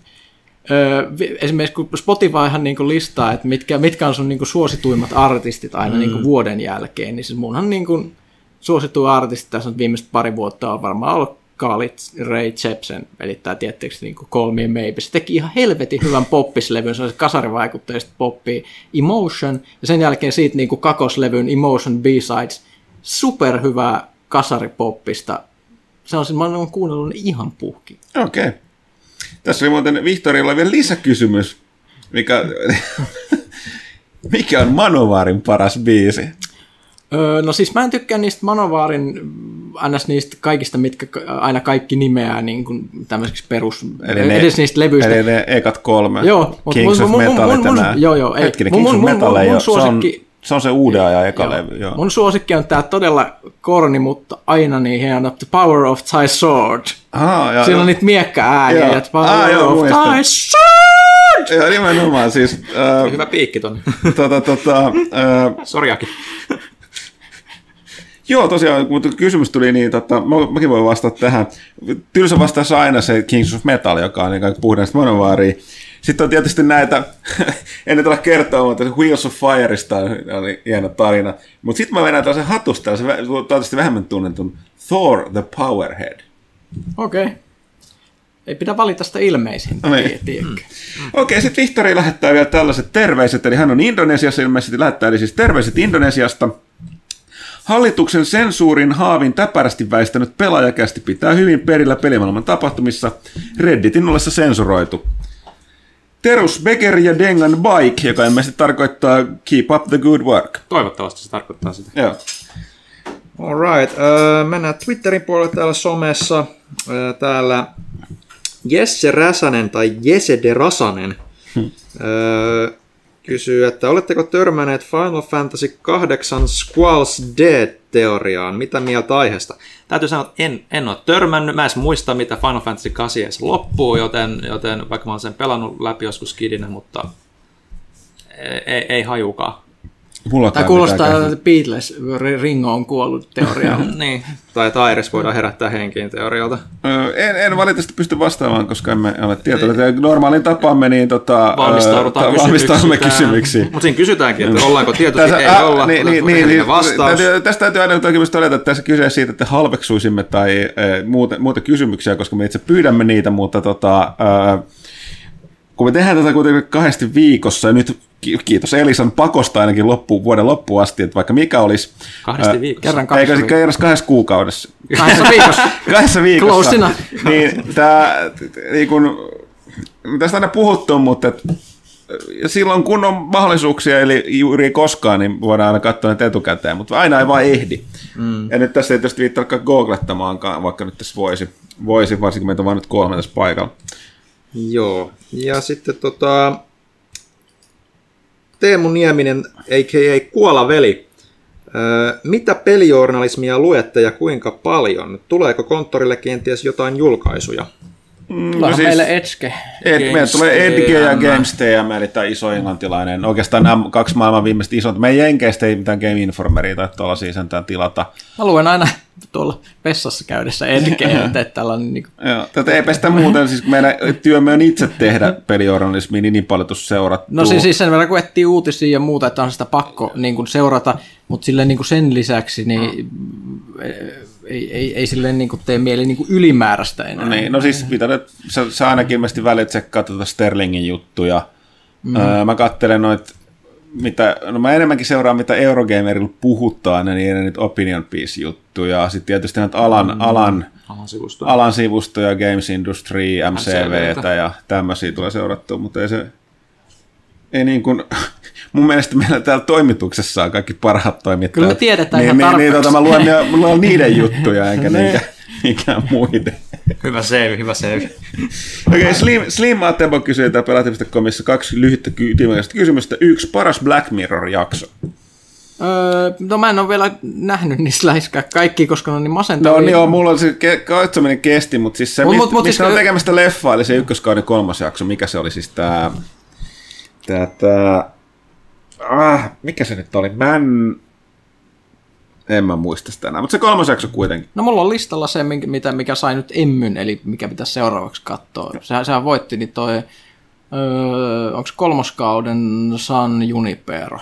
Öö, esimerkiksi kun Spotifyhan niin listaa, että mitkä, mitkä on sun niin suosituimmat artistit aina niin mm. niin vuoden jälkeen, niin siis munhan niin kuin suosituin artisti tässä on viimeiset pari vuotta on varmaan ollut Khalid Ray Jepsen, eli tämä tietysti niin kolmien Maybe. Se teki ihan helvetin hyvän poppislevyn, se on se kasarivaikutteista poppi Emotion, ja sen jälkeen siitä niin kuin kakoslevyn Emotion B-Sides, superhyvää kasaripoppista. Se on, mä oon kuunnellut ihan puhki. Okei. Okay. Tässä oli muuten Vihtorilla vielä lisäkysymys, mikä, [LAUGHS] mikä on Manovaarin paras biisi? Öö, no siis mä en tykkää niistä Manovaarin, ns. niistä kaikista, mitkä aina kaikki nimeää niin kuin tämmöiseksi perus, eli ne, edes niistä levyistä. Eli ne ekat kolme, joo, Kings mun, of mun, Metal, mun, mun, joo, joo, ei, hetkinen, Kings mun, of Metal mun, mun, mun suosikki, se on, se on se uuden ajan eka joo. levy. Joo. Mun suosikki on tää todella korni, mutta aina niin hieno, The Power of Thy Sword. Aha, joo, Siinä on niitä miekka-ääniä, The Power ah, joo, of muistan. Thy Sword! Joo, nimenomaan siis. Äh, Hyvä piikki tonne. Tota, tota, äh, Sorjaakin. Joo, tosiaan, mutta kysymys tuli niin, tota, mä, mäkin voin vastata tähän. Tylsä vastaus aina se Kings of Metal, joka on niin puhdasta monovaaria. Sitten on tietysti näitä, [LAUGHS] en nyt ole kertoa, mutta Wheels of Fireista on, on hieno tarina. Mutta sitten mä vedän tällaisen hatusta, se toivottavasti vähemmän tunnetun Thor the Powerhead. Okei. Okay. Ei pidä valita sitä ilmeisintä, no niin. mm. Okei, okay, sitten Vihtori lähettää vielä tällaiset terveiset, eli hän on Indonesiassa ilmeisesti lähettää, eli siis terveiset Indonesiasta. Hallituksen sensuurin haavin täpärästi väistänyt pelaajakästi pitää hyvin perillä pelimaailman tapahtumissa Redditin ollessa sensuroitu. Terus Becker ja Dengan Bike, joka ilmeisesti tarkoittaa Keep up the good work. Toivottavasti se tarkoittaa sitä. Joo. Alright, uh, mennään Twitterin puolelle täällä somessa. Uh, täällä Jesse Räsänen tai Jesse de Rasanen hmm. uh, kysyy, että oletteko törmänneet Final Fantasy 8 Squalls Dead-teoriaan? Mitä mieltä aiheesta? Täytyy sanoa, että en, en ole törmännyt. Mä en muista, mitä Final Fantasy 8 edes loppuu, joten, joten vaikka mä olen sen pelannut läpi joskus kidinä, mutta ei, ei hajukaan. Mulla Tämä kuulostaa, että Beatles Ringo on kuollut teorialla. [LAUGHS] niin. Tai Tyrus voidaan herättää henkiin teorialta. En, en valitettavasti pysty vastaamaan, koska emme ole tietoja. Normaalin tapaamme niin tota, valmistaudutaan valmistaudumme kysymyksiin. Mutta siinä kysytäänkin, että ollaanko tietoisia, ei äh, olla. Niin, niin, niin, niin, vastaus. Tästä täytyy aina toki todeta, että tässä kyse siitä, että halveksuisimme tai äh, muuta, muuta kysymyksiä, koska me itse pyydämme niitä, mutta tota, äh, kun me tehdään tätä kuitenkin kahdesti viikossa, ja nyt kiitos Elisan pakosta ainakin loppuun, vuoden loppuun asti, että vaikka mikä olisi... Kahdesti viikossa. Kerran kahdessa Eikö kerran kahdessa kuukaudessa? Kahdessa viikossa. [LAUGHS] kahdessa viikossa. Closina. niin tämä, niin kun, tästä aina puhuttu, mutta et, silloin kun on mahdollisuuksia, eli juuri koskaan, niin voidaan aina katsoa ne etukäteen, mutta aina ei vaan ehdi. Mm. Ja nyt tässä ei tietysti viittaa googlettamaankaan, vaikka nyt tässä voisi, voisi varsinkin meitä on vain nyt kolme tässä paikalla. Joo, ja sitten tota, Teemu Nieminen, a.k.a. Kuola veli. Mitä pelijournalismia luette ja kuinka paljon? Tuleeko konttorille kenties jotain julkaisuja? Mm, no siis, meille Edge. Ed, meille tulee Edge ja GamesTM, eli tämä iso englantilainen. Oikeastaan nämä kaksi maailman viimeistä isot. Meidän Jenkeistä ei mitään Game Informeria tai tuolla sentään tilata. Mä luen aina tuolla vessassa käydessä Edgeä, [LAUGHS] että tällainen... Niin kuin... Joo, tätä ei pestä muuten, siis meidän työmme on itse tehdä pelijournalismia, niin, niin paljon tuossa seurattu. No siis, siis sen verran, kun etsii uutisia ja muuta, että on sitä pakko niin kuin seurata, mutta silleen niin kuin sen lisäksi, niin mm ei, ei, ei silleen niin kuin tee mieli niin kuin ylimääräistä enää. Niin, no siis pitää, sä, sä ainakin ilmeisesti välit tsekkaa tuota Sterlingin juttuja. Mm. Öö, mä katselen noit, mitä, no mä enemmänkin seuraan, mitä Eurogamerilla puhutaan, ja niiden nyt opinion piece juttuja. Sitten tietysti näitä alan, mm. alan, alan, sivustoja. alan sivustoja, Games Industry, MCVtä ja tämmöisiä tulee seurattua, mutta ei se, ei niin kuin, [LAUGHS] mun mielestä meillä täällä toimituksessa on kaikki parhaat toimittajat. Kyllä me tiedetään niin, ihan niin, niin, tota, mä luen, mä luen niiden juttuja, [LAUGHS] enkä niinkään, niinkään muiden. Hyvä save, hyvä save. Okei, okay, Slim, Slim Atebo kysyy täällä komissa kaksi lyhyttä kysymystä. Yksi, paras Black Mirror-jakso. Öö, no mä en ole vielä nähnyt niistä läheskään kaikki, koska ne on niin masentavia. No niin joo, mulla on se ke- katsominen kesti, mutta siis se, Mut- mut, mut- mut mistä siis- on tekemästä leffaa, eli se ykköskauden kolmas jakso, mikä se oli siis tää, tää, tää ah, mikä se nyt oli, Man, en mä muista sitä enää, mutta se kolmas jakso kuitenkin. No mulla on listalla se, mitä, mikä sai nyt emmyn, eli mikä pitäisi seuraavaksi katsoa. Sehän, sehän voitti, niin toi, öö, onko kolmoskauden San Junipero.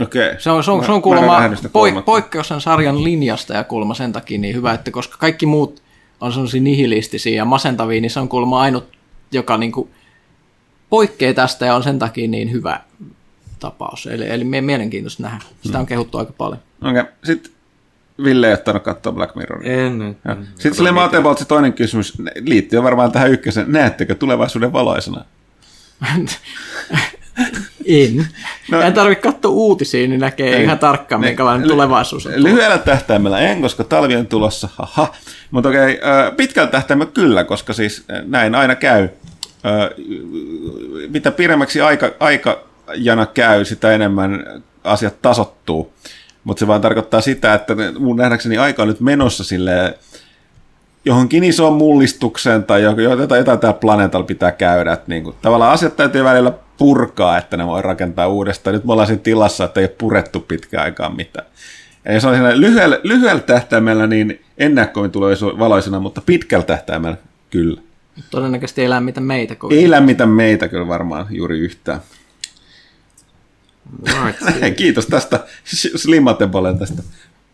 Okei. Se on, se on, Mä- se on mä en kuulemma nähnyt sitä poi, kolmatta. poikkeus sen sarjan linjasta ja kuulemma sen takia niin hyvä, että koska kaikki muut on sellaisia nihilistisiä ja masentavia, niin se on kuulemma ainut, joka niinku poikkeaa tästä ja on sen takia niin hyvä tapaus. Eli, eli mie- mielenkiintoista nähdä. Sitä Mm. on kehuttu aika paljon. Okei, okay. sitten Ville ei ottanut katsoa Black Mirroria. En nyt. Joo. Sitten sille Matebalta se toinen kysymys, liittyy varmaan tähän ykkösen, näettekö tulevaisuuden valoisena? [LAUGHS] En. No- en tarvitse katsoa uutisia, niin näkee Ei. ihan tarkkaan, Niin. minkälainen Ly- tulevaisuus on. Lyhyellä tähtäimellä en, koska talvi on tulossa, haha. Mutta okei, äh, pitkällä tähtäimellä kyllä, koska siis näin aina käy. Mitä pidemmäksi aika, aikajana käy, sitä enemmän asiat tasottuu. Mutta se vaan tarkoittaa sitä, että mun nähdäkseni aika on nyt menossa silleen, johonkin isoon mullistukseen tai joku- jotain, jotain täällä planeetalla pitää käydä. Että niin kuin, tavallaan asiat täytyy välillä purkaa, että ne voi rakentaa uudestaan. Nyt me ollaan siinä tilassa, että ei ole purettu pitkään aikaan mitään. Ja jos on siinä lyhyellä, lyhyellä tähtäimellä, niin en näe kovin tulevaisuuden valoisena, mutta pitkällä tähtäimellä kyllä. Todennäköisesti elää mitä meitä kovin. Ei lämmitä meitä kyllä varmaan juuri yhtään. Right. [LAUGHS] Kiitos tästä Slimmatebolen tästä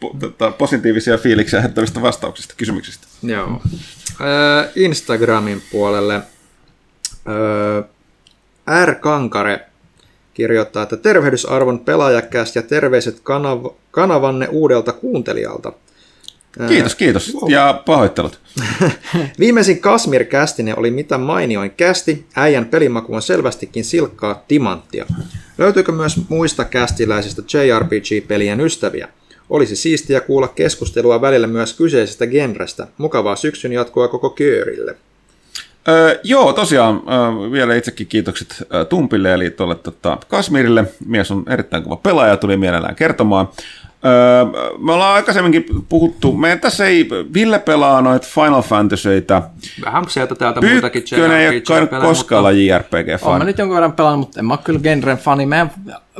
po- tota, positiivisia fiiliksiä hettävistä vastauksista, kysymyksistä. Joo. Ö, Instagramin puolelle ö, R. Kankare kirjoittaa, että tervehdysarvon pelaajakäst ja terveiset kanav- kanavanne uudelta kuuntelijalta. Kiitos, kiitos. Ja pahoittelut. [LAUGHS] Viimeisin Kasmir kästine oli mitä mainioin kästi. Äijän pelimaku on selvästikin silkkaa timanttia. Löytyykö myös muista kästiläisistä JRPG-pelien ystäviä? Olisi siistiä kuulla keskustelua välillä myös kyseisestä genrestä. Mukavaa syksyn jatkoa koko köörille. Öö, joo, tosiaan öö, vielä itsekin kiitokset öö, Tumpille eli tuolle tota, Kasmirille. Mies on erittäin kova pelaaja, tuli mielellään kertomaan. Öö, me ollaan aikaisemminkin puhuttu, meidän tässä ei, Ville pelaa noita Final Fantasyitä. Vähän sieltä täältä muitakin Pyykkönen ei kai koskaan olla Olen mä JRPG-fani. nyt jonkun verran pelannut, mutta en mä ole kyllä genren fani. Meidän,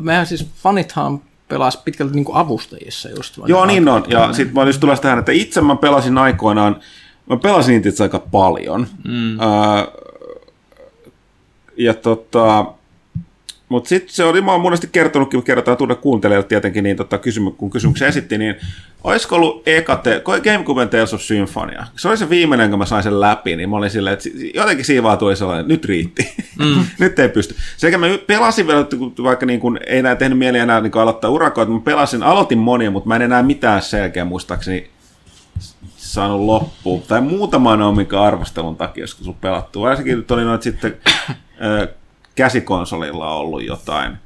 meidän siis fanithan pelas pitkälti niin avustajissa just. Joo, niin on. Ja sitten mä just tulossa tähän, että itse mä pelasin aikoinaan, mä pelasin niitä itse aika paljon. Mm. Öö, ja tota, mutta sitten se oli, mä oon monesti kertonutkin, kerrotaan tuonne kuuntelijoille tietenkin, niin tota, kysymy, kun kysymyksen esitti, niin olisiko ollut eka te, GameCube Tales of Symphonia? Se oli se viimeinen, kun mä sain sen läpi, niin mä olin silleen, että jotenkin siinä vaan tuli sellainen, nyt riitti. Mm. [LAUGHS] nyt ei pysty. Sekä mä pelasin vielä, vaikka niin kun ei enää tehnyt mieli enää niin aloittaa urakoita, mä pelasin, aloitin monia, mutta mä en enää mitään selkeä muistaakseni saanut loppuun. Tai muutaman on, mikä arvostelun takia joskus on pelattu. Varsinkin nyt oli noita sitten [COUGHS] käsikonsolilla ollut jotain.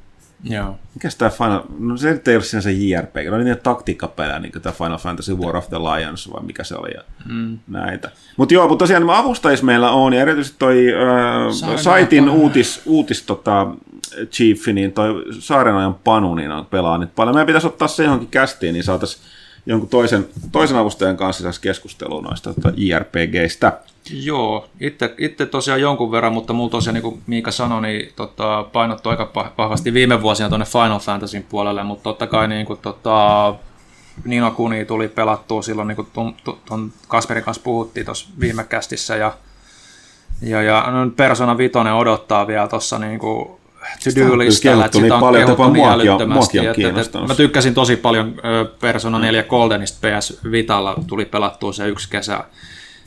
Joo. Mikäs tää Final... No se nyt ei ole sinänsä JRPG, oli niitä taktiikkapelejä, niin kuin tämä Final Fantasy War of the Lions, vai mikä se oli, ja mm. näitä. Mutta joo, mutta tosiaan nämä avustajissa meillä on, ja erityisesti toi äh, saitin uutis, uutis tota, chiefi, niin toi Saarenajan Panu, niin on pelaa nyt paljon. Meidän pitäisi ottaa se johonkin kästiin, niin saataisiin jonkun toisen, toisen avustajan kanssa saisi keskustelua noista tota, JRPGistä. Joo, itse, itse tosiaan jonkun verran, mutta mulla tosiaan, niin kuin Miika sanoi, niin tota, painottu aika vahvasti viime vuosina tuonne Final Fantasyn puolelle, mutta totta kai niin kuin, tota, Nino Kuni tuli pelattua silloin, niin kuin tuon, tuon Kasperin kanssa puhuttiin tuossa viime kästissä, ja, ja, ja no, Persona 5 odottaa vielä tuossa niin kuin to-do-listalla, että kehuttu niin sitä on paljon, kehuttu niin älyttömästi. että- että- Mä tykkäsin tosi paljon Persona 4 Goldenista PS Vitalla, tuli pelattua se yksi kesä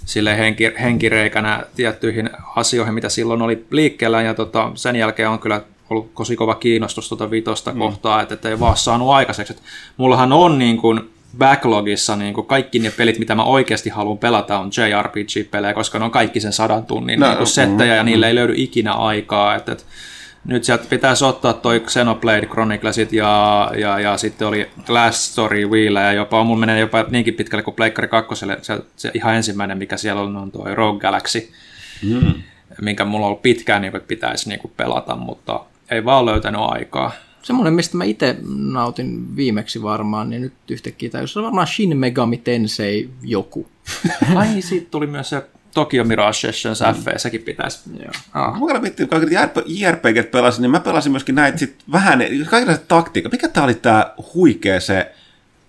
sille henki, henkireikänä tiettyihin asioihin, mitä silloin oli liikkeellä, ja tota, sen jälkeen on kyllä ollut tosi kova kiinnostus tuota vitosta mm. kohtaa, että, että ei vaan saanut aikaiseksi. Et mullahan on niin kuin backlogissa niin kuin kaikki ne pelit, mitä mä oikeasti haluan pelata, on JRPG-pelejä, koska ne on kaikki sen sadan tunnin No, niin settejä, ja niille ei löydy ikinä aikaa. Et, et, nyt sieltä pitäisi ottaa toi Xenoblade Chroniclesit ja, ja, ja sitten oli Last Story Wheel ja jopa mun menee jopa niinkin pitkälle kuin Pleikkari 2. Se, se, ihan ensimmäinen, mikä siellä on, on tuo Rogue Galaxy, Mm. minkä mulla on ollut pitkään, niin kuin, pitäisi niin kuin pelata, mutta ei vaan löytänyt aikaa. semmoinen, mistä mä itse nautin viimeksi varmaan, niin nyt yhtäkkiä tämä on varmaan Shin Megami Tensei joku. Ai, siitä tuli myös se Tokyo Mirage Sessions FE, sekin pitäisi. Joo. Ah. Mä miettinyt, kun JRPG pelasin, niin mä pelasin myöskin näitä sit vähän, kaikenlaiset taktiikat. Mikä tää oli tää huikea se,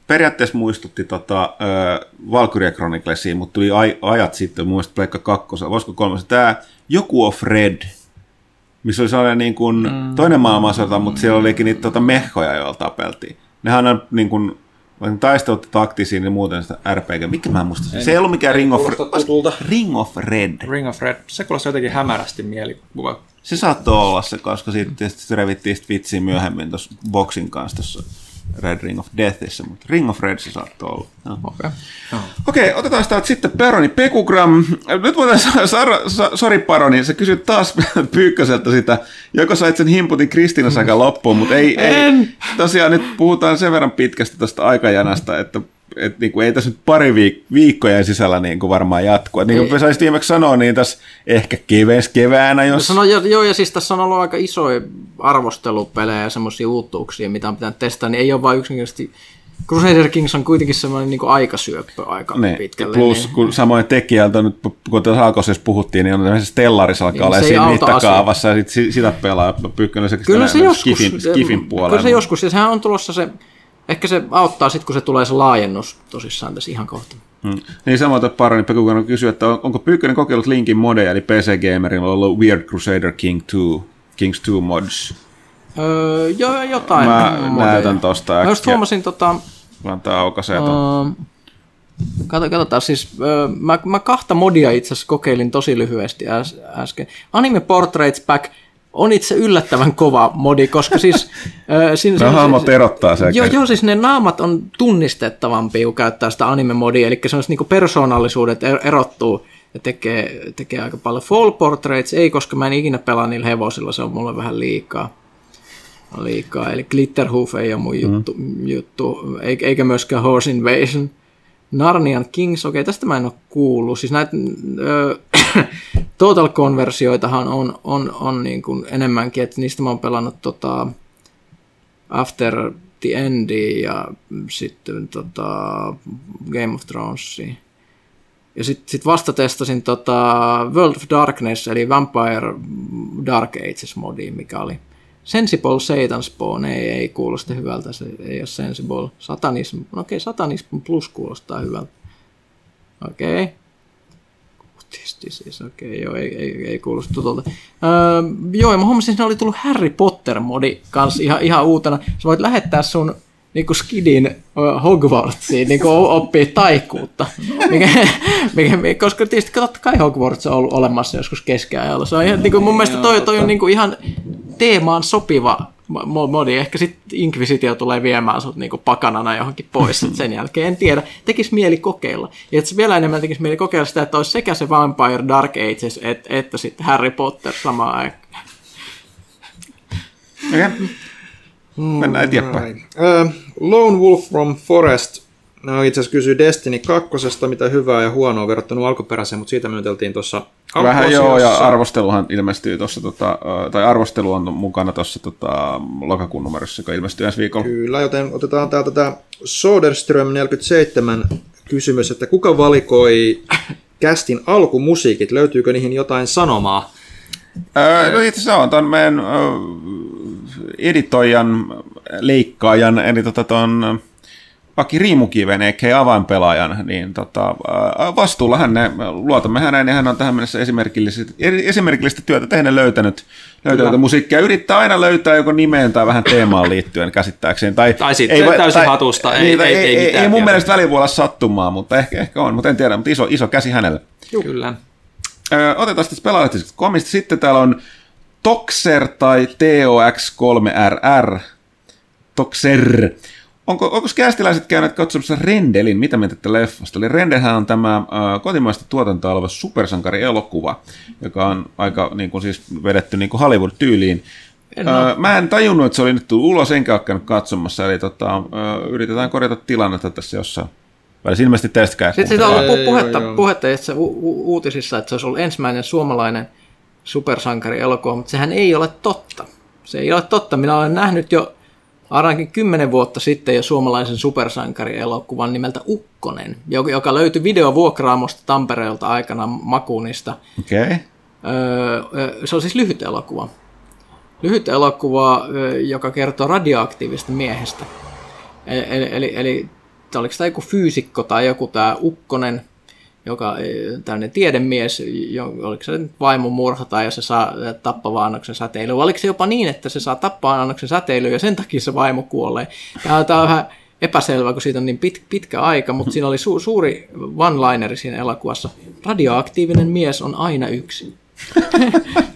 periaatteessa muistutti tota, äh, Valkyria Chroniclesiin, mutta tuli aj- ajat sitten, muista Pleikka 2, voisiko kolmas, tää Joku of Red, missä oli sellainen niin kuin mm. toinen maailmansota, mutta siellä olikin niitä tota, mehkoja, joilla tapeltiin. Nehän on niin kuin, vaikka taistelut taktisiin niin muuten sitä RPG. Mikä mä en muista? sen? Se ei ollut mikään Ring of. Ring of Red. Ring of Red, se kuulostaa jotenkin hämärästi mielikuva. Se saattoi olla se, koska siitä tietysti revittiin sit vitsiä myöhemmin tuossa Boxin kanssa tuossa Red Ring of Deathissä, mutta Ring of Red se saattoi olla. Joo. Okay. Okei, otetaan täältä sitten Peroni Pekugram. Nyt voitaisiin, Sara, sa, sori Paroni, sä kysyt taas [LAUGHS] Pyykköseltä sitä, joko sait sen himputin Kristiina saika loppuun, mutta ei, ei, tosiaan nyt puhutaan sen verran pitkästä tästä aikajanasta, että et niin kuin ei tässä nyt pari viik- viikkojen sisällä niin kuin varmaan jatkua. Niin kuin Ei. saisit viimeksi sanoa, niin tässä ehkä keves keväänä, jos... Sano, joo, joo, ja siis tässä on ollut aika isoja arvostelupelejä ja semmoisia uutuuksia, mitä on pitänyt testata, niin ei ole vain yksinkertaisesti... Crusader Kings on kuitenkin semmoinen niin aikasyöppö aika Niin, pitkälle. plus niin, kun samoin tekijältä, nyt kun tässä alkoisessa puhuttiin, niin on tämmöisessä Stellaris alkaa Niin, olla siinä mittakaavassa, ja sit si- sitä pelaa Pyykkönen se Kyllä se joskus, skifin, skifin puolella. kyllä se joskus, ja sehän on tulossa se, ehkä se auttaa sitten, kun se tulee se laajennus tosissaan tässä ihan kohta. Hmm. Niin samoin että Paroni Pekukan kysyy, että on- onko Pyykkönen kokeillut Linkin modeja, eli PC Gamerilla on ollut Weird Crusader King 2, Kings 2 mods. Öö, jo, jotain. Mä modeja. näytän tosta Mä just äkkiä. huomasin tota, Vaan tää aukaisee ton. öö, kato, katsotaan siis, öö, mä, mä kahta modia itse asiassa kokeilin tosi lyhyesti äs, äsken. Anime Portraits Pack on itse yllättävän kova modi, koska siis... [LAUGHS] öö, siinä, Nämä hahmot erottaa sen. Joo, joo, siis ne naamat on tunnistettavampia, kun käyttää sitä anime-modia, eli sellaiset niinku persoonallisuudet er- erottuu ja tekee, tekee aika paljon. Fall Portraits ei, koska mä en ikinä pelaa niillä hevosilla, se on mulle vähän liikaa. liikaa. Eli Glitterhoof ei ole mun juttu, mm. juttu eikä, eikä myöskään Horse Invasion. Narnian Kings, okei, tästä mä en ole kuullut. Siis näitä ö, [LAUGHS] total konversioitahan on, on, on niin kuin enemmänkin, että niistä mä oon pelannut tota, After the Endia ja sitten tota, Game of Thronesia. Ja sitten sit vasta testasin tota World of Darkness, eli Vampire Dark Ages modi, mikä oli Sensible Satan Spawn, ei, ei kuulosta hyvältä, se ei ole Sensible. Satanism, no okei, Satanism Plus kuulostaa hyvältä. Okei. Okay. Tietysti siis, okei, okay, joo, ei, ei, ei kuulosta tutulta. Öö, joo, ja mä huomasin, että siinä oli tullut Harry Potter-modi kanssa ihan, ihan uutena. Sä voit lähettää sun niinku skidin Hogwartsiin niinku oppii taikuutta. Mikä, mikä, koska tietysti totta kai Hogwarts on ollut olemassa joskus keskiajalla. Se on ihan, niinku, mun mielestä toi, toi on niinku ihan teemaan sopiva modi. Ehkä sitten Inquisitio tulee viemään sut niinku pakanana johonkin pois sit sen jälkeen. En tiedä. Tekis mieli kokeilla. Ja että se vielä enemmän tekisi mieli kokeilla sitä, että olisi sekä se Vampire Dark Ages et, että sitten Harry Potter samaan aikaan. Okay. Mennään eteenpäin. Uh, Lone Wolf from Forest no, itse asiassa kysyy Destiny 2, mitä hyvää ja huonoa verrattuna alkuperäiseen, mutta siitä myönteltiin tuossa Vähän joo, ja arvosteluhan ilmestyy tuossa, tota, tai arvostelu on mukana tuossa tota, lokakuun numerossa, joka ilmestyy ensi viikolla. Kyllä, joten otetaan täältä tämä Soderström 47 kysymys, että kuka valikoi [COUGHS] kästin alkumusiikit? Löytyykö niihin jotain sanomaa? Öö, no itse asiassa on tuon meidän ö, editoijan, leikkaajan, eli tota ton Paki Riimukiven, eikä avainpelaajan, niin tota, vastuulla hän ne, luotamme häneen, ja hän on tähän mennessä esimerkillistä, esimerkillistä työtä tehden löytänyt, löytänyt musiikkia. Yrittää aina löytää joko nimeen tai vähän teemaan liittyen käsittääkseen. Tai, Tai sitten voi- täysin hatusta, ei- niin, tai ei- ei ei, mitään ei mun mielestä välillä voi olla sattumaa, mutta ehkä, ehkä on, mutta en tiedä, mutta iso, iso käsi hänelle. Kyllä. Öö, otetaan sitten pelaajalehtisestä komista. Sitten täällä on Toxer tai TOX3RR. Toxer. Onko, onko kästiläiset käyneet katsomassa Rendelin? Mitä mieltä tästä leffasta? Eli Rendelhän on tämä äh, kotimaista tuotantoa oleva supersankari-elokuva, joka on aika niin kuin, siis vedetty niin kuin Hollywood-tyyliin. En Öö, mä en tajunnut, että se oli nyt tullut ulos, enkä ole käynyt katsomassa, eli tota, öö, yritetään korjata tilannetta tässä jossain välissä. Ilmeisesti testkää. Sitten siitä on ollut puhetta, joo, joo. puhetta itse u- u- uutisissa, että se olisi ollut ensimmäinen suomalainen supersankari elokuva, mutta sehän ei ole totta. Se ei ole totta. Minä olen nähnyt jo ainakin kymmenen vuotta sitten jo suomalaisen supersankarielokuvan nimeltä Ukkonen, joka löytyi videovuokraamosta Tampereelta aikana Makunista. Okay. Öö, se on siis lyhyt elokuva. Lyhyt elokuva, joka kertoo radioaktiivista miehestä. E- Eli, eli, eli oliko tämä joku fyysikko tai joku tämä Ukkonen, joka ö, tämmöinen tiedemies, oliko se nyt vaimon murhata ja se saa ö, tappava annoksen säteilyä. vai Oliko se jopa niin, että se saa tappaa annoksen säteilyä ja sen takia se vaimo kuolee. Tämä on, tämä on vähän epäselvä, kun siitä on niin pit, pitkä aika, mutta siinä oli su, suuri one-lineri siinä elokuvassa. Radioaktiivinen mies on aina yksin.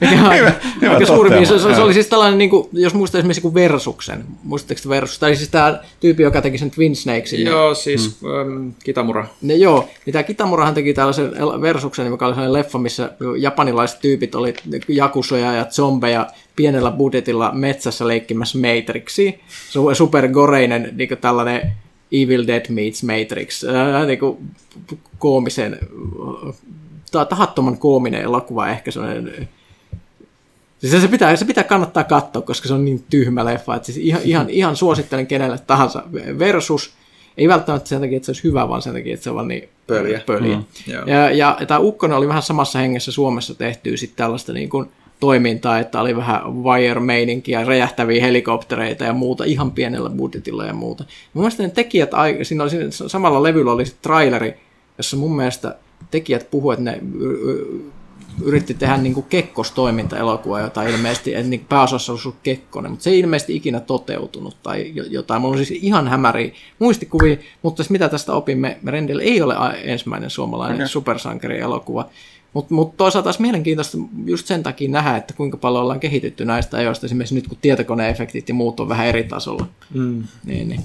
Mikä on Hyvä- hyvä aika suuri se, se, oli siis tällainen, niin kuin, jos muistaa esimerkiksi joku Versuksen. Muistatteko te Versus? Tai siis tämä tyyppi, joka teki sen Twin Snakesin. Joo, siis mm. Kitamura. Ne, joo, mitä Kitamurahan teki tällaisen Versuksen, joka oli sellainen leffa, missä japanilaiset tyypit oli jakusoja ja zombeja pienellä budjetilla metsässä leikkimässä Matrixia. Su- supergoreinen niin tällainen Evil Dead meets Matrix. Äh, niin kuin koomisen, äh, tahattoman koominen elokuva ehkä sellainen Siis se pitää, se pitää kannattaa katsoa, koska se on niin tyhmä leffa. Että siis ihan, ihan, ihan suosittelen kenelle tahansa. Versus, ei välttämättä sen takia, että se olisi hyvä, vaan sen takia, että se on vaan niin Pöliä. pöliä. Mm, joo. ja, ja tämä Ukkonen oli vähän samassa hengessä Suomessa tehtyä sitten tällaista niin kuin toimintaa, että oli vähän wire-meininkiä, räjähtäviä helikoptereita ja muuta ihan pienellä budjetilla ja muuta. Mun mielestä ne tekijät, siinä oli siinä samalla levyllä oli traileri, jossa mun mielestä tekijät puhuivat, että ne yritti tehdä niin kuin kekkostoiminta-elokuvaa, jota ilmeisesti, että niin pääosassa olisi ollut Kekkonen, mutta se ei ilmeisesti ikinä toteutunut tai jo- jotain. Mulla on siis ihan hämäriä muistikuvia, mutta mitä tästä opimme, Rendel ei ole ensimmäinen suomalainen okay. supersankari-elokuva. Mutta mut toisaalta taas mielenkiintoista just sen takia nähdä, että kuinka paljon ollaan kehitytty näistä ajoista, esimerkiksi nyt kun tietokoneefektit ja muut on vähän eri tasolla. Mm. Niin, niin.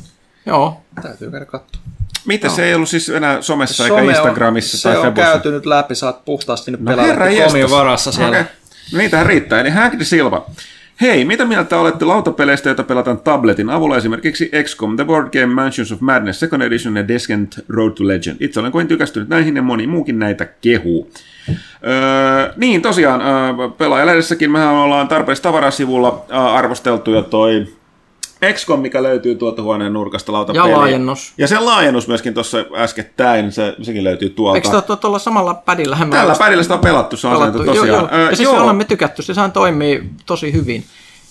Joo, Täytyy käydä katsoa. Miten se ei ollut siis enää somessa eikä Some Instagramissa on, tai Se on käyty nyt läpi, sä oot puhtaasti nyt No pelannut varassa siellä. Okei. No niitähän riittää. Eli Hank Silva. Hei, mitä mieltä olette lautapeleistä, joita pelataan tabletin avulla, esimerkiksi XCOM, The Board Game Mansions of Madness Second Edition ja Descent Road to Legend? Itse olen kovin tykästynyt näihin ja moni muukin näitä kehuu. Öö, niin, tosiaan, öö, pelaajalähdessäkin mehän ollaan tarpeeksi tavarasivulla öö, arvosteltu jo toi XCOM, mikä löytyy tuolta huoneen nurkasta lautapeliä. Ja laajennus. Ja sen laajennus myöskin tuossa äskettäin, se, sekin löytyy tuolta. eikö tuo tuolla samalla padilla? Tällä pädillä sitä on pelattu, se on pelattu. tosiaan. Joo, joo. Ja siis olemme tykätty, se sehän toimii tosi hyvin.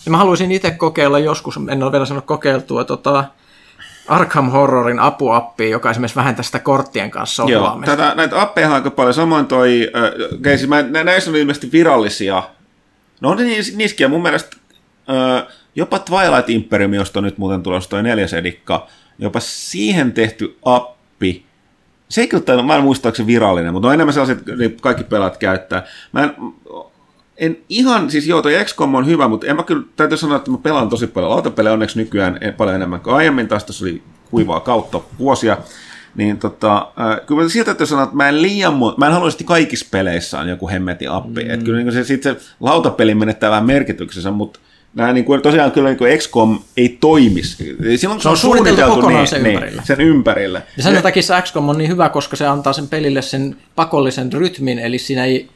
Ja mä haluaisin itse kokeilla joskus, en ole vielä sanonut kokeiltua, tota Arkham Horrorin apuappia, joka esimerkiksi vähentää sitä korttien kanssa Joo, sohvaamista. tätä, näitä appeja aika paljon. Samoin toi, äh, okay, siis mä, nä- näissä on ilmeisesti virallisia. No on niissäkin, mun mielestä äh, jopa Twilight Imperium, josta nyt muuten tulossa toi neljäs edikka, jopa siihen tehty appi. Se ei kyllä, tainnut- mä en muista, onko se virallinen, mutta on enemmän sellaiset, että kaikki pelaat käyttää. Mä en, en ihan, siis joo, toi XCOM on hyvä, mutta en mä kyllä, täytyy sanoa, että mä pelaan tosi paljon lautapelejä onneksi nykyään en- paljon enemmän kuin aiemmin, taas tässä oli kuivaa kautta vuosia, niin tota, äh, kyllä mä siltä täytyy sanoa, että mä en liian mä en haluaisi, että kaikissa peleissä on joku hemmetin appi, mm. että kyllä niin se, sit se lautapeli menettää vähän merkityksensä, mutta Nämä niin kuin, tosiaan kyllä niin kuin XCOM ei toimisi. Silloin Se on suunniteltu kokonaan sen ympärille. sen ympärille. Ja sen takia se XCOM on niin hyvä, koska se antaa sen pelille sen pakollisen rytmin, eli siinä ei,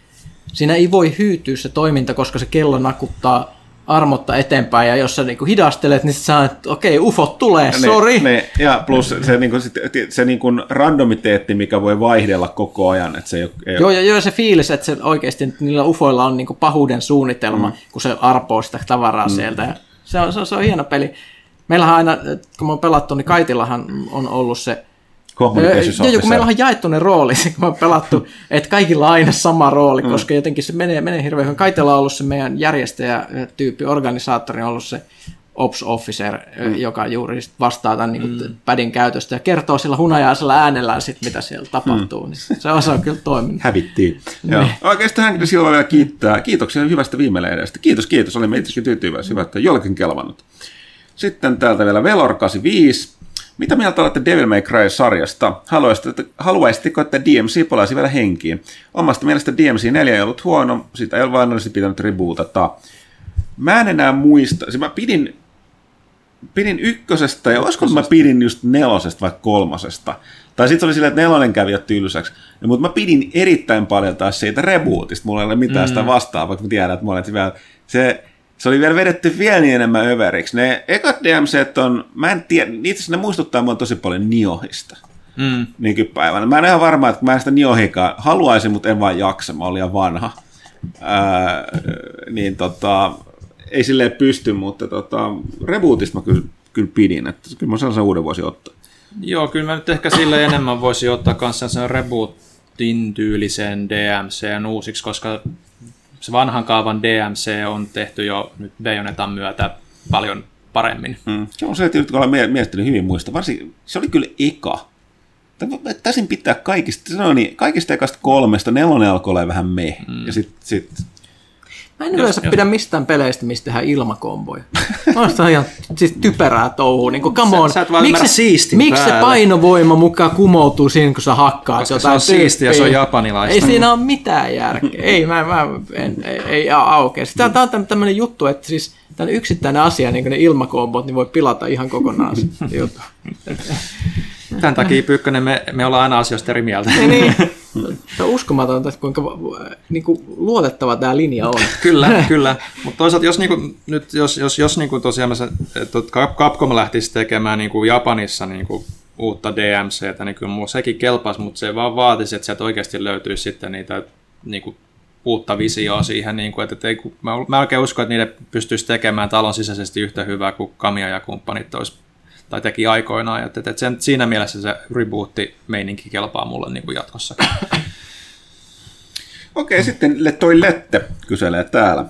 siinä ei voi hyytyä se toiminta, koska se kello nakuttaa armotta eteenpäin, ja jos sä niinku hidastelet, niin sä että okei, ufot tulee, sori. Ne, ne, ja plus se, niin kuin, se niin kuin randomiteetti, mikä voi vaihdella koko ajan. Että se ei ei Joo, ja joo, se fiilis, että se oikeasti että niillä ufoilla on niinku pahuuden suunnitelma, mm. kun se arpoo sitä tavaraa mm. sieltä. Ja se, on, se, on, se on hieno peli. Meillähän aina, kun me on pelattu, niin Kaitillahan on ollut se communications Joo, joo, kun meillä on jaettu ne roolit, [LAUGHS] kun me on pelattu, että kaikilla on aina sama rooli, mm. koska jotenkin se menee, menee hirveän hyvin. Kaitella on ollut se meidän järjestäjätyyppi, organisaattori on ollut se ops officer, mm. joka juuri vastaa tämän niin mm. pädin käytöstä ja kertoo sillä hunajaisella äänellään sit, mitä siellä tapahtuu. Mm. Niin se, on, se on kyllä toiminut. Hävittiin. Joo. Oikeastaan de Silva vielä kiittää. Kiitoksia hyvästä viimelehdestä. Kiitos, kiitos. Olimme itsekin tyytyväisiä. Hyvä, että jollekin kelvannut. Sitten täältä vielä Velor 85. Mitä mieltä olette Devil May Cry-sarjasta? Haluaisitteko, että DMC palaisi vielä henkiin? Omasta mielestä DMC 4 ei ollut huono, sitä ei ole vain olisi pitänyt rebootata. Mä en enää muista, siis mä pidin, pidin ykkösestä, ja olisiko mä pidin just nelosesta vai kolmosesta. Tai sitten oli silleen, että nelonen kävi jo tylsäksi. Ja, mutta mä pidin erittäin paljon taas siitä rebootista. Mulla ei ole mitään mm. sitä vastaa, vaikka mä tiedän, että monet vielä... Se, se oli vielä vedetty vielä niin enemmän överiksi. Ne ekat DMC on, mä en tiedä, itse ne muistuttaa mua tosi paljon Niohista Mm. nykypäivänä. Mä en ihan varma, että mä en sitä Niohikaan haluaisin, mutta en vaan jaksa, mä olin liian vanha. Ää, niin tota, ei silleen pysty, mutta tota, rebootista mä kyllä, kyllä pidin, että kyllä mä sellaisen uuden voisin ottaa. Joo, kyllä mä nyt ehkä sille enemmän voisin ottaa kanssa sen rebootin tyylisen DMCn uusiksi, koska se vanhan kaavan DMC on tehty jo nyt Bayonetan myötä paljon paremmin. Mm. Se on se, että nyt ollaan mie- miettinyt hyvin muista, varsin, se oli kyllä eka. Taisin pitää kaikista, se on niin, kaikista ekasta kolmesta, nelonen alkoi olla vähän me. Mm. Ja sitten sit, Mä en yleensä jos- pidä mistään peleistä, mistä tehdään ilmakomboja. Mä ihan siis typerää touhua. Niin come on. Sä- sä et vaan ymmärrä siistin miksi se painovoima mukaan kumoutuu siinä, kun sä hakkaat Koska se jotain on siistiä ja se on japanilaista. Ei siinä ole mitään järkeä. ei, mä, mä en, ei, ei aukea. Tämä on täm- tämmöinen juttu, että siis tämän yksittäinen asia, niin kuin ne ilmakombot, niin voi pilata ihan kokonaan se juttu. [LAUGHS] Tämän takia Pyykkönen, me, me ollaan aina asioista eri mieltä. Ja niin, [LAUGHS] se on uskomatonta, että kuinka niin kuin luotettava tämä linja on. [LAUGHS] kyllä, [LAUGHS] kyllä. Mutta toisaalta jos, niinku, nyt, jos, jos, jos tosiaan se, että Cap- Capcom lähtisi tekemään niinku Japanissa niinku uutta DMCtä, niin kyllä sekin kelpaisi, mutta se vaan vaatisi, että sieltä oikeasti löytyisi sitten niitä niinku, uutta visioa siihen, niin kuin, että, että ei, kun- mä, mä oikein uskon, että niiden pystyisi tekemään talon sisäisesti yhtä hyvää kuin Kamia ja kumppanit olisi tai teki aikoinaan, että, että sen, siinä mielessä se rebootti-meininki kelpaa mulle niin kuin jatkossakin. Okei, sitten toi Lette kyselee täällä.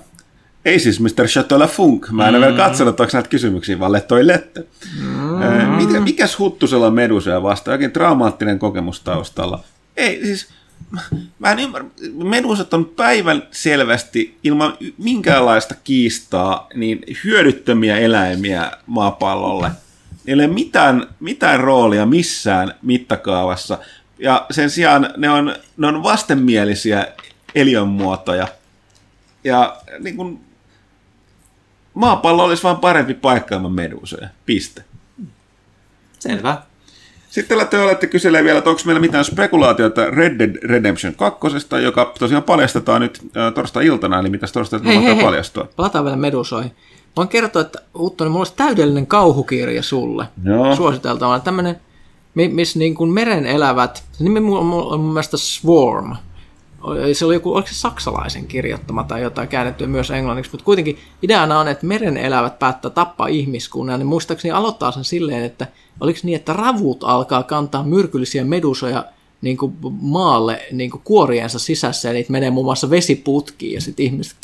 Ei siis Mr. Chateau Funk. Mä en mm. vielä katsonut, onko näitä kysymyksiä, vaan le- toi Lette. Mm. Mikä, mikäs huttusella on Medusaa vasta? Jokin traumaattinen kokemus taustalla. Ei, siis mä en ymmärrä. Medusat on päivän selvästi ilman minkäänlaista kiistaa niin hyödyttömiä eläimiä maapallolle. Ei ole mitään, mitään roolia missään mittakaavassa. Ja sen sijaan ne on, ne on vastenmielisiä eliönmuotoja. Ja niin kun, maapallo olisi vain parempi paikka ilman medusoja. Piste. Selvä. Sitten te olette kyselee vielä, että onko meillä mitään spekulaatiota Red Dead Redemption 2, joka tosiaan paljastetaan nyt äh, torstai-iltana, eli mitä Hei, hei, hei. paljastua. Palataan vielä medusoihin. Voin kertoa, että Uttonen, mulla olisi täydellinen kauhukirja sulle. Joo. Suositeltavana. Tämmöinen, mi- missä niin kuin meren elävät, se nimi on mun mielestä Swarm. Se oli joku, oliko se saksalaisen kirjoittama tai jotain käännettyä myös englanniksi, mutta kuitenkin ideana on, että meren elävät päättää tappaa ihmiskunnan. Niin muistaakseni aloittaa sen silleen, että oliko niin, että ravut alkaa kantaa myrkyllisiä medusoja niin kuin maalle niin kuin kuoriensa sisässä, ja niitä menee muun muassa vesiputkiin, ja sitten ihmiset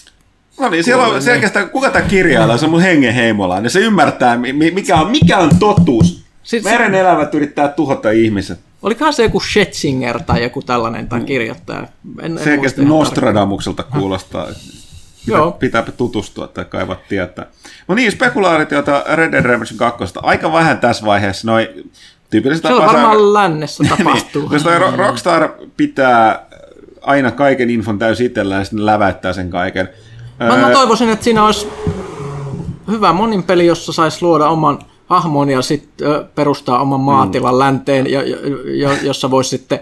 No niin, siellä on selkeästi, kuka tämä kirjailija, se on mun hengen heimola, niin se ymmärtää, mi- mi- mikä on, mikä on totuus. Siis- Meren elävät yrittää tuhota ihmiset. Olikohan se joku Schetzinger tai joku tällainen tai kirjoittaja? En, Selkeästi Nostradamukselta kuulostaa. Pitää, Joo. pitääpä tutustua tai kaivat tietää. No niin, spekulaarit, joita Red Dead Redemption 2. Aika vähän tässä vaiheessa. Noi tyypillisesti Se on varmaan lännessä [LAUGHS] tapahtuu. Niin, koska Ro- Rockstar pitää aina kaiken infon täysin itsellään ja sitten läväyttää sen kaiken. Mä, mä toivoisin, että siinä olisi hyvä monin peli, jossa saisi luoda oman hahmon ja sitten perustaa oman maatilan länteen, jo, jo, jo, jossa voisi sitten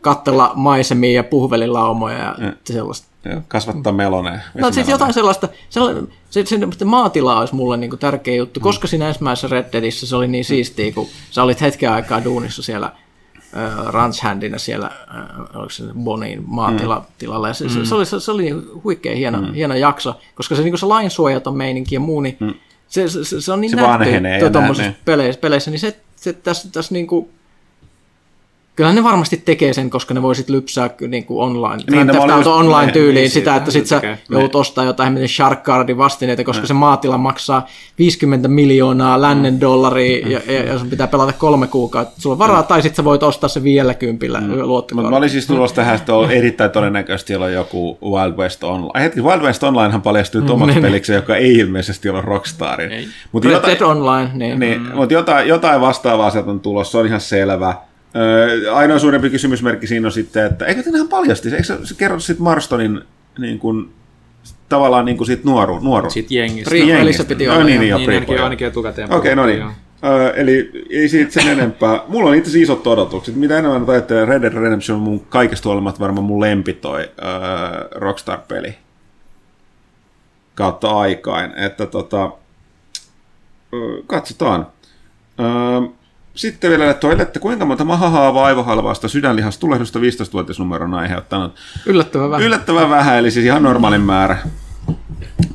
katsella maisemia ja puhvelilaumoja ja sellaista. joo, kasvattaa meloneen. No siis jotain sellaista, sellainen, se, se, se maatila olisi mulle niinku tärkeä juttu, koska siinä ensimmäisessä Red Deadissä se oli niin siistiä, kun sä olit hetken aikaa duunissa siellä ranchhandina siellä, äh, oliko se Bonin maatilatilalla, ja se, se, se, oli, se, se oli huikea hieno, mm. hieno jakso, koska se, niinku se lainsuojaton meininki ja muu, niin mm. se, se, se, on niin Se ja tuommoisissa niin. peleissä, peleissä, niin se, se tässä, tässä niinku, Kyllä ne varmasti tekee sen, koska ne voisit lypsää niin kuin online, Niin, Grand mä Theft olin Auto just- online niin, tyyliin niin, sitä, että siitähän sit se sä tekee. joudut ostaa jotain tämmöinen Shark Cardin vastineita, koska se maatila maksaa 50 miljoonaa lännen dollaria ja, ja, ja sun pitää pelata kolme kuukautta. Sulla on varaa, tai sitten sä voit ostaa se vielä kympillä Mutta mä olin siis tulossa tähän, että on erittäin todennäköisesti on joku Wild West Online. Hetki, Wild West Onlinehan paljastui omaksi niin. peliksi, joka ei ilmeisesti ole Rockstarin. Mutta jotain, Online, niin. niin, mm. mutta jotain, jotain vastaavaa sieltä on tulossa, se on ihan selvä. Öö, ainoa suurempi kysymysmerkki siinä on sitten, että eikö tänään paljasti, eikö se, se kerro sitten Marstonin niin kuin, tavallaan niin kuin siitä nuoru, nuoru. Siitä jengistä. Prequelissä jengistä. piti No olla. niin, joo. niin, joo, niin, prequel, ainakin, ainakin etukäteen. Okei, no niin. Öö, eli ei siitä sen enempää. [LAUGHS] Mulla on itse asiassa isot odotukset. Mitä enemmän mä ajattelen, Red Dead Redemption on mun kaikesta huolimatta varmaan mun lempi toi öö, Rockstar-peli. kautta aikain. Että tota, ö, katsotaan. Ö, Sitten vielä toille, että kuinka monta mahahaavaa aivohalvausta sydänlihasta tulehdusta 15-vuotisnumero on aiheuttanut. Yllättävän vähän. Yllättävän vähän, eli siis ihan normaalin määrä.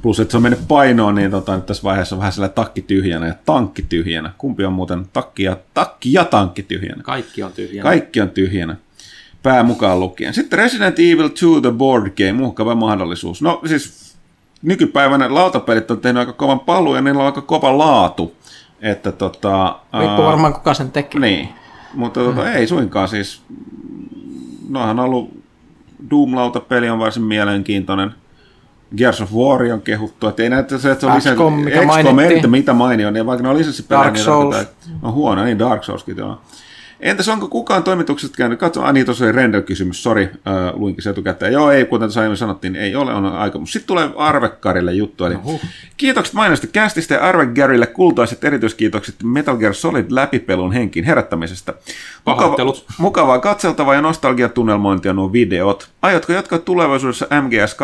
Plus, että se on mennyt painoon, niin tota, nyt tässä vaiheessa on vähän sellainen takki tyhjänä ja tankki tyhjänä. Kumpi on muuten takki ja, takki ja tankki tyhjänä? Kaikki on tyhjänä. Kaikki on tyhjänä. Pää mukaan lukien. Sitten Resident Evil 2 The Board Game, uhkava mahdollisuus. No siis nykypäivänä lautapelit on tehnyt aika kovan paluu ja niillä on aika kova laatu. Että tota... Riippuu varmaan kuka sen tekee. Niin, mutta tota, ei suinkaan siis. Nohan on ollut Doom-lautapeli on varsin mielenkiintoinen. Gears of War on kehuttu, että ei näytä se, että se on XCOM, mikä XCOM, mainittiin. mitä mainio, niin vaikka ne on lisenssipelejä, niin Souls. on huono, niin Dark Soulskin joo. Entäs onko kukaan toimituksesta käynyt, katso, ah niin, tuossa oli render-kysymys, sori, äh, luinkin se etukäteen. Joo, ei, kuten tuossa aiemmin sanottiin, ei ole, on aika. Mutta sitten tulee Arvekkarille juttu, eli kiitokset mainosta kästistä ja Arvekkarille kultaiset erityiskiitokset Metal Gear Solid läpipelun henkiin herättämisestä. Pahoittelut. mukavaa katseltavaa ja nostalgiatunnelmointia nuo videot. Aiotko jatkaa tulevaisuudessa MGS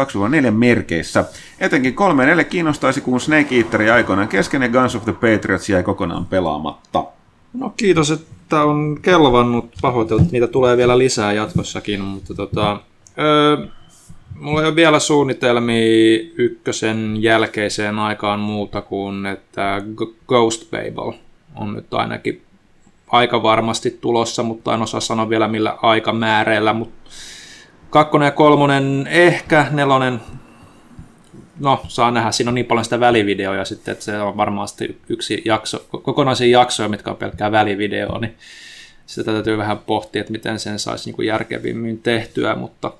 2-4 merkeissä? Etenkin 3 ja 4 kiinnostaisi, kun Snake Eater jäi aikoinaan kesken ja Guns of the Patriots jäi kokonaan pelaamatta. No kiitos, että on kelvannut. Pahoitellut, niitä tulee vielä lisää jatkossakin, mutta tota, öö, mulla ei ole vielä suunnitelmia ykkösen jälkeiseen aikaan muuta kuin, että Ghost Babel on nyt ainakin aika varmasti tulossa, mutta en osaa sanoa vielä millä aikamääreillä, mutta kakkonen ja kolmonen ehkä, nelonen no, saa nähdä, siinä on niin paljon sitä välivideoja sitten, että se on varmasti yksi jakso, kokonaisia jaksoja, mitkä on pelkkää välivideoa, niin sitä täytyy vähän pohtia, että miten sen saisi niin järkevimmin tehtyä, mutta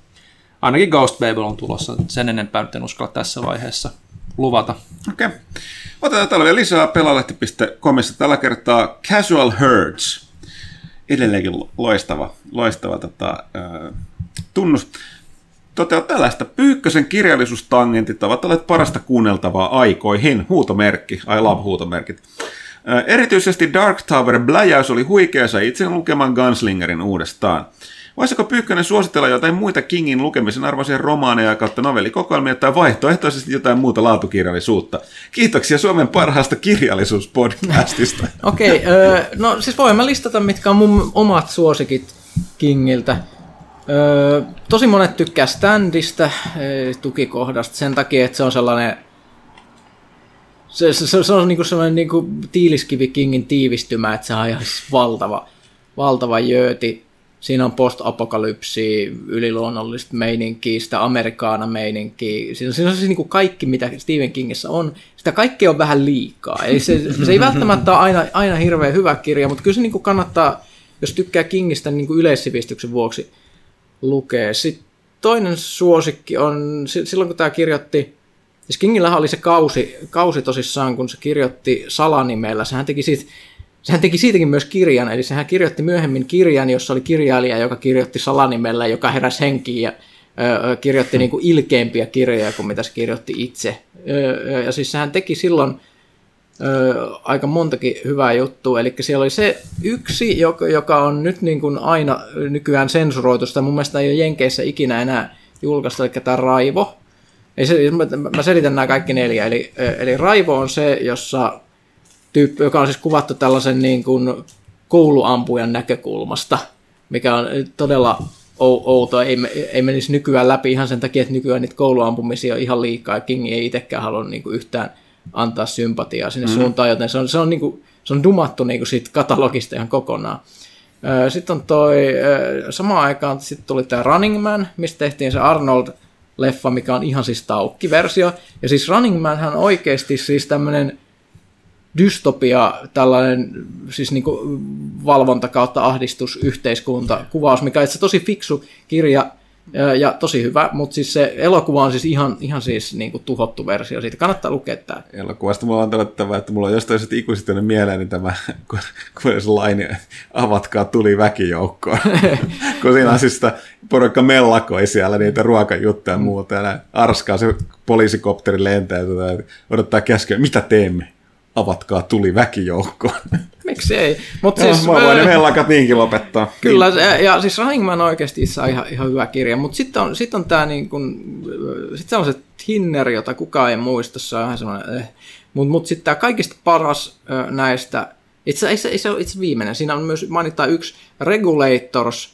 ainakin Ghost Babel on tulossa, sen enempää nyt en uskalla tässä vaiheessa luvata. Okei. Okay. Otetaan täällä vielä lisää pelalehti.comissa tällä kertaa Casual Herds. Edelleenkin lo- loistava, loistava tota, ää, tunnus. Toteaa tällaista. Pyykkösen kirjallisuustangentit ovat olleet parasta kuunneltavaa aikoihin. Huutomerkki. I love huutomerkit. Erityisesti Dark Tower Bläjäys oli huikea ja sai itse lukemaan Gunslingerin uudestaan. Voisiko Pyykkönen suositella jotain muita Kingin lukemisen arvoisia romaaneja kautta novellikokoelmia tai vaihtoehtoisesti jotain muuta laatukirjallisuutta? Kiitoksia Suomen parhaasta kirjallisuuspodcastista. Okei, öö, no siis voimme listata, mitkä on mun omat suosikit Kingiltä. Tosi monet tykkää Standista, tukikohdasta, sen takia, että se on sellainen se, se, se, se on niinku sellainen niinku tiiliskivi Kingin tiivistymä, että se on siis valtava, valtava jööti. Siinä on post-apokalypsia, yliluonnollista meininkiä, sitä amerikaana meininkiä. Siinä on, siinä on siis niinku kaikki, mitä Stephen Kingissä on. Sitä kaikkea on vähän liikaa. Eli se, se ei välttämättä ole aina, aina hirveän hyvä kirja, mutta kyllä se niinku kannattaa, jos tykkää Kingistä niinku yleissivistyksen vuoksi, lukea. Sitten toinen suosikki on, si- silloin kun tämä kirjoitti, siis Kingillähän oli se kausi, kausi tosissaan, kun se kirjoitti salanimellä, sehän teki siitä, sehän teki siitäkin myös kirjan, eli sehän kirjoitti myöhemmin kirjan, jossa oli kirjailija, joka kirjoitti salanimellä, joka heräsi henkiin ja ö, kirjoitti niin kuin ilkeämpiä kirjoja kuin mitä se kirjoitti itse. Ö, ja siis sehän teki silloin ö, aika montakin hyvää juttua. Eli siellä oli se yksi, joka, on nyt niin kuin aina nykyään sensuroitu. Sitä mun mielestä ei ole Jenkeissä ikinä enää julkaista, eli tämä Raivo. Ei se, mä, selitän nämä kaikki neljä. Eli, eli Raivo on se, jossa tyyppi, joka on siis kuvattu tällaisen niin kuin kouluampujan näkökulmasta, mikä on todella ou- outo. Ei, ei menisi nykyään läpi ihan sen takia, että nykyään niitä kouluampumisia on ihan liikaa ja King ei itsekään halua niin kuin yhtään antaa sympatiaa sinne mm. suuntaan, joten se on, se on, niin kuin, se on dumattu niin kuin siitä katalogista ihan kokonaan. Sitten on toi, samaan aikaan sitten tuli tämä Running Man, mistä tehtiin se Arnold-leffa, mikä on ihan siis taukkiversio. Ja siis Running Man on oikeasti siis tämmöinen dystopia, tällainen siis niin valvonta kautta ahdistusyhteiskunta kuvaus, mikä on itse tosi fiksu kirja ja, ja tosi hyvä, mutta siis se elokuva on siis ihan, ihan siis niin kuin tuhottu versio siitä. Kannattaa lukea tämä. Elokuvasta mulla on todettava, että mulla on jostain sitten ikuisesti mieleen niin tämä, kun, kun se laini, avatkaa tuli väkijoukkoon. [LAUGHS] kun siinä on siis sitä porukka mellakoi siellä niitä ruokajuttuja ja muuta, ja arskaa se poliisikopteri lentää ja odottaa käskyä, mitä teemme? Avatkaa tuli väkijoukkoon. Miksi ei? Mutta Siis, siis, mä voin ne mellakat niinkin lopettaa. Kyllä, se- ja siis Running on oikeasti itse ihan, ihan hyvä kirja, mutta sitten on, sit on tämä niin kun, sit sellaiset Skinner, jota kukaan ei muista, se on vähän semmoinen, eh. mutta mut sitten tämä kaikista paras näistä, itse asiassa se ole itse viimeinen, siinä on myös mainitaan yksi Regulators,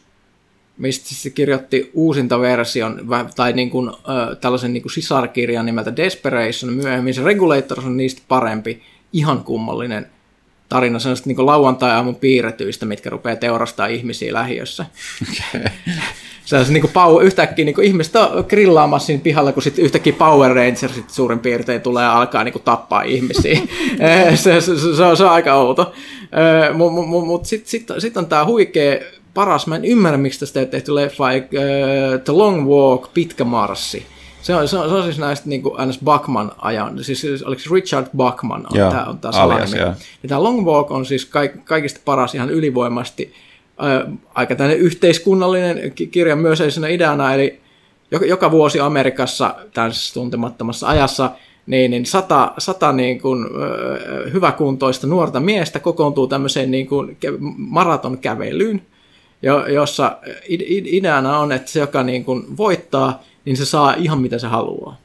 mistä se kirjoitti uusinta version, tai niin kuin, ö, tällaisen niin kuin sisarkirjan nimeltä Desperation myöhemmin. Se Regulators on niistä parempi, ihan kummallinen tarina sellaista niin lauantai-aamun piirretyistä, mitkä rupeaa teurastaa ihmisiä lähiössä. Okay. [LAUGHS] Se on niin kuin pau, yhtäkkiä niin kuin ihmiset on grillaamassa siinä pihalla, kun sitten yhtäkkiä Power Rangersit suurin piirtein tulee ja alkaa niin kuin tappaa ihmisiä. [LAUGHS] se, se, se, on, se on aika outo. Mutta mut, mut sitten sit, sit on tämä huikea paras, mä en ymmärrä, miksi tästä ei tehty leffa, uh, The Long Walk, Pitkä Marssi. Se on, se on, se on siis näistä niin kuin Ernest Bachman ajan, siis, siis oliko se Richard Bachman on tämä, on tämä alias, ja tämä Long Walk on siis kaik, kaikista paras ihan ylivoimasti äh, aika tämmöinen yhteiskunnallinen kirja myös siinä ideana, eli joka, joka vuosi Amerikassa tässä tuntemattomassa ajassa niin, niin sata, sata niin kuin, äh, hyväkuntoista nuorta miestä kokoontuu tämmöiseen niin kuin maratonkävelyyn, jossa ideana on, että se, joka niin kuin voittaa, niin se saa ihan mitä se haluaa.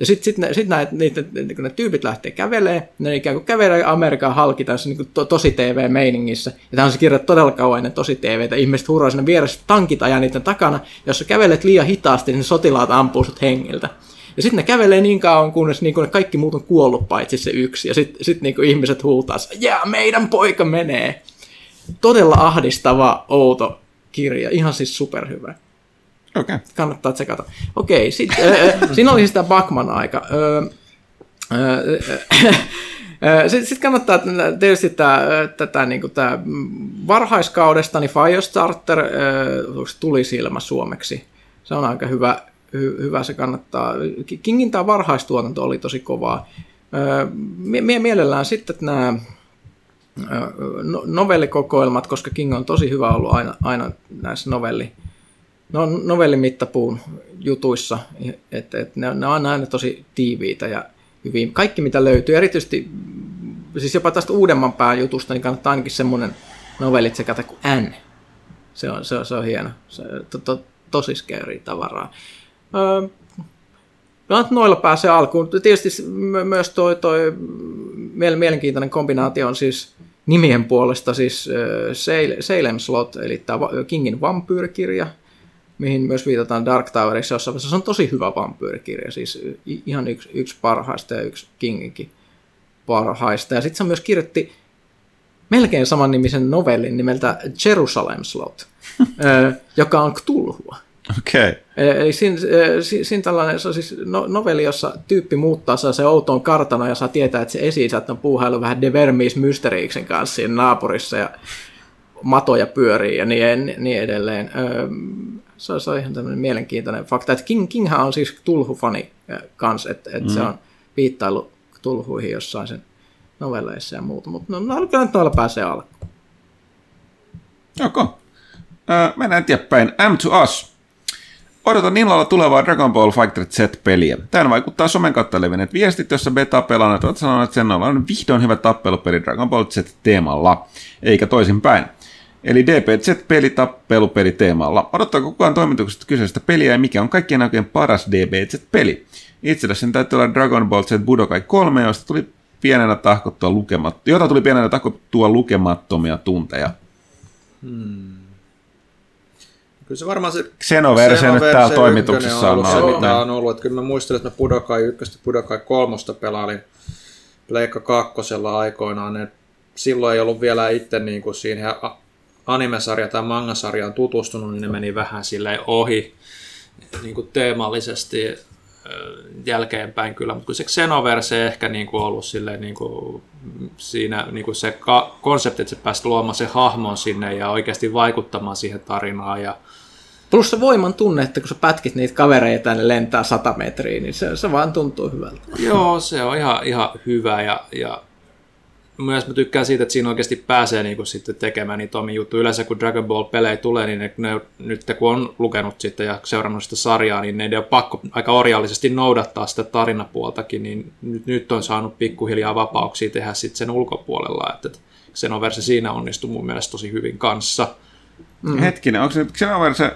Ja sitten sit, sit, sit näet, niitä, kun ne tyypit lähtee kävelee, ne ikään kuin kävelee Amerikan halki tässä niin to, tosi TV-meiningissä. Ja tämä on se kirja todella kauan ennen tosi TV, että ihmiset hurraa sinne vieressä, tankit ajaa niiden takana. Jos sä kävelet liian hitaasti, niin sotilaat ampuu sut hengiltä. Ja sitten ne kävelee niin kauan, kunnes niin kuin kaikki muut on kuollut paitsi se yksi. Ja sitten sit niin ihmiset huutaa, jää meidän poika menee. Todella ahdistava, outo kirja, ihan siis superhyvä. Okay. Kannattaa tsekata. Okei, sitten äh, siinä oli sitä Bachman-aika. Sitten sit kannattaa tietysti tää, tätä niin tää varhaiskaudesta, niin Firestarter äh, tuli silmä suomeksi. Se on aika hyvä, hy, hyvä se kannattaa. Kingin tämä varhaistuotanto oli tosi kovaa. Äh, mie- mielellään sitten nämä no, novellikokoelmat, koska King on tosi hyvä ollut aina, aina näissä novelli, no, novellimittapuun jutuissa, että et ne, ne on aina tosi tiiviitä ja hyvin. Kaikki mitä löytyy, erityisesti siis jopa tästä uudemman pään jutusta, niin kannattaa ainakin semmoinen novellit sekä kuin N. Se on, se on, se on hieno. Se, to, to, tosi scary tavaraa. Öö, No, noilla pääsee alkuun. Tietysti myös toi, toi mielenkiintoinen kombinaatio on siis nimien puolesta siis Salem Slot, eli tämä Kingin vampyyrikirja, mihin myös viitataan Dark Towerissa, jossa se on tosi hyvä vampyyrikirja, siis ihan yksi, yksi parhaista ja yksi Kinginkin parhaista. Ja sitten se myös kirjoitti melkein saman nimisen novellin nimeltä Jerusalem Slot, [LAUGHS] joka on Cthulhua. Okei. Okay. Eli siinä, siinä tällainen, se on siis no, novelli, jossa tyyppi muuttaa se outoon kartana ja saa tietää, että se esi on puuhailu vähän De Vermis Mysteriiksen kanssa siinä naapurissa ja matoja pyörii ja niin, niin edelleen. Se on, se on ihan tämmöinen mielenkiintoinen fakta, että King, Kinghän on siis tulhufani kanssa, että, että mm. se on viittailu tulhuihin jossain sen novelleissa ja muuta, mutta no, no kyllä nyt noilla pääsee alkuun. Okay. mennään eteenpäin. M to Us Odotan illalla tulevaa Dragon Ball Fighter Z-peliä. Tähän vaikuttaa somen kautta levinneet viestit, jossa beta-pelaajat ovat sanoneet, että sen on vihdoin hyvä tappelupeli Dragon Ball Z-teemalla, eikä toisinpäin. Eli DBZ-peli tappelupeli teemalla. Odottaako kukaan toimituksesta kyseistä peliä ja mikä on kaikkien oikein paras DBZ-peli? Itsellesi täytyy olla Dragon Ball Z Budokai 3, josta tuli pienenä tahkottua lukemat, jota tuli pienenä tahkottua lukemattomia tunteja. Hmm. Kyllä se varmaan se Xenoverse nyt täällä toimituksessa on ollut, se, mitä on ollut. Että kyllä mä muistelen, että mä Budokai 1 ja Budokai 3 pelailin Pleikka kakkosella aikoinaan. Et silloin ei ollut vielä itse niin kuin siihen animesarja tai mangasarjaan tutustunut, niin ne meni vähän silleen ohi niin kuin teemallisesti jälkeenpäin kyllä, mutta se Xenoverse ehkä niin kuin ollut silleen niin kuin siinä niin kuin se ka- konsepti, että se pääsi luomaan se hahmon sinne ja oikeasti vaikuttamaan siihen tarinaan ja Plus se voiman tunne, että kun sä pätkit niitä kavereita ja ne lentää sata metriä, niin se, se vaan tuntuu hyvältä. Joo, se on ihan, ihan hyvä ja, ja myös mä tykkään siitä, että siinä oikeasti pääsee niin kuin sitten tekemään niitä omia juttuja. Yleensä kun Dragon Ball-pelejä tulee, niin ne, ne, nyt kun on lukenut sitten ja seurannut sitä sarjaa, niin ne on pakko aika orjallisesti noudattaa sitä tarinapuoltakin, niin nyt, nyt on saanut pikkuhiljaa vapauksia tehdä sitten sen ulkopuolella, että Xenoverse siinä onnistuu mun mielestä tosi hyvin kanssa. Mm. Hetkinen, onko se Xenoverse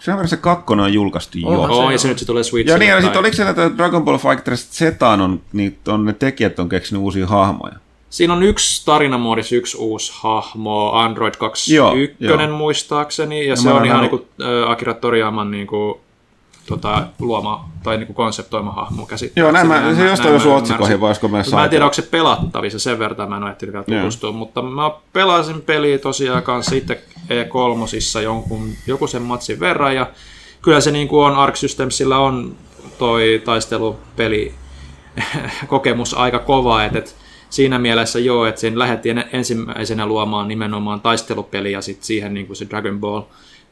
Xenoverse 2 on julkaistu jo. Se ja se nyt se tulee Switchille. Ja niin, ja sitten oliko se, että Dragon Ball Fighterista Zetaan on, niin on ne tekijät on keksinyt uusia hahmoja. Siinä on yksi tarinamuodissa yksi uusi hahmo, Android 2 Joo, ykkönen joo. muistaakseni, ja mä se on ihan nähnyt- niinku, ä, Akira Toriyaman niinku, tota, luoma tai niinku konseptoima hahmo käsittääkseni. Joo, näin mä- se mä- jostain jos mä otsikoihin, vai olisiko meillä Mä en tiedä, onko se pelattavissa, sen verran mä en ole ehtinyt vielä tutustua, mutta mä pelasin peliä tosiaan kanssa itse E3 jonkun, joku sen matsin verran, ja kyllä se niin kuin on Arc Systemsillä on toi taistelupeli [LAUGHS] kokemus aika kova, että et siinä mielessä joo, että siinä lähdettiin ensimmäisenä luomaan nimenomaan taistelupeli ja sitten siihen niin kuin se Dragon Ball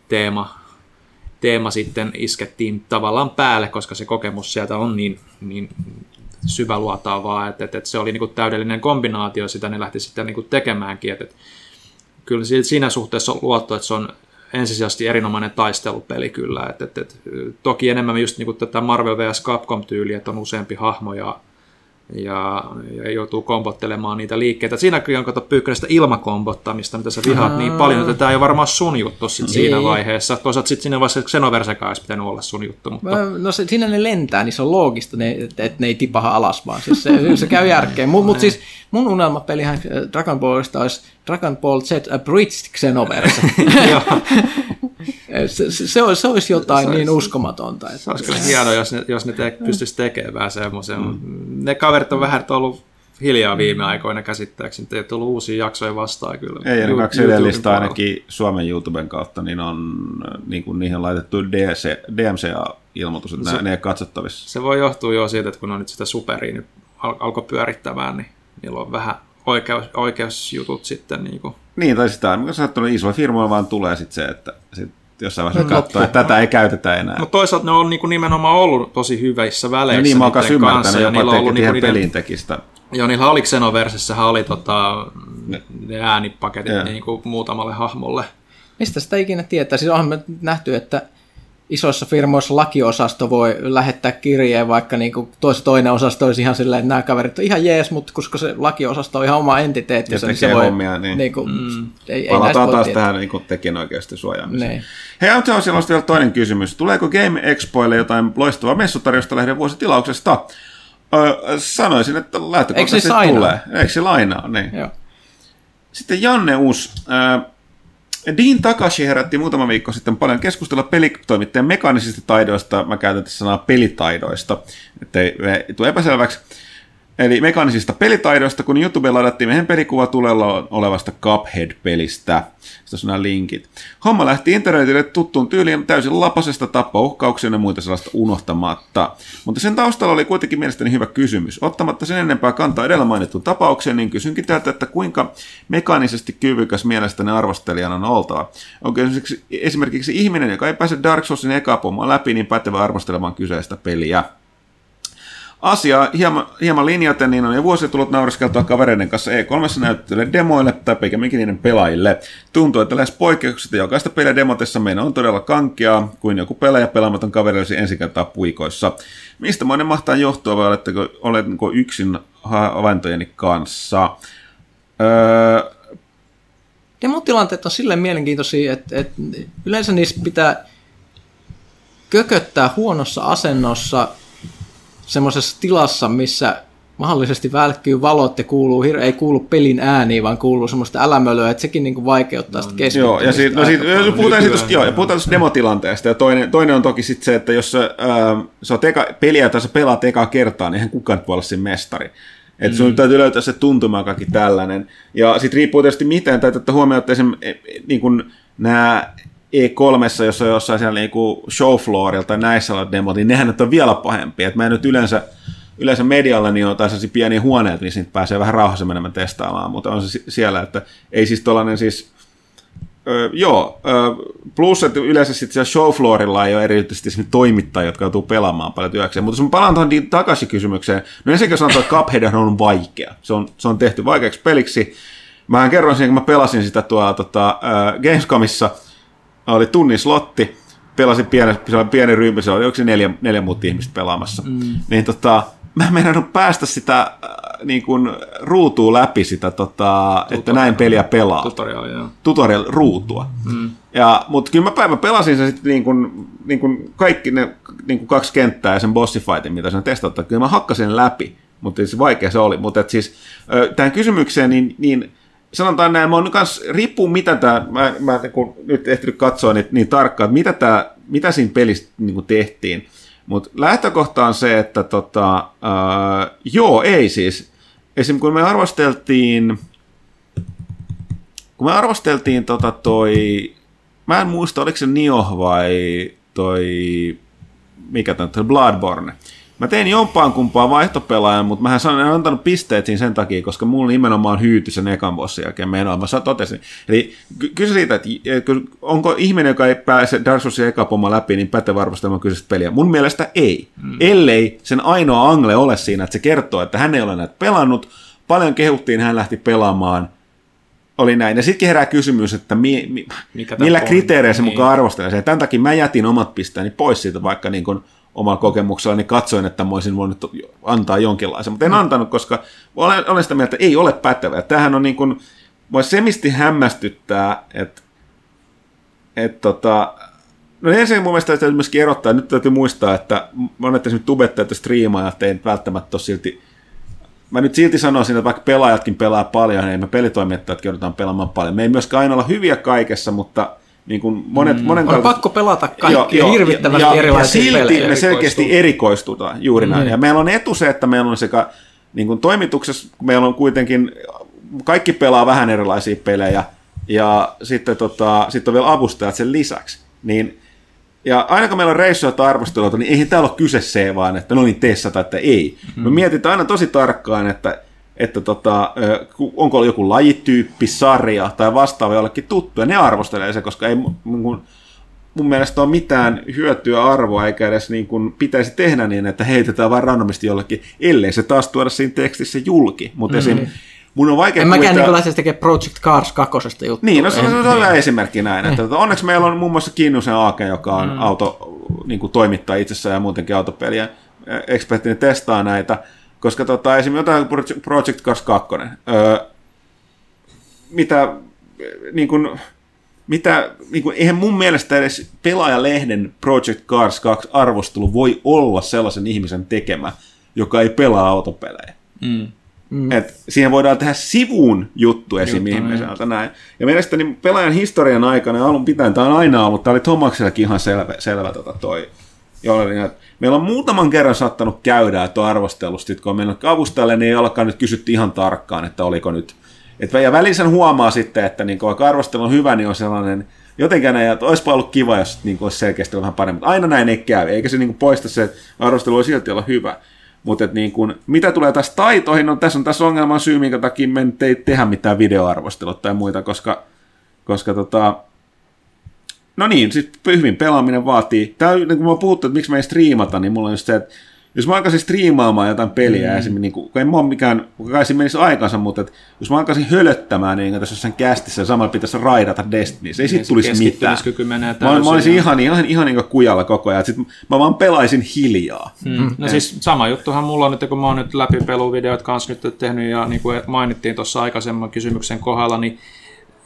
teema, teema sitten iskettiin tavallaan päälle, koska se kokemus sieltä on niin, niin syväluotaavaa, että, että, että se oli niin kuin täydellinen kombinaatio, sitä ne lähti sitten niin kuin tekemäänkin, että, että kyllä si- siinä suhteessa on luotto, että se on ensisijaisesti erinomainen taistelupeli kyllä. Et, et, et, toki enemmän just niin tätä Marvel vs. Capcom-tyyliä, että on useampi hahmo ja, ja, ja joutuu kombottelemaan niitä liikkeitä. Siinä kyllä on kato pyykkönen sitä ilmakombottamista, mitä sä vihaat niin paljon, että tämä ei ole varmaan sun juttu sit siinä Ei. vaiheessa. Toisaalta sitten siinä vaiheessa Xenoversekaan olisi pitänyt olla sun juttu, mutta No se, siinä ne lentää, niin se on loogista, ne, että et ne ei tipaha alas vaan. Siis se, [LAUGHS] se käy järkeen. Mutta mut siis mun unelmapelihän äh, Dragon Ballista olisi Dragon Ball Z Abridged Xenoverse. [LAUGHS] [LAUGHS] se, se, se, olisi, se olisi jotain niin uskomatonta. Että, Se olisi kyllä hienoa, jos ne, jos ne te, pystyisi tekemään semmoisen. Mm. Ne kaverit on vähän ollut hiljaa viime aikoina käsittääkseni, ei tullut uusia jaksoja vastaan kyllä. Ei, ja ne kaksi edellistä ainakin Suomen YouTuben kautta, niin on niin kuin niihin on laitettu DC, DMCA-ilmoitus, että Se- ne, ne ei katsottavissa. Se voi johtua jo siitä, että kun on nyt sitä superia nyt al- alkoi pyörittämään, niin niillä on vähän oikeus, oikeusjutut sitten. Niin kuin. Niin, tai sitä, mikä sanottu, niin isoilla firmoilla vaan tulee sitten se, että sit jossain vaiheessa No, katsoo, että tätä ei käytetä enää. Mutta toisaalta ne on niin kuin nimenomaan ollut tosi hyvissä väleissä ja niin mä oon kanssa niiden ymmärtänyt, ja jopa niillä on ollut teki, niinku pelin tekistä. Joo, niillä oli Xenoversessähän oli tota, ne äänipaketit Joo. niin kuin muutamalle hahmolle. Mistä sitä ikinä tietää? Siis onhan me nähty, että isoissa firmoissa lakiosasto voi lähettää kirjeen, vaikka niin kuin tois, toinen osasto olisi ihan silleen, että nämä kaverit on ihan jees, mutta koska se lakiosasto on ihan oma entiteettinsä, Ja niin se voi... hommia, niin. niin kuin, mm. ei, ei Palataan voi taas tietää. tähän niin tekijänoikeusten suojaamiseen. Niin. Hei, on siellä vielä toinen kysymys. Tuleeko Game Expoille jotain loistavaa messutarjosta lehden vuositilauksesta? Öö, sanoisin, että lähtökohtaisesti tulee. Eikö se lainaa? Niin. Joo. Sitten Janne Us. Äh, Dean Takashi herätti muutama viikko sitten paljon keskustella pelitoimittajan mekaanisista taidoista. Mä käytän tässä sanaa pelitaidoista, ettei tule epäselväksi. Eli mekaanisista pelitaidoista, kun YouTubeen ladattiin meidän pelikuva tulella olevasta Cuphead-pelistä. Tässä on nämä linkit. Homma lähti internetille tuttuun tyyliin täysin lapasesta tappouhkauksia ja muita sellaista unohtamatta. Mutta sen taustalla oli kuitenkin mielestäni hyvä kysymys. Ottamatta sen enempää kantaa edellä mainittuun tapaukseen, niin kysynkin täältä, että kuinka mekaanisesti kyvykäs mielestäni arvostelijan on oltava. Onko esimerkiksi, esimerkiksi ihminen, joka ei pääse Dark Soulsin ekaa läpi, niin pätevä arvostelemaan kyseistä peliä. Asiaa hieman, hieman linjaten, niin on jo vuosia tullut nauriskeltua kavereiden kanssa E3 näyttöille demoille tai pikemminkin niiden pelaajille. Tuntuu, että lähes poikkeuksista jokaista peliä demotessa meidän on todella kankeaa, kuin joku pelaaja pelaamaton kaveri olisi ensi kertaa puikoissa. Mistä monen mahtaa johtua vai oletteko, oletko yksin havaintojeni kanssa? Öö, Demotilanteet on silleen mielenkiintoisia, että, että yleensä niissä pitää kököttää huonossa asennossa semmoisessa tilassa, missä mahdollisesti välkkyy valot ja kuuluu, ei kuulu pelin ääniä, vaan kuuluu semmoista älämölöä, että sekin niinku vaikeuttaa sitä keskittymistä. Joo, ja siitä, no paljon. puhutaan siitä, Nykyään, joo, ja puhutaan tuosta demotilanteesta, ja toinen, toinen on toki sitten se, että jos sä, ää, sä oot eka, peliä, jota sä pelaat ekaa kertaa, niin eihän kukaan voi olla siinä mestari. Että mm. sun täytyy löytää se tuntuma kaikki tällainen. Ja sitten riippuu tietysti miten, täytyy ottaa huomioon, että esimerkiksi niin kun nämä E3, jos on jossain siellä niin show floorilla tai näissä olla demot, niin nehän nyt on vielä pahempia. Et mä nyt yleensä, yleensä medialla niin on sellaisia pieniä huoneita, missä niitä pääsee vähän rauhassa menemään testaamaan, mutta on se si- siellä, että ei siis tuollainen siis Öö, joo, öö, plus että yleensä sitten siellä showfloorilla ei ole erityisesti toimittajia, jotka joutuu pelaamaan paljon työkseen. Mutta jos mä palaan tuohon takaisin kysymykseen, no ensinnäkin sanotaan, että Cuphead on vaikea. Se on, se on tehty vaikeaksi peliksi. Mä kerroin sen, kun mä pelasin sitä tuolla tota, Gamescomissa, oli tunnin slotti, pelasin pieni, se oli pieni ryhmä, se oli onko se neljä, neljä muuta ihmistä pelaamassa. Mm. Niin tota, mä en meinannut päästä sitä äh, niin kuin ruutua läpi sitä, tota, että näin peliä pelaa Tutorial, joo. tutorial-ruutua. Mm. Ja, mutta kyllä mä, mä pelasin sen sitten niin kuin, niin kuin kaikki ne niin kuin kaksi kenttää ja sen bossifightin, mitä sen testattu. Kyllä mä hakkasin läpi, mutta siis vaikea se oli. Mutta siis tähän kysymykseen, niin, niin sanotaan näin, mä oon kans, riippuu mitä tämä, mä, mä niin nyt ehtinyt katsoa niin, niin tarkkaan, mitä, tää, mitä siinä pelissä niin tehtiin. Mutta lähtökohta on se, että tota, äh, joo, ei siis. Esimerkiksi kun me arvosteltiin, kun me arvosteltiin tota toi, mä en muista, oliko se Nioh vai toi, mikä tämä Bloodborne. Mä tein jompaan kumpaan vaihtopelaajan, mutta mä en antanut pisteet siinä sen takia, koska mulla nimenomaan hyytyi sen ekan bossin jälkeen menoa. Mä totesin. Eli kyse siitä, että onko ihminen, joka ei pääse Dark Soulsin eka pomma läpi, niin pätevä arvostelemaan kyseistä peliä. Mun mielestä ei. Hmm. Ellei sen ainoa angle ole siinä, että se kertoo, että hän ei ole näitä pelannut, paljon kehuttiin, hän lähti pelaamaan, oli näin. Ja sitten herää kysymys, että mi, mi, millä kriteereillä se niin. mukaan arvostelee sen. Tämän takia mä jätin omat pisteeni pois siitä, vaikka niin kuin omalla kokemuksella, niin katsoin, että mä olisin voinut antaa jonkinlaisen, mutta en mm. antanut, koska olen, olen sitä mieltä, että ei ole pätevä. Tämähän on niin kuin, voi semisti hämmästyttää, että, että tota, No ensin mun mielestä täytyy myöskin erottaa, nyt täytyy muistaa, että monet esimerkiksi tubettajat ja striimaajat ei välttämättä ole silti, mä nyt silti sanoisin, että vaikka pelaajatkin pelaa paljon, niin me pelitoimittajat joudutaan pelaamaan paljon. Me ei myöskään aina olla hyviä kaikessa, mutta niin kuin monet, mm. monen on pakko pelata kaikkia joo, hirvittävästi ja, erilaisia ja silti pelejä. me selkeästi erikoistutaan juuri näin. Mm. Ja meillä on etu se, että meillä on sekä niin kuin toimituksessa, meillä on kuitenkin, kaikki pelaa vähän erilaisia pelejä, ja sitten, tota, sitten on vielä avustajat sen lisäksi. Niin, ja aina kun meillä on reissuja tai arvosteluita, niin eihän täällä ole kyse se vaan, että no niin, tee tai että ei. Mm. Me mietitään aina tosi tarkkaan, että että tota, onko joku lajityyppi, sarja tai vastaava jollekin tuttu, ja ne arvostelee se, koska ei mun, mun mielestä ole mitään hyötyä arvoa, eikä edes niin kuin pitäisi tehdä niin, että heitetään vain randomisti jollekin, ellei se taas tuoda siinä tekstissä julki. Mutta mm-hmm. esim, mun on vaikea En mäkään kuvitella... niin lähtisi tekemään Project Cars kakkosesta juttua. Niin, no se, on hyvä esimerkki näin. Että, tota, onneksi meillä on muun muassa Kinnusen Aake, joka on mm. auto, niin kuin toimittaa itsessään ja muutenkin autopeliä ekspertti testaa näitä. Koska tota, esimerkiksi jotain Project Cars 2, öö, mitä, niin kuin, mitä, niin kuin, eihän mun mielestä edes pelaajalehden Project Cars 2 arvostelu voi olla sellaisen ihmisen tekemä, joka ei pelaa autopelejä. Mm. Mm. Et siihen voidaan tehdä sivuun juttu esim. ihmiseltä näin. Ja mielestäni pelaajan historian aikana alun pitäen, tämä on aina ollut, tämä oli Tomaksellakin ihan selvä, selvä tota toi, jolle, että meillä on muutaman kerran saattanut käydä, että on arvostellut, kun on mennyt avustajalle, niin ei alkaa nyt kysytty ihan tarkkaan, että oliko nyt. Et, ja välisen huomaa sitten, että niin vaikka arvostelu on hyvä, niin on sellainen, jotenkin näin, että olisipa ollut kiva, jos niin olisi selkeästi vähän paremmin. Aina näin ei käy, eikä se niin poista se, että arvostelu voi silti olla hyvä. Mutta niin kuin, mitä tulee tässä taitoihin, no tässä on tässä ongelman syy, minkä takia me ei tehdä mitään videoarvostelua tai muita, koska, koska tota, No niin, siis hyvin pelaaminen vaatii. Tämä niin kun mä puhuttu, että miksi me ei striimata, niin mulla on just se, että jos mä alkaisin striimaamaan jotain peliä, mm. esimerkiksi, niin kuin, en mä ole mikään, kai siinä menisi aikansa, mutta että jos mä alkaisin hölöttämään niin tässä jossain kästissä ja samalla pitäisi raidata Destiny, se ei siitä tulisi mitään. Menee mä, mä olisin ihan, ihan, ihan niin kujalla koko ajan, sitten mä vaan pelaisin hiljaa. Mm. Mm. No siis sama juttuhan mulla on nyt, kun mä oon nyt läpi peluvideot kanssa nyt tehnyt ja niin kuin mainittiin tuossa aikaisemman kysymyksen kohdalla, niin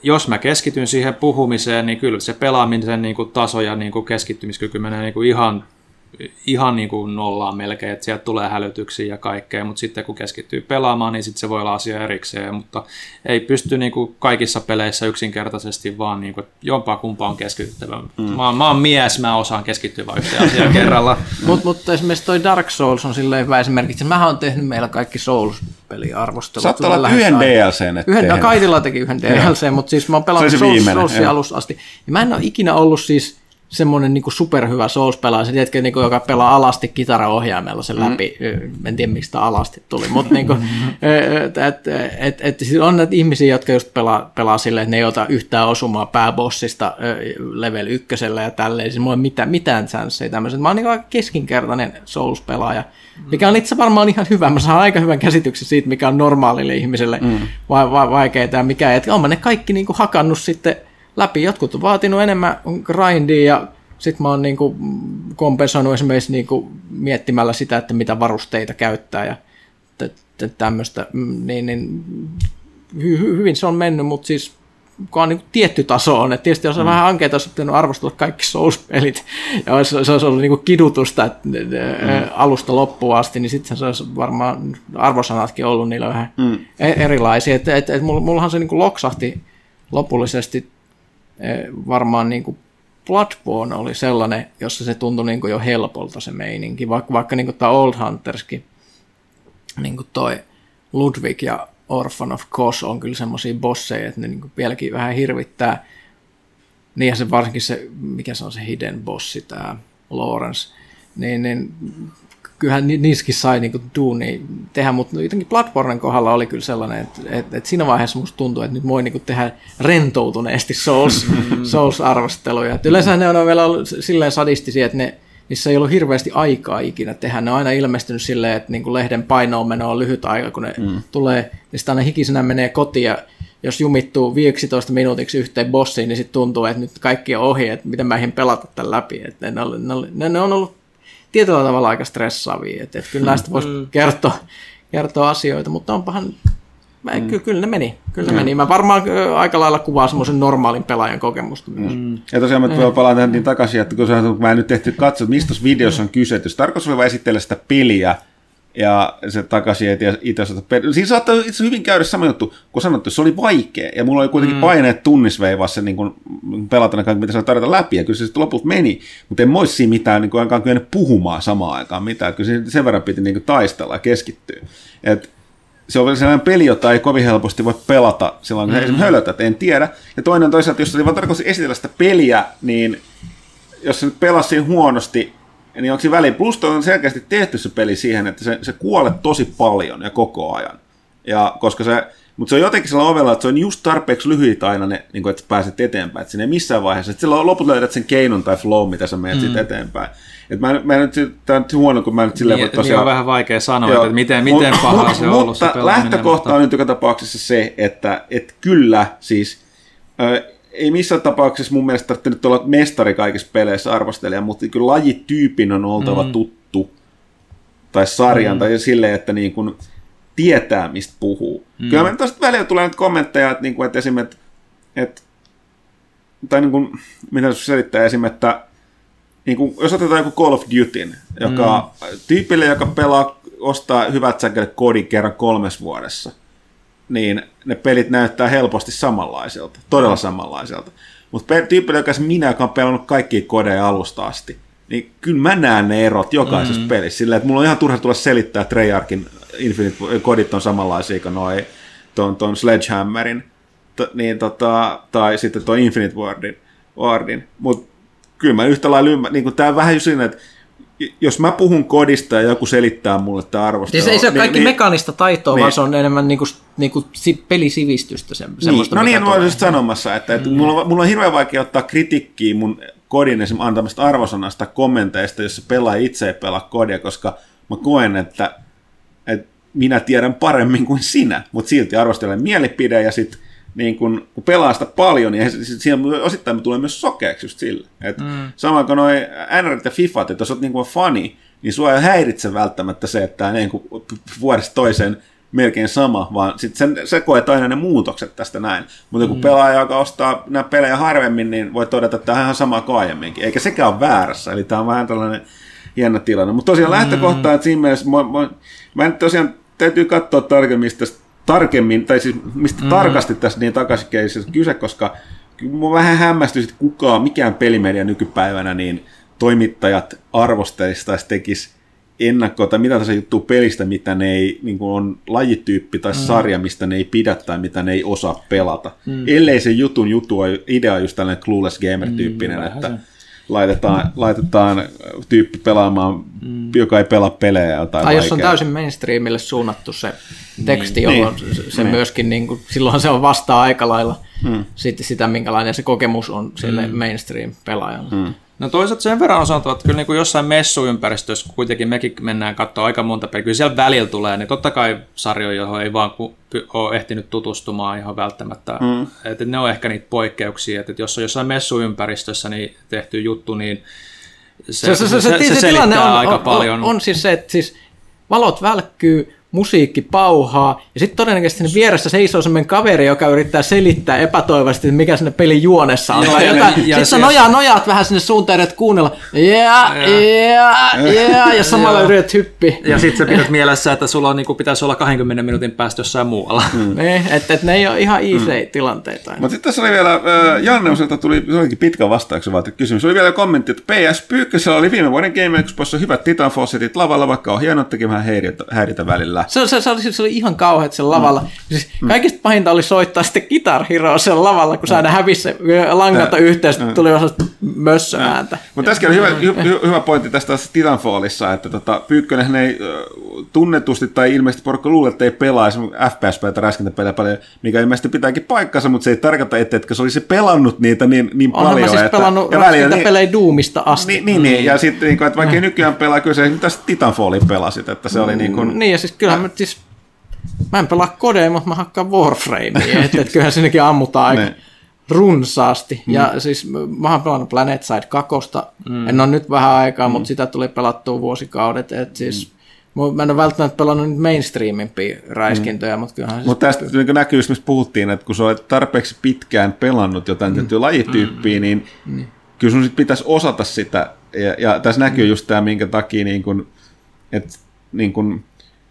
jos mä keskityn siihen puhumiseen, niin kyllä se pelaamisen niin kuin taso ja niin kuin keskittymiskyky menee niin kuin ihan, ihan niin kuin nollaan melkein, että sieltä tulee hälytyksiä ja kaikkea, mutta sitten kun keskittyy pelaamaan, niin sitten se voi olla asia erikseen, mutta ei pysty niin kuin kaikissa peleissä yksinkertaisesti vaan niin kuin jompaa kumpaan keskityttävä. Mm. Mä, mä oon mies, mä osaan keskittyä vain yhteen asiaan [LAUGHS] kerralla. Mutta mut esimerkiksi toi Dark Souls on silleen hyvä esimerkiksi. Mähän on tehnyt meillä kaikki Souls peliarvostelut. Saattaa olla yhden DLCn. Yhden, no, Kaitilla teki yhden DLC, mutta siis mä oon pelannut Souls, Soulsia alusta asti. Ja mä en ole ikinä ollut siis semmoinen niin superhyvä Souls-pelaaja, se tiedätkö, niin kuin, joka pelaa alasti kitaraohjaimella sen mm. läpi. Mm. En tiedä, mistä alasti tuli, mutta niin että et, et, et, on näitä ihmisiä, jotka just pelaa, pelaa silleen, että ne ei ota yhtään osumaa pääbossista level ykkösellä ja tälleen. Siis mulla ei mitään, mitään chanceja tämmöiset. Mä oon niin aika keskinkertainen Souls-pelaaja, mikä on itse varmaan ihan hyvä. Mä saan aika hyvän käsityksen siitä, mikä on normaalille ihmiselle mm. va- va- vaikeaa ja mikä. Että on ne kaikki niin kuin hakannut sitten läpi. Jotkut on vaatinut enemmän grindia ja sitten mä oon niinku kompensoinut esimerkiksi niinku miettimällä sitä, että mitä varusteita käyttää ja tämmöistä, mm, niin, niin hy- hyvin se on mennyt, mutta siis kun on niin tietty taso on. Et tietysti jos on mm. vähän ankeita, olisi pitänyt arvostella kaikki Souls-pelit, ja olisi, se olisi ollut niin kuin kidutusta että, mm. alusta loppuun asti, niin sitten se olisi varmaan arvosanatkin ollut niillä vähän mm. erilaisia. Et, et, et mullahan se niin kuin loksahti lopullisesti varmaan niin kuin Bloodborne oli sellainen, jossa se tuntui niin kuin jo helpolta se meininki, vaikka, vaikka niin kuin tämä Old Hunterskin, niin kuin toi Ludwig ja Orphan of Kos on kyllä semmoisia bosseja, että ne niin kuin vieläkin vähän hirvittää. Niin ja se varsinkin se, mikä se on se hidden bossi, tämä Lawrence, niin, niin kyllähän niissäkin sai niinku duuni tehdä, mutta jotenkin Bloodbornen kohdalla oli kyllä sellainen, että, että, että siinä vaiheessa musta tuntuu, että nyt voi niinku tehdä rentoutuneesti Souls, [LAUGHS] mm. Souls-arvosteluja. Että yleensä ne on vielä ollut silleen sadistisia, että ne, niissä ei ollut hirveästi aikaa ikinä tehdä. Ne on aina ilmestynyt silleen, että niinku lehden painoon meno on lyhyt aika, kun ne mm. tulee, niin sitten aina hikisenä menee kotiin ja jos jumittuu 15 minuutiksi yhteen bossiin, niin sitten tuntuu, että nyt kaikki on ohi, että miten mä eihin pelata tämän läpi. Että ne, ne, ne, ne on ollut tietyllä tavalla aika stressaavia. Että, että kyllä näistä voisi mm. kertoa, kertoa asioita, mutta onpahan Mä, mm. kyllä, kyllä ne meni. Kyllä ne meni. Mä varmaan aika lailla kuvaa semmoisen normaalin pelaajan kokemusta myös. Mm. Ja tosiaan mä mm. palata niin takaisin, että kun mä en nyt tehty katsoa, mistä videossa on kyse. Jos tarkoitus oli vain esitellä sitä peliä, ja se takaisin itse asiassa. Siinä saattaa itse hyvin käydä sama juttu, kun sanottu, se oli vaikea, ja mulla oli kuitenkin mm. paineet tunnisveivassa niin kun pelata ne kaikki, mitä saa tarjota läpi, ja kyllä se sitten lopulta meni, mutta en moissi mitään niin ainakaan kyennyt puhumaan samaan aikaan mitään, kyllä sen verran piti niin taistella ja keskittyä. Et se on sellainen peli, jota ei kovin helposti voi pelata silloin, kun mm. esimerkiksi hölötät, en tiedä. Ja toinen toisaalta, jos oli vaan tarkoitus esitellä sitä peliä, niin jos se nyt pelasi huonosti, niin onko se väliin? Plus on selkeästi tehty se peli siihen, että se, se kuolet tosi paljon ja koko ajan. Ja koska se, mutta se on jotenkin sillä ovella, että se on just tarpeeksi lyhyt aina, ne, niin kuin, että pääset eteenpäin. Että sinne missään vaiheessa. Että silloin loput löydät sen keinon tai flow, mitä sä menet mm. eteenpäin. Et mä, mä nyt, tämä on huono, kun mä nyt silleen niin, voi tosiaan... Niin on vähän vaikea sanoa, joo, että miten, miten mut, paha mut, se on ollut se lähtökohta mutta... on nyt joka tapauksessa se, että et kyllä siis... Äh, ei missään tapauksessa mun mielestä tarvitse olla mestari kaikissa peleissä arvostelija, mutta kyllä lajityypin on oltava mm. tuttu tai sarjan mm. tai silleen, että niin kuin tietää, mistä puhuu. Mm. Kyllä me tuosta välillä tulee nyt kommentteja, että, niin kuin, että esimerkiksi, että, tai niin kuin, mitä se selittää esimerkiksi, että niin kuin, jos otetaan joku Call of Duty, joka mm. tyypille, joka pelaa, ostaa hyvät säkelet kodin kerran kolmes vuodessa, niin ne pelit näyttää helposti samanlaiselta, todella samanlaiselta. Mutta tyyppi, joka minä, joka on pelannut kaikki kodeja alusta asti, niin kyllä mä näen ne erot jokaisessa mm. pelissä. Sillä, että mulla on ihan turha tulla selittää, että Treyarchin Infinite-kodit on samanlaisia kuin noi, ton, ton Sledgehammerin, t- niin tota, tai sitten tuo Infinite Wardin. Wardin. Mutta kyllä mä yhtä lailla ymmärrän, niin tämä vähän just siinä, että jos mä puhun kodista ja joku selittää mulle tämä arvostelu... Siis ei se ole kaikki niin, mekaanista taitoa, niin, vaan se on enemmän niinku, niinku pelisivistystä. Se, niin, no niin, mä olisin sanomassa, että, että mm. mulla, on, mulla on hirveän vaikea ottaa kritiikkiä mun kodin esimerkiksi antamasta arvosanasta kommenteista, jos se pelaa itse ei pelaa kodia, koska mä koen, että, että minä tiedän paremmin kuin sinä, mutta silti arvostelen mielipide ja sitten niin kun, kun pelaa sitä paljon, niin siinä osittain me tulee myös sokeaksi just sille. Et mm. Samoin kuin noin NRT ja FIFAt, että jos olet niin kuin fani, niin sua ei häiritse välttämättä se, että tämä niin vuodesta toiseen melkein sama, vaan sitten sen, se koet aina ne muutokset tästä näin. Mutta kun mm. pelaaja, joka ostaa nämä pelejä harvemmin, niin voi todeta, että tämä on ihan sama kuin aiemminkin. Eikä sekään ole väärässä, eli tämä on vähän tällainen hieno tilanne. Mutta tosiaan mm. lähtökohta, että siinä mielessä, mä, mä, mä en tosiaan täytyy katsoa tarkemmin tästä tarkemmin, tai siis mistä mm. tarkasti tässä niin takaisinkeisissä kyse, koska mua vähän hämmästyi, että kukaan, mikään pelimedia nykypäivänä, niin toimittajat arvostelisi tai tekisi ennakkoa tai mitä tässä juttu pelistä, mitä ne ei niin kuin on lajityyppi tai mm. sarja, mistä ne ei pidä tai mitä ne ei osaa pelata. Mm. Ellei se jutun jutu idea just tällainen clueless gamer-tyyppinen, mm, että se laitetaan, laitetaan tyyppi pelaamaan, mm. joka ei pelaa pelejä. Tai tai jos on täysin mainstreamille suunnattu se teksti, niin. jolloin niin. se, se niin. myöskin, niin kuin, silloin se on vastaa aika lailla mm. sitten sitä, minkälainen se kokemus on sille mm. mainstream-pelaajalle. Mm. No toisaalta sen verran on sanottu, että kyllä niin kuin jossain messuympäristössä, kun kuitenkin mekin mennään katsoa aika monta peliä, kyllä siellä välillä tulee, niin totta kai sarjoja, johon ei vaan ole ehtinyt tutustumaan ihan välttämättä. Mm. Että ne on ehkä niitä poikkeuksia, että jos on jossain messuympäristössä niin tehty juttu, niin se, se, se, se, se, se, se selittää on, aika on, paljon. On, on siis se, että siis valot välkkyy, musiikki pauhaa, ja sitten todennäköisesti sinne vieressä seisoo semmoinen kaveri, joka yrittää selittää epätoivasti, että mikä sinne pelin juonessa on. Joo, jotain. Sitten sä siis- nojaa, nojaat vähän sinne suuntaan, että kuunnella, yeah, yeah, yeah, ja samalla yrität hyppi. Ja sitten sä pidät mielessä, että sulla on, niin kuin, pitäisi olla 20 minuutin päästä jossain muualla. Mm. Niin, että et ne ei ole ihan easy tilanteita. Mutta sitten tässä oli vielä, äh, Janne Osalta tuli, se olikin pitkä vastauksen vaatii kysymys. Oli vielä kommentti, että PS Pyykkösellä oli viime vuoden Game Expossa hyvät Titanfall setit lavalla, vaikka on hienoa tekin vähän häiritä, häiritä välillä. Se, se, se, oli, se oli ihan kauheat sen lavalla. Mm. Siis kaikista pahinta oli soittaa sitten Guitar Hero sen lavalla, kun saada hävisi se langalta yhteen, sitten tuli osa mössöääntä. Mutta äsken oli hyvä, hy, hy, hyvä pointti tästä Titanfallissa, että tota, Pyykkönen ei tunnetusti tai ilmeisesti porukka luulee, että ei pelaa FPS- tai räiskintäpelejä paljon, mikä ilmeisesti pitääkin paikkansa, mutta se ei tarkoita, että etkö se olisi pelannut niitä niin, niin Onhan paljon. mä siis että, pelannut ja välillä niin, pelejä Doomista asti. niin, niin, niin, ja sitten niin kuin, että vaikka nykyään pelaa, kyllä se mitä Titanfallin pelasit, että se oli niin kuin, Niin, ja siis kyllähän mä siis... Mä en pelaa kodea, mutta mä hakkaan Warframea, [LAUGHS] että et kyllähän sinnekin ammutaan aika Ne. runsaasti. Ja siis mä oon pelannut Planet Side 2, mm. en ole nyt vähän aikaa, mutta sitä tuli pelattua vuosikaudet, että siis... Mm. Mä en ole välttämättä pelannut nyt mainstreamimpia räiskintöjä, mutta kyllähän siis Mutta tästä niin näkyy, mistä puhuttiin, että kun sä olet tarpeeksi pitkään pelannut jotain tiettyä lajityyppiä, niin kyllä sun sit pitäisi osata sitä. Ja, ja tässä näkyy just tämä, minkä takia, niin kun, että niin kun,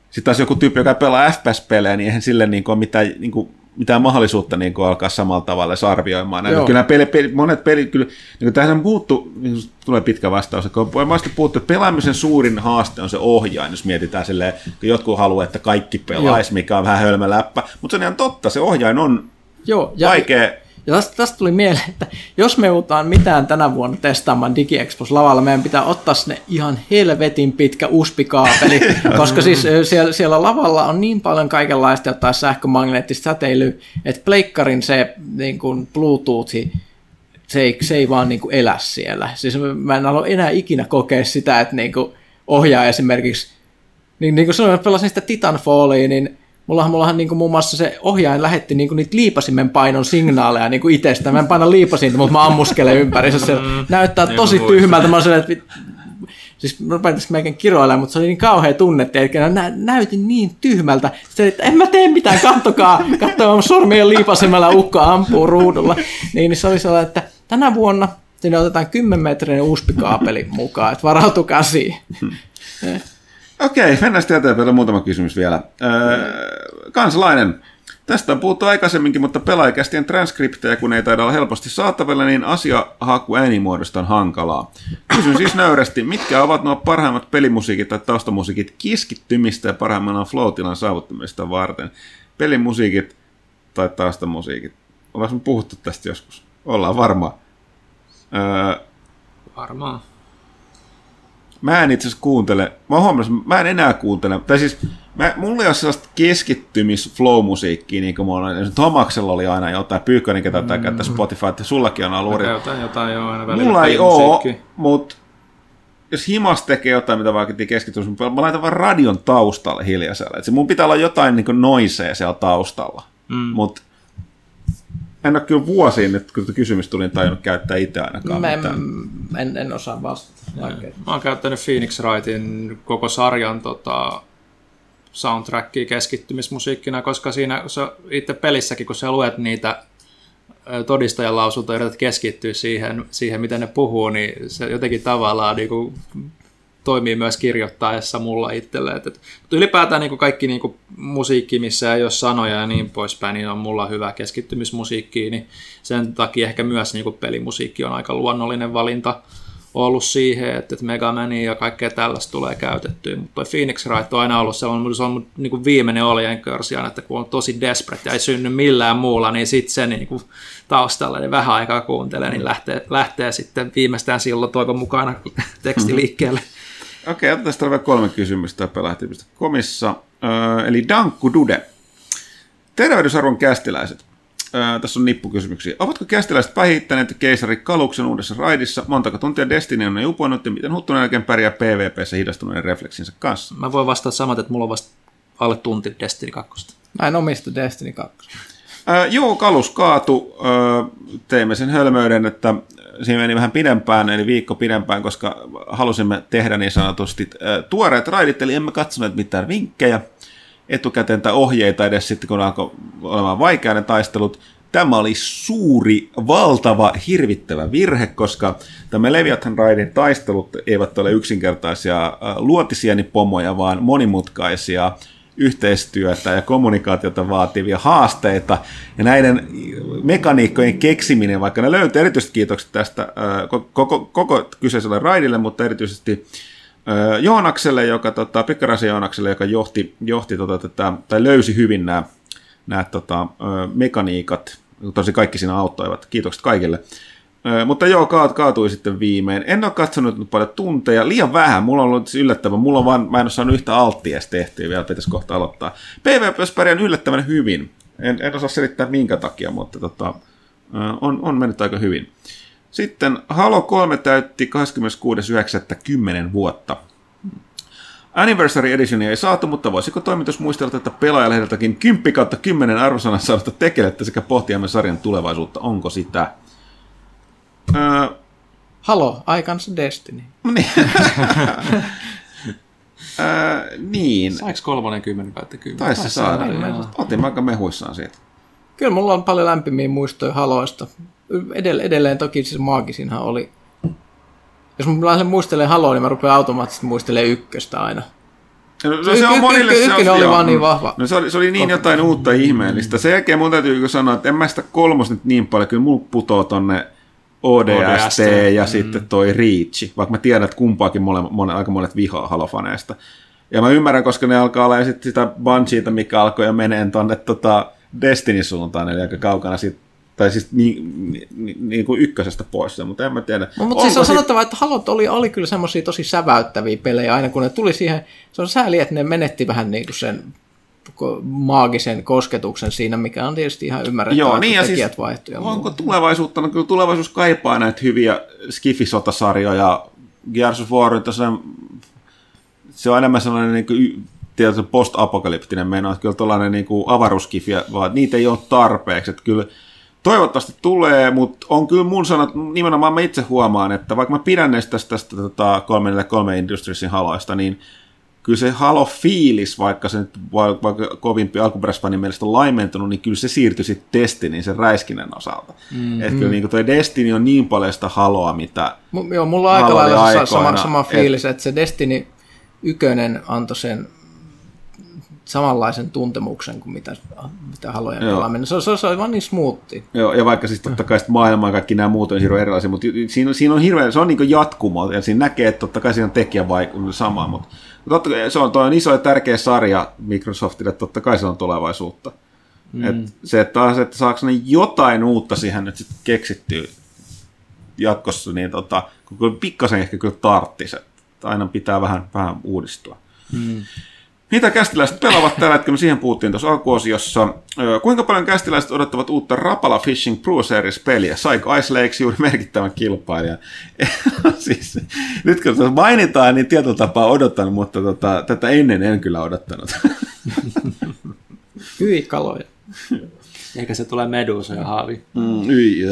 sitten taas joku tyyppi, joka pelaa FPS-pelejä, niin eihän sille niin kuin ole mitään, niin kuin, mitään mahdollisuutta niin kuin alkaa samalla tavalla edes arvioimaan. Joo. Kyllä peli, peli, monet pelit, kyllä, niin kuin tähän puuttu, niin kuin tulee pitkä vastaus, kun on voimasti puhuttu, että pelaamisen suurin haaste on se ohjain, jos mietitään silleen, kun jotkut haluaa, että kaikki pelaisi, mikä on vähän hölmö läppä, mutta se on ihan totta, se ohjain on Joo, ja, vaikea, Ja tästä, tästä tuli mieleen, että jos me joudutaan mitään tänä vuonna testaamaan DigiExpos lavalla, meidän pitää ottaa sinne ihan helvetin pitkä USB-kaapeli, [LAUGHS] koska siis siellä, siellä lavalla on niin paljon kaikenlaista jotain sähkömagneettista säteilyä, että pleikkarin se niin kuin Bluetooth, se ei, se ei vaan niin kuin elä siellä. Siis mä en halua enää ikinä kokea sitä, että niin kuin ohjaa esimerkiksi niin, niin kuin silloin, kun pelasin sitä Titanfallia, niin mullahan, mullahan niin kuin muun muassa se ohjaaja lähetti niin kuin niitä liipasimen painon signaaleja niin kuin itsestä. Mä en paina liipasinta, mutta mä ammuskelen ympärissä. Se näyttää Niin tosi tyhmältä. Mä silleen, että siis mä rupesin tässä melkein kiroilemaan, mutta se oli niin kauhea tunne, että nä- näytin niin tyhmältä. Sitten, että en mä tee mitään, kattokaa, katsokaa mun sormien liipasimella ukko ampuu ruudulla. Niin, niin se oli sellainen, että tänä vuonna sinne otetaan 10 metrinen USB-kaapeli mukaan, että varautukaa siihen. Okei, mennään sitten eteenpäin. Muutama kysymys vielä. Öö, kansalainen. Tästä on puhuttu aikaisemminkin, mutta pelaajakästien transkriptejä, kun ei taida olla helposti saatavilla, niin asiahaku äänimuodosta on hankalaa. Kysyn siis nöyrästi, mitkä ovat nuo parhaimmat pelimusiikit tai taustamusiikit keskittymistä ja parhaimmillaan flow-tilan saavuttamista varten? Pelimusiikit tai taustamusiikit. Ollaanko puhuttu tästä joskus? Ollaan varmaan. Öö, Varmaan. Mä en itse asiassa kuuntele, mä huomasin, mä en enää kuuntele, tai siis mä, mulla ei ole sellaista keskittymis flow-musiikkia, niin kuin mulla on, esimerkiksi Tomaksella oli aina jotain, Pyykkönen, ketä mm. käyttää Spotify, että sullakin on ollut. Jotain, jotain joo, aina välillä Mulla ei oo, mutta jos himas tekee jotain, mitä vaikka keskittymis, mä laitan vaan radion taustalle hiljaisella. Et se mun pitää olla jotain niin noisea siellä taustalla. Mm. Mutta en ole kyllä vuosiin nyt, kun kysymys tuli, en tajunnut käyttää itse ainakaan Mä en, en, en osaa vastata. Vaikea. Mä oon käyttänyt Phoenix Wrightin koko sarjan tota, soundtrackia keskittymismusiikkina, koska siinä se itse pelissäkin, kun sä luet niitä todistajan lausuntoja, yrität keskittyä siihen, siihen, miten ne puhuu, niin se jotenkin tavallaan niin kuin, toimii myös kirjoittaessa mulla itselle. Et, et, mutta ylipäätään niin kuin kaikki niin kuin, musiikki, missä ei ole sanoja ja niin poispäin, niin on mulla hyvä keskittymismusiikki, niin sen takia ehkä myös niin kuin, pelimusiikki on aika luonnollinen valinta ollut siihen, että, että Mega Mania ja kaikkea tällaista tulee käytettyä, mutta Phoenix Wright on aina ollut sellainen, se on niin kuin viimeinen oljenkörsi aina, että kun on tosi desperate ja ei synny millään muulla, niin sitten se niin kuin taustalla niin vähän aikaa kuuntelee, niin lähtee, lähtee sitten viimeistään silloin toivon mukana teksti liikkeelle. Okei, otetaan tästä vielä kolme kysymystä pelahtimista komissa. Öö, eli Dankku Dude. Tervehdysarvon kästiläiset. Öö, tässä on nippukysymyksiä. Ovatko kästiläiset päihittäneet keisari Kaluksen uudessa raidissa? Montako tuntia Destiny on ne uponnut ja miten huttunen jälkeen pärjää PvPssä hidastuneiden refleksinsä kanssa? Mä voin vastata samat, että mulla on vasta alle tunti Destiny 2. Mä en omista Destiny 2. Öö, joo, kalus kaatu. Öö, teimme sen hölmöyden, että siinä meni vähän pidempään, eli viikko pidempään, koska halusimme tehdä niin sanotusti öö, tuoreet raidit, eli emme katsoneet mitään vinkkejä. etukäteen tai ohjeita edes sitten, kun alkoi olemaan vaikea ne taistelut. Tämä oli suuri, valtava, hirvittävä virhe, koska tämä Leviathan Raidin taistelut eivät ole yksinkertaisia äh, luotisienipomoja, vaan monimutkaisia yhteistyötä ja kommunikaatiota vaativia haasteita. Ja näiden mekaniikkojen keksiminen, vaikka ne löytyy erityisesti kiitokset tästä koko, koko kyseiselle raidille, mutta erityisesti Joonakselle, joka, tota, Pikkaraisen Joonakselle, joka johti, johti tota, tätä, tai löysi hyvin nämä, nämä tota, mekaniikat. Tosi kaikki siinä auttoivat. Kiitokset kaikille. Mutta joo, kaat, kaatui sitten viimein. En ole katsonut nyt paljon tunteja, liian vähän. Mulla on ollut siis yllättävä. Mulla on vaan, mä en ole saanut yhtä alttia tehtyä, vielä pitäisi kohta aloittaa. PvP pärjään yllättävän hyvin. En, en osaa selittää minkä takia, mutta tota, on, on mennyt aika hyvin. Sitten Halo 3 täytti 26.9.10 vuotta. Anniversary Editionia ei saatu, mutta voisiko toimitus muistella että pelaajalehdeltäkin 10 kautta 10 arvosanan saada tekelettä sekä pohtia sarjan tulevaisuutta, onko sitä? Öö, Halo, Aikansa Destiny. Niin. öö, niin. Saiko kolmonen 10 kautta 10? Taisi se saada. Otin aika mehuissaan siitä. Kyllä mulla on paljon lämpimiä muistoja Haloista. Edelleen, edelleen toki siis maagisinhan oli. Jos mä lähden muistelemaan Haloa, niin mä rupean automaattisesti muistelemaan ykköstä aina. No, se, se on monille se on, oli vaan niin vahva. No se oli, se oli niin jotain uutta ihmeellistä. Sen jälkeen mun täytyy sanoa, että en mä sitä kolmos nyt niin paljon, kyllä mulla putoo tonne ODST, ODST ja mm. sitten toi Reach, vaikka mä tiedän, että kumpaakin mole, mole, aika monet vihaa Halofaneista. Ja mä ymmärrän, koska ne alkaa olla sitten sitä Bungieita, mikä alkoi jo meneen tonne tota Destiny-suuntaan, eli aika kaukana siitä tai siis niin, niin, niin kuin ykkösestä pois, mutta en mä tiedä. No, mutta siis on sit... sanottava, että Halot oli, oli kyllä semmoisia tosi säväyttäviä pelejä aina, kun ne tuli siihen, se on sääli, että ne menetti vähän niin kuin sen maagisen kosketuksen siinä, mikä on tietysti ihan ymmärrettävää, Joo, niin, ja tekijät siis, vaihtuja. Onko tulevaisuutta? No kyllä tulevaisuus kaipaa näitä hyviä skifisotasarjoja. Gears of War, se on enemmän sellainen niin kuin, tietysti post-apokalyptinen meno, että kyllä tuollainen niin avaruuskifi, vaan niitä ei ole tarpeeksi. Että kyllä toivottavasti tulee, mutta on kyllä mun sanat, nimenomaan mä itse huomaan, että vaikka mä pidän näistä tästä, tästä tota, 343 Industriesin haloista, niin kyllä se Halo-fiilis, vaikka se nyt vaikka kovimpi alkuperäisfanin mielestä on laimentunut, niin kyllä se siirtyi sitten Destinin sen räiskinnän osalta. Mm, että kyllä niin toi Destiny on niin paljon sitä Haloa, mitä M- Joo, mulla on aika lailla sama, sama fiilis, et... että se Destiny ykönen antoi sen samanlaisen tuntemuksen kuin mitä, mitä halojen pelaaminen. Se, se, se oli vaan niin smoothi. Joo, ja vaikka siis totta kai maailma ja kaikki nämä muut on hirveän erilaisia, mutta siinä, siinä on hirveän, se on niin jatkumo, ja siinä näkee, että totta kai siinä on tekijä sama, mutta totta kai se on, toi on iso ja tärkeä sarja Microsoftille, totta kai se on tulevaisuutta. Mm. Et se, että, taas, että saako ne jotain uutta siihen nyt sitten keksittyä jatkossa, niin tota, kun pikkasen ehkä kyllä tarttisi, että aina pitää vähän, vähän uudistua. Mm. Mitä kästiläiset pelaavat tällä hetkellä? Siihen puhuttiin tuossa alkuosiossa. Kuinka paljon kästiläiset odottavat uutta Rapala Fishing Pro Series-peliä? Saiko Ice Lakes juuri merkittävän kilpailijan? [LAUGHS] siis, nyt kun se mainitaan, niin tietyllä tapaa odottanut, mutta tota, tätä ennen en kyllä odottanut. [LAUGHS] Hyi kaloja. Eikä se tule medusa ja haavi. Mm, yi,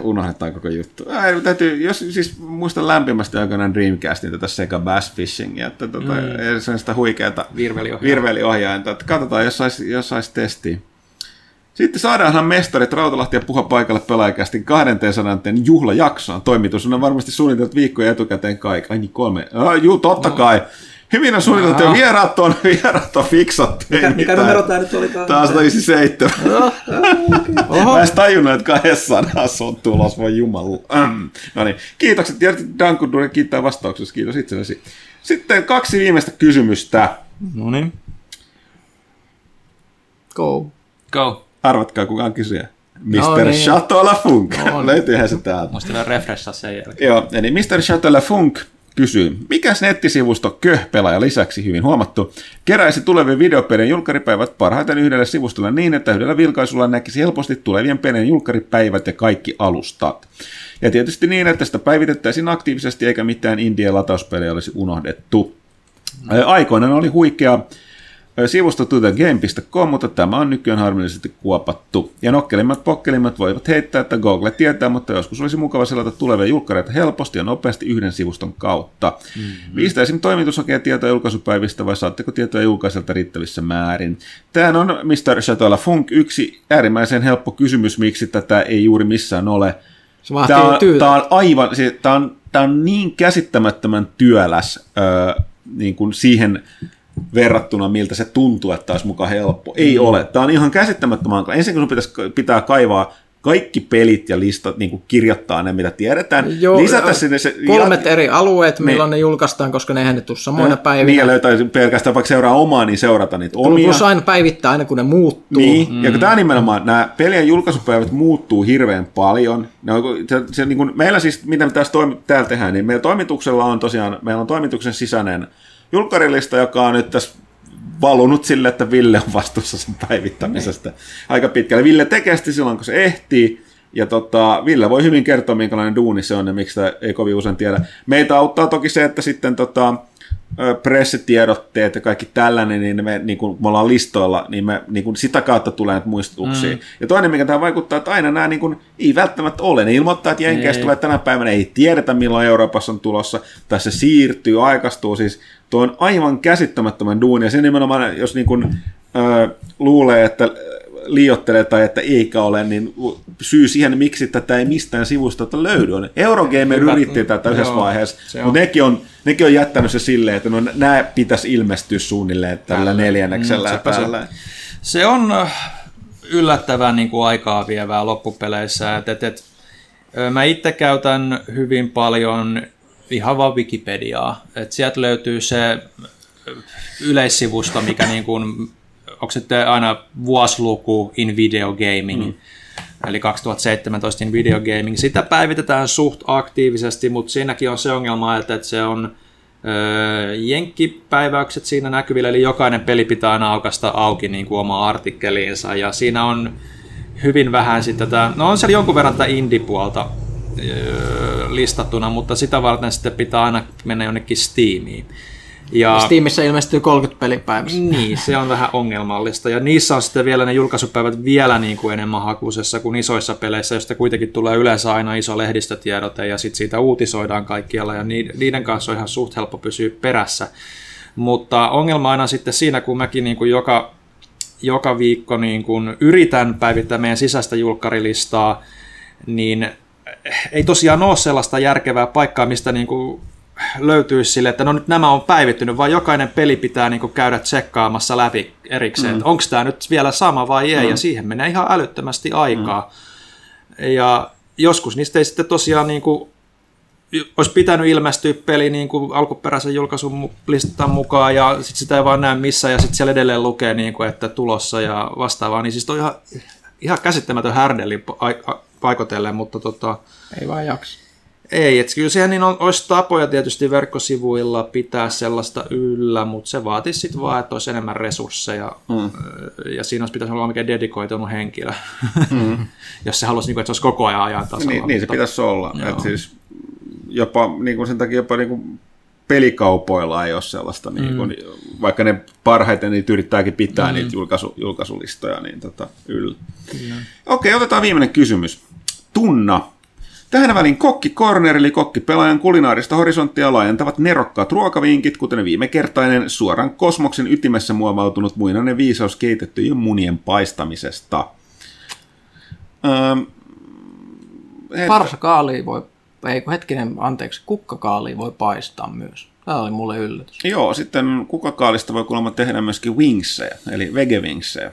unohdetaan koko juttu. Äh, täytyy, jos siis muistan lämpimästi aikanaan Dreamcastin tätä Sega Bass Fishingia, että tota, mm. se on sitä huikeata virveliohjainta, että katsotaan, jos saisi jos sais testiä. Sitten saadaanhan mestarit Rautalahti ja Puha paikalle pelaajakästin 200 juhlajaksoon. Toimitus on varmasti suunniteltu viikkoja etukäteen kaikki. Ai niin kolme. Ah, juu, totta no. kai. Hyvin on suunniteltu ja vieraat on, [LAUGHS] vieraat on fiksattu. Mikä, mikä numero tämä nyt oli? Taas 97. Oho. [LAUGHS] Mä en tajunnut, että kahdessa sanassa on tulos, voi jumala. Mm. No niin, kiitokset. Ja Danko Dure kiittää vastauksessa. Kiitos itsellesi. Sitten kaksi viimeistä kysymystä. No niin. Go. Go. Arvatkaa kukaan kysyjä. Mr. No niin. Chateau Lafunk. No, Löytyyhän se täältä. Muista refreshaa sen jälkeen. Joo, eli Mr. Chateau Lafunk kysyy, mikäs nettisivusto Köh-pelaaja lisäksi hyvin huomattu, keräisi tulevien videopelien julkkaripäivät parhaiten yhdelle sivustolle niin, että yhdellä vilkaisulla näkisi helposti tulevien pelien julkkaripäivät ja kaikki alustat. Ja tietysti niin, että sitä päivitettäisiin aktiivisesti eikä mitään indie latauspelejä olisi unohdettu. Aikoinaan oli huikea sivusto tutagame.com, mutta tämä on nykyään harmillisesti kuopattu. Ja nokkelimmat pokkelimmat voivat heittää, että Google tietää, mutta joskus olisi mukava selata tulevia julkkareita helposti ja nopeasti yhden sivuston kautta. Mm-hmm. Mistä esim. toimitus hakee tietoa julkaisupäivistä vai saatteko tietoa julkaiselta riittävissä määrin? Tämä on Mr. Chatoilla Funk yksi äärimmäisen helppo kysymys, miksi tätä ei juuri missään ole. Se Tämä on, tämä on aivan, siis, tämä on, tämä on niin käsittämättömän työläs öö, niin kuin siihen verrattuna, miltä se tuntuu, että olisi mukaan helppo. Ei mm. ole. Tämä on ihan käsittämättömän hankala. Ensin kun sun pitäisi, pitää kaivaa kaikki pelit ja listat, niin kuin kirjoittaa ne, mitä tiedetään. Joo, lisätä sinne se... Kolmet ja, eri alueet, milloin ne julkaistaan, koska ne eihän ne tule samoina päivinä. Niin, ja löytää pelkästään vaikka seuraa omaa, niin seurata niitä omia. Plus aina päivittää aina, kun ne muuttuu. Niin, mm. ja kun tämä nimenomaan, nämä pelien julkaisupäivät muuttuu hirveän paljon. Ne on, se, se, niin kuin, meillä siis, mitä me tässä toimi, täällä tehdään, niin meidän toimituksella on tosiaan, meillä on toimituksen sisäinen julkkarilista, joka on nyt tässä valunut sille, että Ville on vastuussa sen päivittämisestä aika pitkälle. Ville tekee sitä silloin, kun se ehtii, ja tota, Ville voi hyvin kertoa, minkälainen duuni se on ja miksi sitä ei kovin usein tiedä. Meitä auttaa toki se, että sitten tota, pressitiedotteet ja kaikki tällainen, niin me, niin kun me ollaan listoilla, niin, me, niin kun sitä kautta tulee näitä muistutuksia. Mm. Ja toinen, mikä tämä vaikuttaa, että aina nämä niin kun, ei välttämättä ole. Ne ilmoittaa, että Jenkeistä tulee tänä päivänä, ei tiedetä milloin Euroopassa on tulossa, tai se siirtyy, aikaistuu. Siis tuo on aivan käsittämättömän duuni, ja se nimenomaan, jos niin kun, ö, luulee, että liiottelee tai että eikä ole, niin syy siihen, miksi tätä ei mistään sivustolta löydy, on Eurogamer Hyvä. yritti tätä yhdessä Joo, vaiheessa, mutta nekin on, nekin on jättänyt se silleen, että no, nämä pitäisi ilmestyä suunnilleen tällä neljänneksellä Mm, se. tällä. Se on äh, yllättävän niin kuin aikaa vievää loppupeleissä. Et, et, et, mä itse käytän hyvin paljon ihan vaan Wikipediaa. Et sieltä löytyy se yleissivusto, mikä niin kuin, onko se sitten aina vuosiluku in video gaming, mm. eli 2017 in video gaming. Sitä päivitetään suht aktiivisesti, mutta siinäkin on se ongelma, että, että se on Öö, jenkkipäiväykset siinä näkyvillä, eli jokainen peli pitää aina aukasta auki niin kuin oma artikkeliinsa, ja siinä on hyvin vähän sitten tätä, no on siellä jonkun verran tätä indie-puolta öö, listattuna, mutta sitä varten sitten pitää aina mennä jonnekin Steamiin. Ja, Steamissa ilmestyy 30 pelipäivässä. niin, se on vähän ongelmallista. Ja niissä on sitten vielä ne julkaisupäivät vielä niin kuin enemmän hakusessa kuin isoissa peleissä, joista kuitenkin tulee yleensä aina iso lehdistötiedote ja sitten siitä uutisoidaan kaikkialla ja niiden kanssa on ihan suht helppo pysyä perässä. Mutta ongelma aina sitten siinä, kun mäkin niin kuin joka, joka viikko niin kuin yritän päivittää meidän sisäistä julkkarilistaa, niin ei tosiaan ole sellaista järkevää paikkaa, mistä niin kuin löytyisi sille, että no nyt nämä on päivittynyt, vaan jokainen peli pitää niin käydä tsekkaamassa läpi erikseen, mm. että onko tämä nyt vielä sama vai ei, mm. ja siihen menee ihan älyttömästi aikaa. Mm. Ja joskus niistä ei sitten tosiaan niin kuin, olisi pitänyt ilmestyä peli niin kuin alkuperäisen julkaisun listan mukaan, ja sitten sitä ei vaan näe missään, ja sitten siellä edelleen lukee, niin kuin, että tulossa ja vastaavaa, niin siis on ihan, ihan käsittämätön härdeli paikotellen, mutta tota, Ei vaan jaksa. Ei, että kyllä siihen niin on, olisi tapoja tietysti verkkosivuilla pitää sellaista yllä, mutta se vaatisi sitten vaan, että olisi enemmän resursseja mm. ja siinä olisi pitäisi olla oikein dedikoitunut henkilö, mm. [LAUGHS] jos se haluaisi, niin että se olisi koko ajan ajan tasalla. Niin, niin se pitäisi olla. Joo. Et siis jopa niin kuin sen takia jopa niin kuin pelikaupoilla ei ole sellaista, niin kuin, vaikka ne parhaiten niitä yrittääkin pitää mm. niitä julkaisu, julkaisulistoja niin tota, yllä. Okei, otetaan viimeinen kysymys. Tunna. Tähän väliin kokki corner eli kokkipelaajan kulinaarista horisonttia laajentavat nerokkaat ruokavinkit, kuten viime kertainen suoran kosmoksen ytimessä muovautunut muinainen viisaus keitettyjen munien paistamisesta. Het- Parsakaalia voi, ei kun hetkinen, anteeksi, kukkakaalia voi paistaa myös. Tämä oli mulle yllätys. Joo, sitten kukakaalista voi kuulemma tehdä myöskin wingsejä, eli vegewingsejä.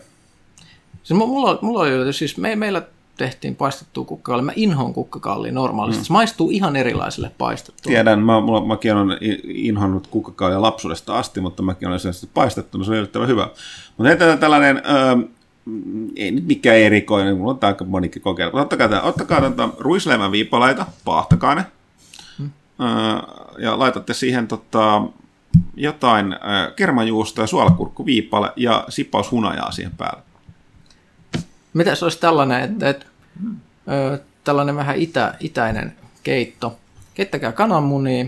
Siis mu- mulla, mulla oli yllätys, siis me, meillä tehtiin paistettua kukkakaalia. Mä inhoan kukkakaalia normaalisti. Mm. Se maistuu ihan erilaiselle paistettua. Tiedän, mä, mulla, mäkin olen inhonnut kukkakaalia lapsuudesta asti, mutta mäkin olen sen paistettu, no se on yllättävän hyvä. Mutta heitetään tällainen, öö, ei nyt mikään erikoinen, mulla on aika monikin kokeilla. Mutta Ottakaa, tää, ottakaa tätä ruisleivän viipaleita, paahtakaa ne, mm. öö, ja laitatte siihen tota, jotain öö, kermajuustoa ja suolakurkkuviipale ja sipaus hunajaa siihen päälle. Mitä se olisi tällainen, että, että ö, tällainen vähän itä, itäinen keitto. Keittäkää kananmunia,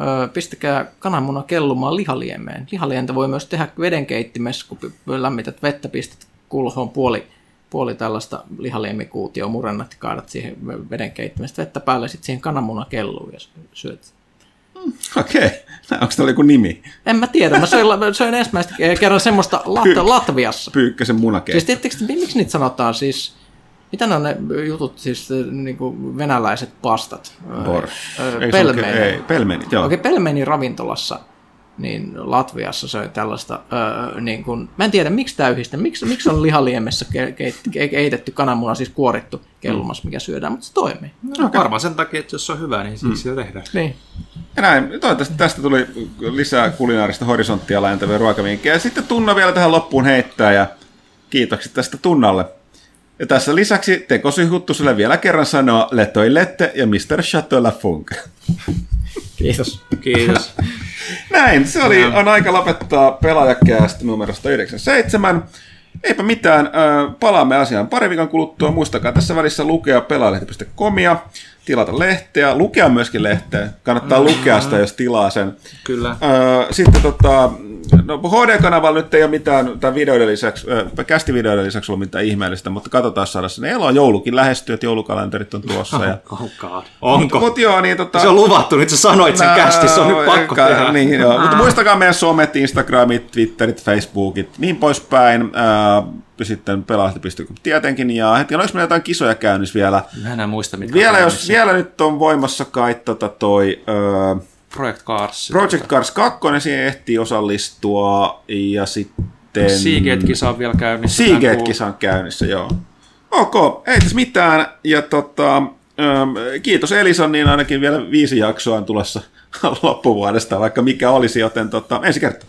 Ö, pistäkää kananmuna kellumaan lihaliemeen. Lihalientä voi myös tehdä vedenkeittimessä, kun lämmität vettä, pistät kulhoon puoli, puoli tällaista lihaliemikuutioa, murennat ja kaadat siihen vedenkeittimestä vettä päälle, sitten siihen kananmuna ja syöt. Okei. [LAUGHS] Onko tämä joku nimi? En mä tiedä, mä söin, mä söin ensimmäistä kerran semmoista Lat- Latviassa. Pyykkäsen munakeitto. Siis tiedättekö, miksi niitä sanotaan siis, mitä ne on ne jutut, siis niin kuin venäläiset pastat? Bors. On- Pelmeni. Ei, pelmenit, joo. Okei, Pelmeni ravintolassa, niin Latviassa söi tällaista, öö, niin kuin, mä en tiedä miksi täyhistä, miksi, miksi on lihaliemessä ke- ke- ke- keitetty kananmuna, siis kuorittu kellumassa, mikä syödään, mutta se toimii. Okay. Varmaan sen takia, että jos se on hyvä, niin siksi sitä tehdään. Niin. Ja näin, toivottavasti tästä tuli lisää kulinaarista horisonttia laajentavia ruokavinkkejä. Ja sitten Tunna vielä tähän loppuun heittää ja kiitokset tästä Tunnalle. Ja tässä lisäksi tekosi Huttuselle vielä kerran sanoa Letoilette ja Mr. Chateau la Funk. Kiitos. Kiitos. [LAUGHS] Näin, se oli, on aika lopettaa pelaajakäästä numerosta 97. Eipä mitään, palaamme asiaan pari viikon kuluttua. Muistakaa tässä välissä lukea pelaalehti.comia, tilata lehteä, lukea myöskin lehteä. Kannattaa lukea sitä, jos tilaa sen. Kyllä. Sitten tota, no HD-kanavalla nyt ei ole mitään, tämän videoiden lisäksi, öö, kästivideoiden lisäksi ollut mitään ihmeellistä, mutta katsotaan saada sinne eloa. Joulukin lähestyy, että joulukalenterit on tuossa. Ja, [LAUGHS] Oh god. Onko? Mut joo, niin tota... Se on luvattu, nyt sä sanoit sen kästi, se on nyt pakko Ka- tehdä. Niin, joo. Mutta muistakaa meidän somet, Instagramit, Twitterit, Facebookit, niin poispäin. Ää, sitten pelaajalehti.com tietenkin. Ja hetken, oliko meillä jotain kisoja käynnissä vielä? Mä enää muista, mitkä Vielä, on jos, vielä nyt on voimassa kai tota toi... Öö, Project Cars. Project Cars 2, siihen ehtii osallistua, ja sitten... Seagate-kisa on vielä käynnissä. Seagate-kisa on käynnissä, joo. Ok, ei tässä mitään, ja tota, ähm, kiitos Elison, niin ainakin vielä viisi jaksoa on tulossa [LAUGHS] loppuvuodesta, vaikka mikä olisi, joten tota, ensi kertaa.